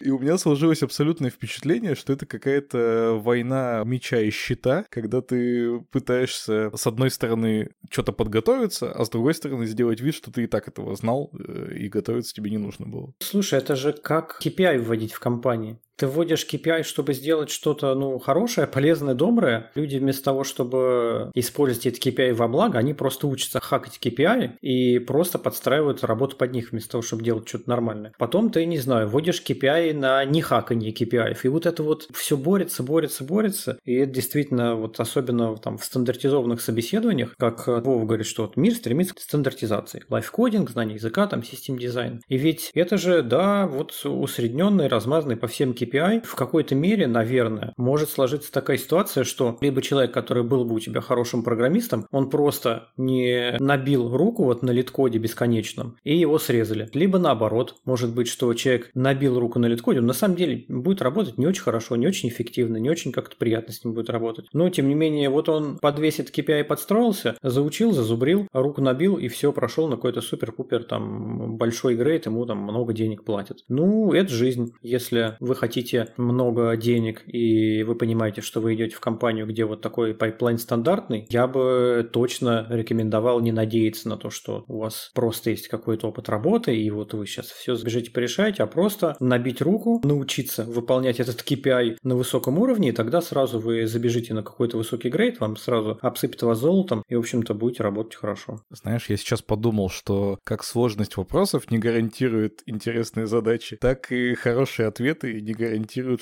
Speaker 1: И у меня сложилось абсолютное впечатление, что это какая-то война меча и щита, когда ты пытаешься с одной стороны что-то подготовиться, а с другой стороны сделать вид, что ты и так этого знал, э, и готовиться тебе не нужно было.
Speaker 2: Слушай, это же как KPI вводить в компании. Ты вводишь KPI, чтобы сделать что-то ну, хорошее, полезное, доброе. Люди вместо того, чтобы использовать эти KPI во благо, они просто учатся хакать KPI и просто подстраивают работу под них вместо того, чтобы делать что-то нормальное. Потом ты, не знаю, вводишь KPI на не хаканье KPI. И вот это вот все борется, борется, борется. И это действительно вот особенно там в стандартизованных собеседованиях, как Вова говорит, что вот мир стремится к стандартизации. Live coding, знание языка, там system design. И ведь это же, да, вот усредненный, размазанный по всем KPI KPI, в какой-то мере, наверное, может сложиться такая ситуация, что либо человек, который был бы у тебя хорошим программистом, он просто не набил руку вот на литкоде бесконечном, и его срезали. Либо наоборот, может быть, что человек набил руку на литкоде, он на самом деле будет работать не очень хорошо, не очень эффективно, не очень как-то приятно с ним будет работать. Но, тем не менее, вот он под весь этот KPI подстроился, заучил, зазубрил, руку набил, и все, прошел на какой-то супер-пупер там большой грейд, ему там много денег платят. Ну, это жизнь. Если вы хотите много денег, и вы понимаете, что вы идете в компанию, где вот такой пайплайн стандартный, я бы точно рекомендовал не надеяться на то, что у вас просто есть какой-то опыт работы, и вот вы сейчас все сбежите порешаете, а просто набить руку, научиться выполнять этот KPI на высоком уровне, и тогда сразу вы забежите на какой-то высокий грейд, вам сразу обсыпят вас золотом, и, в общем-то, будете работать хорошо.
Speaker 1: Знаешь, я сейчас подумал, что как сложность вопросов не гарантирует интересные задачи, так и хорошие ответы не гарантируют,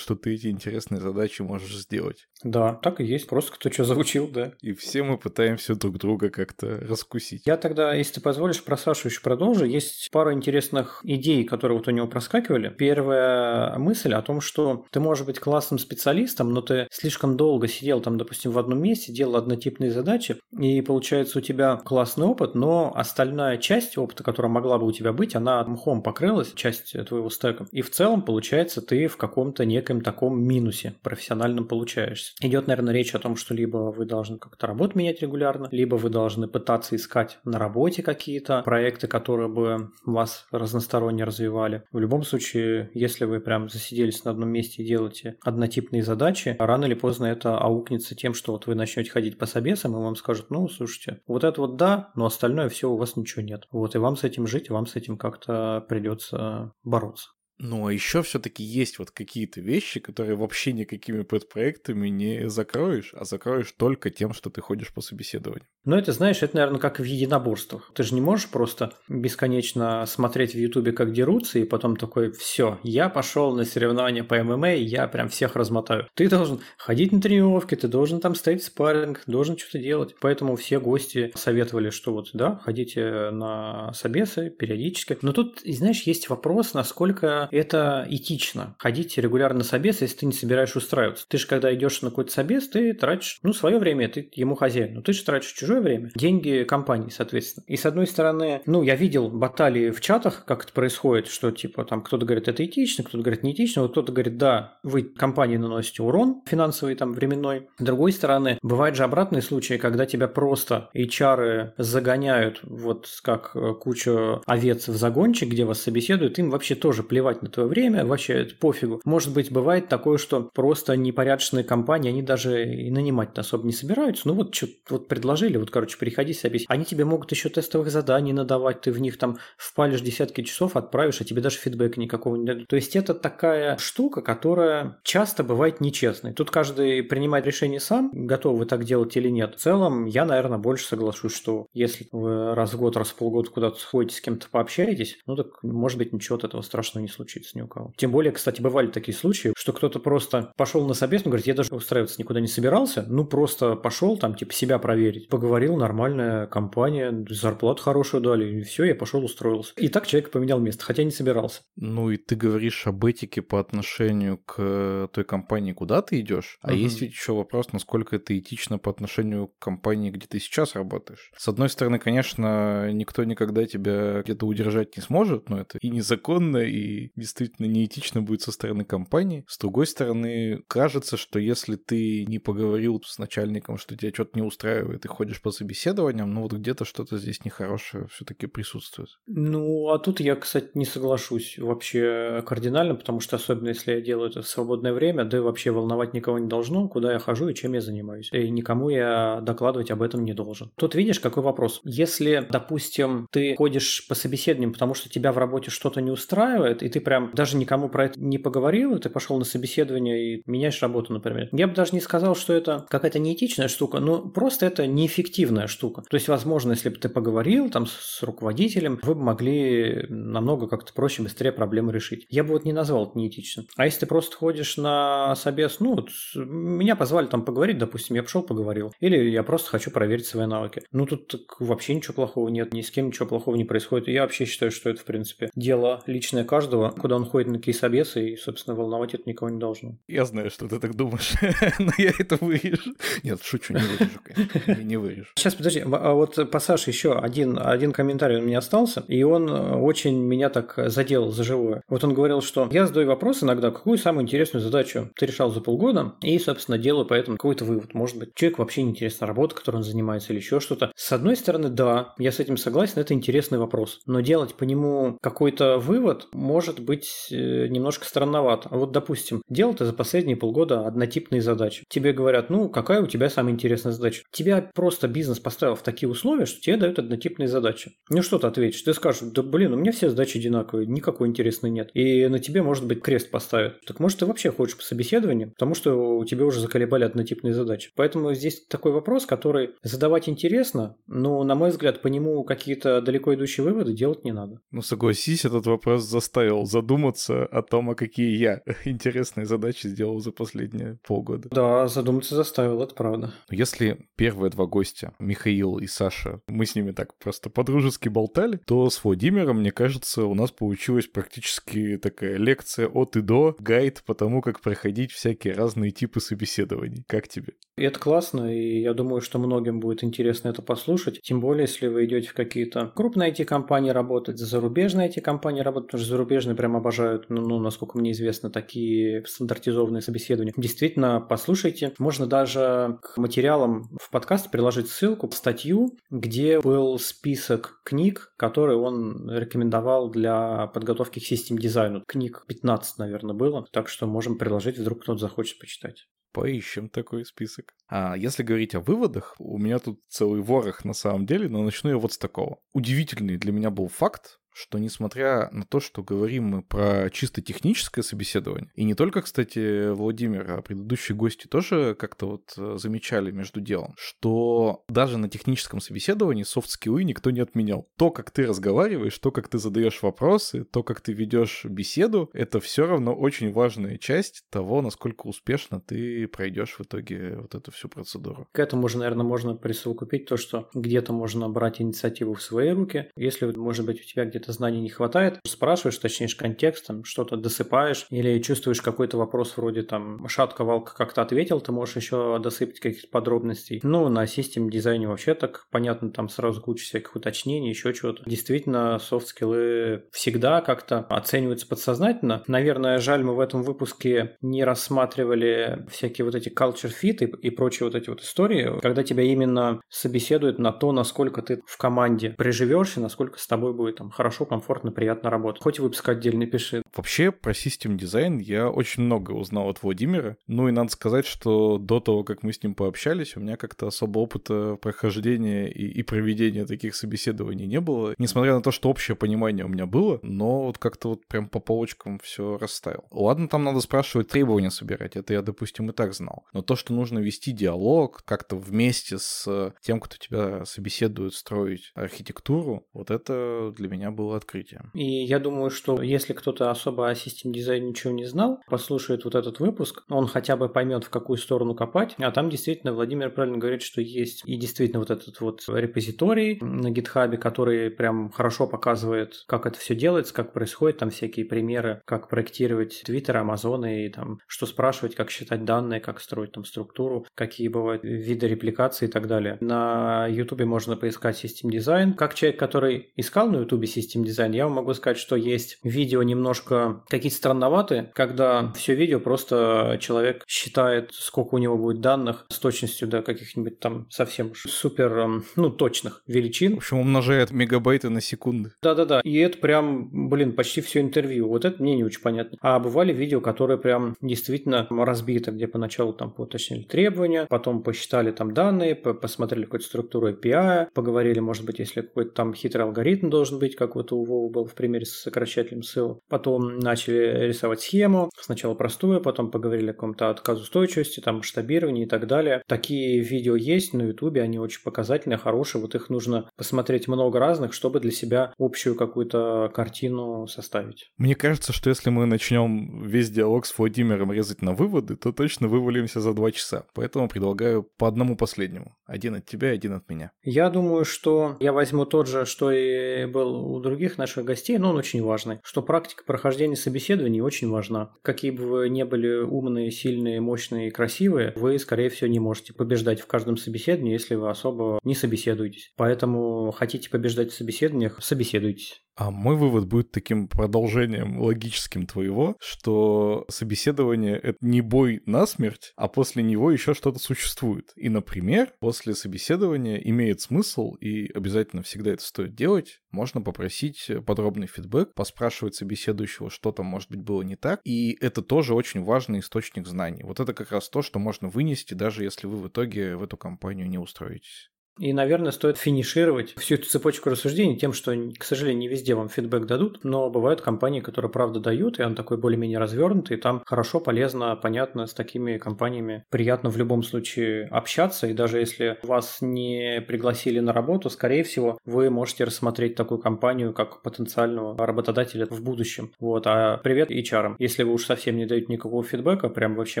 Speaker 1: что ты эти интересные задачи можешь сделать.
Speaker 2: Да, так и есть. Просто кто что заучил, да.
Speaker 1: И все мы пытаемся друг друга как-то раскусить.
Speaker 2: Я тогда, если ты позволишь, про Сашу еще продолжу. Есть пара интересных идей, которые вот у него проскакивали. Первая мысль о том, что ты можешь быть классным специалистом, но ты слишком долго сидел там, допустим, в одном месте, делал однотипные задачи, и получается у тебя классный опыт, но остальная часть опыта, которая могла бы у тебя быть, она мхом покрылась, часть твоего стека. И в целом, получается, ты в каком-то неком таком минусе профессиональном получаешься. Идет, наверное, речь о том, что либо вы должны как-то работу менять регулярно, либо вы должны пытаться искать на работе какие-то проекты, которые бы вас разносторонне развивали. В любом случае, если вы прям засиделись на одном месте и делаете однотипные задачи, рано или поздно это аукнется тем, что вот вы начнете ходить по собесам, и вам скажут, ну, слушайте, вот это вот да, но остальное все у вас ничего нет. Вот, и вам с этим жить, и вам с этим как-то придется бороться.
Speaker 1: Ну, а еще все-таки есть вот какие-то вещи, которые вообще никакими подпроектами не закроешь, а закроешь только тем, что ты ходишь по собеседованию.
Speaker 2: Ну, это, знаешь, это, наверное, как в единоборствах. Ты же не можешь просто бесконечно смотреть в Ютубе, как дерутся, и потом такой, все, я пошел на соревнования по ММА, я прям всех размотаю. Ты должен ходить на тренировки, ты должен там в спарринг, должен что-то делать. Поэтому все гости советовали, что вот, да, ходите на собесы периодически. Но тут, знаешь, есть вопрос, насколько это этично. Ходить регулярно на собес, если ты не собираешь устраиваться. Ты же, когда идешь на какой-то собес, ты тратишь, ну, свое время, ты ему хозяин, но ты же тратишь чужое время, деньги компании, соответственно. И с одной стороны, ну, я видел баталии в чатах, как это происходит, что типа там кто-то говорит, это этично, кто-то говорит, не этично, вот кто-то говорит, да, вы компании наносите урон финансовый, там, временной. С другой стороны, бывают же обратные случаи, когда тебя просто HR загоняют вот как кучу овец в загончик, где вас собеседуют, им вообще тоже плевать на твое время, вообще это пофигу. Может быть, бывает такое, что просто непорядочные компании, они даже и нанимать особо не собираются. Ну вот, что вот предложили, вот, короче, приходи себе. Они тебе могут еще тестовых заданий надавать, ты в них там впалишь десятки часов, отправишь, а тебе даже фидбэка никакого не дадут. То есть это такая штука, которая часто бывает нечестной. Тут каждый принимает решение сам, готов вы так делать или нет. В целом, я, наверное, больше соглашусь, что если вы раз в год, раз в полгода куда-то сходите с кем-то пообщаетесь, ну так, может быть, ничего от этого страшного не случится случится ни у кого. Тем более, кстати, бывали такие случаи, что кто-то просто пошел на собес, говорит, я даже устраиваться никуда не собирался, ну, просто пошел там, типа, себя проверить. Поговорил, нормальная компания, зарплату хорошую дали, и все, я пошел устроился. И так человек поменял место, хотя не собирался.
Speaker 1: Ну, и ты говоришь об этике по отношению к той компании, куда ты идешь, а угу. есть ведь еще вопрос, насколько это этично по отношению к компании, где ты сейчас работаешь. С одной стороны, конечно, никто никогда тебя где-то удержать не сможет, но это и незаконно, и действительно неэтично будет со стороны компании. С другой стороны, кажется, что если ты не поговорил с начальником, что тебя что-то не устраивает, и ходишь по собеседованиям, ну вот где-то что-то здесь нехорошее все-таки присутствует.
Speaker 2: Ну, а тут я, кстати, не соглашусь вообще кардинально, потому что особенно если я делаю это в свободное время, да и вообще волновать никого не должно, куда я хожу и чем я занимаюсь. И никому я докладывать об этом не должен. Тут видишь, какой вопрос. Если, допустим, ты ходишь по собеседованиям, потому что тебя в работе что-то не устраивает, и ты прям даже никому про это не поговорил, и ты пошел на собеседование и меняешь работу, например. Я бы даже не сказал, что это какая-то неэтичная штука, но просто это неэффективная штука. То есть, возможно, если бы ты поговорил там с руководителем, вы бы могли намного как-то проще, быстрее проблему решить. Я бы вот не назвал это неэтичным. А если ты просто ходишь на собес, ну, вот меня позвали там поговорить, допустим, я пошел поговорил. Или я просто хочу проверить свои навыки. Ну, тут вообще ничего плохого нет, ни с кем ничего плохого не происходит. Я вообще считаю, что это, в принципе, дело личное каждого куда он ходит на какие собесы, и, собственно, волновать это никого не должно.
Speaker 1: Я знаю, что ты так думаешь, [LAUGHS] но я это вырежу. Нет, шучу, не вырежу, конечно, не вырежу.
Speaker 2: Сейчас, подожди, а вот по Саше еще один, один комментарий у меня остался, и он очень меня так задел за живое. Вот он говорил, что я задаю вопрос иногда, какую самую интересную задачу ты решал за полгода, и, собственно, делаю поэтому какой-то вывод. Может быть, человек вообще неинтересна работа, которой он занимается, или еще что-то. С одной стороны, да, я с этим согласен, это интересный вопрос. Но делать по нему какой-то вывод может быть э, немножко странновато. А вот, допустим, делал ты за последние полгода однотипные задачи. Тебе говорят, ну, какая у тебя самая интересная задача? Тебя просто бизнес поставил в такие условия, что тебе дают однотипные задачи. Ну, что ты ответишь? Ты скажешь, да блин, у меня все задачи одинаковые, никакой интересной нет. И на тебе, может быть, крест поставят. Так может, ты вообще хочешь по собеседованию, потому что у тебя уже заколебали однотипные задачи. Поэтому здесь такой вопрос, который задавать интересно, но, на мой взгляд, по нему какие-то далеко идущие выводы делать не надо.
Speaker 1: Ну, согласись, этот вопрос заставил задуматься о том, а какие я [LAUGHS] интересные задачи сделал за последние полгода.
Speaker 2: Да, задуматься заставил, это правда.
Speaker 1: Если первые два гостя, Михаил и Саша, мы с ними так просто по-дружески болтали, то с Владимиром, мне кажется, у нас получилась практически такая лекция от и до, гайд по тому, как проходить всякие разные типы собеседований. Как тебе?
Speaker 2: И это классно, и я думаю, что многим будет интересно это послушать. Тем более, если вы идете в какие-то крупные IT-компании работать, зарубежные IT-компании работать, потому что зарубежные прям обожают, ну, ну, насколько мне известно, такие стандартизованные собеседования. Действительно, послушайте. Можно даже к материалам в подкаст приложить ссылку, статью, где был список книг, которые он рекомендовал для подготовки к систем дизайну. Книг 15, наверное, было, так что можем приложить, вдруг кто-то захочет почитать.
Speaker 1: Поищем такой список. А если говорить о выводах, у меня тут целый ворох на самом деле, но начну я вот с такого. Удивительный для меня был факт, что несмотря на то, что говорим мы про чисто техническое собеседование, и не только, кстати, Владимир, а предыдущие гости тоже как-то вот э, замечали между делом, что даже на техническом собеседовании софт-скиллы никто не отменял. То, как ты разговариваешь, то, как ты задаешь вопросы, то, как ты ведешь беседу, это все равно очень важная часть того, насколько успешно ты пройдешь в итоге вот эту всю процедуру.
Speaker 2: К этому же, наверное, можно присовокупить то, что где-то можно брать инициативу в свои руки. Если, может быть, у тебя где-то каких-то знаний не хватает, спрашиваешь, точнее, контекст, там, что-то досыпаешь, или чувствуешь какой-то вопрос вроде там шатка валка как-то ответил, ты можешь еще досыпать каких-то подробностей. Ну, на систем дизайне вообще так понятно, там сразу куча всяких уточнений, еще чего-то. Действительно, софт-скиллы всегда как-то оцениваются подсознательно. Наверное, жаль, мы в этом выпуске не рассматривали всякие вот эти culture fit и, и прочие вот эти вот истории, когда тебя именно собеседуют на то, насколько ты в команде приживешься, насколько с тобой будет там хорошо хорошо, комфортно, приятно работать. Хоть выпуск отдельно пиши.
Speaker 1: Вообще, про систем дизайн я очень много узнал от Владимира. Ну и надо сказать, что до того, как мы с ним пообщались, у меня как-то особо опыта прохождения и, и проведения таких собеседований не было. Несмотря на то, что общее понимание у меня было, но вот как-то вот прям по полочкам все расставил. Ладно, там надо спрашивать требования собирать, это я, допустим, и так знал. Но то, что нужно вести диалог, как-то вместе с тем, кто тебя собеседует, строить архитектуру, вот это для меня было было открытием.
Speaker 2: И я думаю, что если кто-то особо о систем дизайне ничего не знал, послушает вот этот выпуск, он хотя бы поймет, в какую сторону копать. А там действительно Владимир правильно говорит, что есть и действительно вот этот вот репозиторий на гитхабе, который прям хорошо показывает, как это все делается, как происходит, там всякие примеры, как проектировать Твиттер, Амазоны и там что спрашивать, как считать данные, как строить там структуру, какие бывают виды репликации и так далее. На Ютубе можно поискать систем дизайн. Как человек, который искал на Ютубе систем System Design, я вам могу сказать, что есть видео немножко какие-то странноватые, когда все видео просто человек считает, сколько у него будет данных с точностью до каких-нибудь там совсем супер, эм, ну, точных величин.
Speaker 1: В общем, умножает мегабайты на секунды.
Speaker 2: Да-да-да. И это прям, блин, почти все интервью. Вот это мне не очень понятно. А бывали видео, которые прям действительно разбиты, где поначалу там уточнили требования, потом посчитали там данные, посмотрели какую-то структуру API, поговорили, может быть, если какой-то там хитрый алгоритм должен быть, как вот у Вова был в примере с сокращателем ссылок. Потом начали рисовать схему, сначала простую, потом поговорили о каком-то отказу устойчивости, там масштабировании и так далее. Такие видео есть на Ютубе, они очень показательные, хорошие, вот их нужно посмотреть много разных, чтобы для себя общую какую-то картину составить.
Speaker 1: Мне кажется, что если мы начнем весь диалог с Владимиром резать на выводы, то точно вывалимся за два часа. Поэтому предлагаю по одному последнему. Один от тебя, один от меня.
Speaker 2: Я думаю, что я возьму тот же, что и был у других наших гостей, но он очень важный, что практика прохождения собеседований очень важна. Какие бы вы ни были умные, сильные, мощные и красивые, вы, скорее всего, не можете побеждать в каждом собеседовании, если вы особо не собеседуетесь. Поэтому хотите побеждать в собеседованиях, собеседуйтесь.
Speaker 1: А мой вывод будет таким продолжением логическим твоего, что собеседование — это не бой на смерть, а после него еще что-то существует. И, например, после собеседования имеет смысл, и обязательно всегда это стоит делать, можно попросить подробный фидбэк, поспрашивать собеседующего, что там, может быть, было не так. И это тоже очень важный источник знаний. Вот это как раз то, что можно вынести, даже если вы в итоге в эту компанию не устроитесь.
Speaker 2: И, наверное, стоит финишировать всю эту цепочку рассуждений тем, что, к сожалению, не везде вам фидбэк дадут, но бывают компании, которые правда дают, и он такой более-менее развернутый, и там хорошо, полезно, понятно, с такими компаниями приятно в любом случае общаться, и даже если вас не пригласили на работу, скорее всего, вы можете рассмотреть такую компанию как потенциального работодателя в будущем. Вот, а привет HR. Если вы уж совсем не даете никакого фидбэка, прям вообще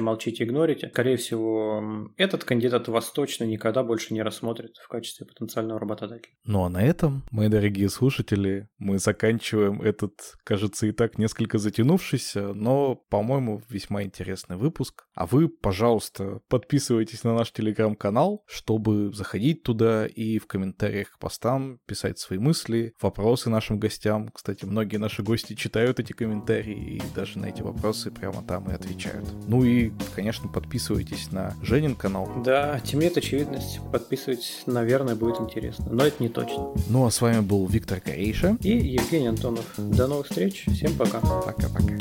Speaker 2: молчите, игнорите, скорее всего, этот кандидат вас точно никогда больше не рассмотрит в качестве потенциального работодателя.
Speaker 1: Ну а на этом, мои дорогие слушатели, мы заканчиваем этот, кажется, и так несколько затянувшийся, но, по-моему, весьма интересный выпуск. А вы, пожалуйста, подписывайтесь на наш телеграм-канал, чтобы заходить туда и в комментариях к постам писать свои мысли, вопросы нашим гостям. Кстати, многие наши гости читают эти комментарии и даже на эти вопросы прямо там и отвечают. Ну и, конечно, подписывайтесь на Женин канал.
Speaker 2: Да, темнеет очевидность. Подписывайтесь наверное, будет интересно. Но это не точно.
Speaker 1: Ну а с вами был Виктор Корейша
Speaker 2: и Евгений Антонов. До новых встреч. Всем пока.
Speaker 1: Пока-пока.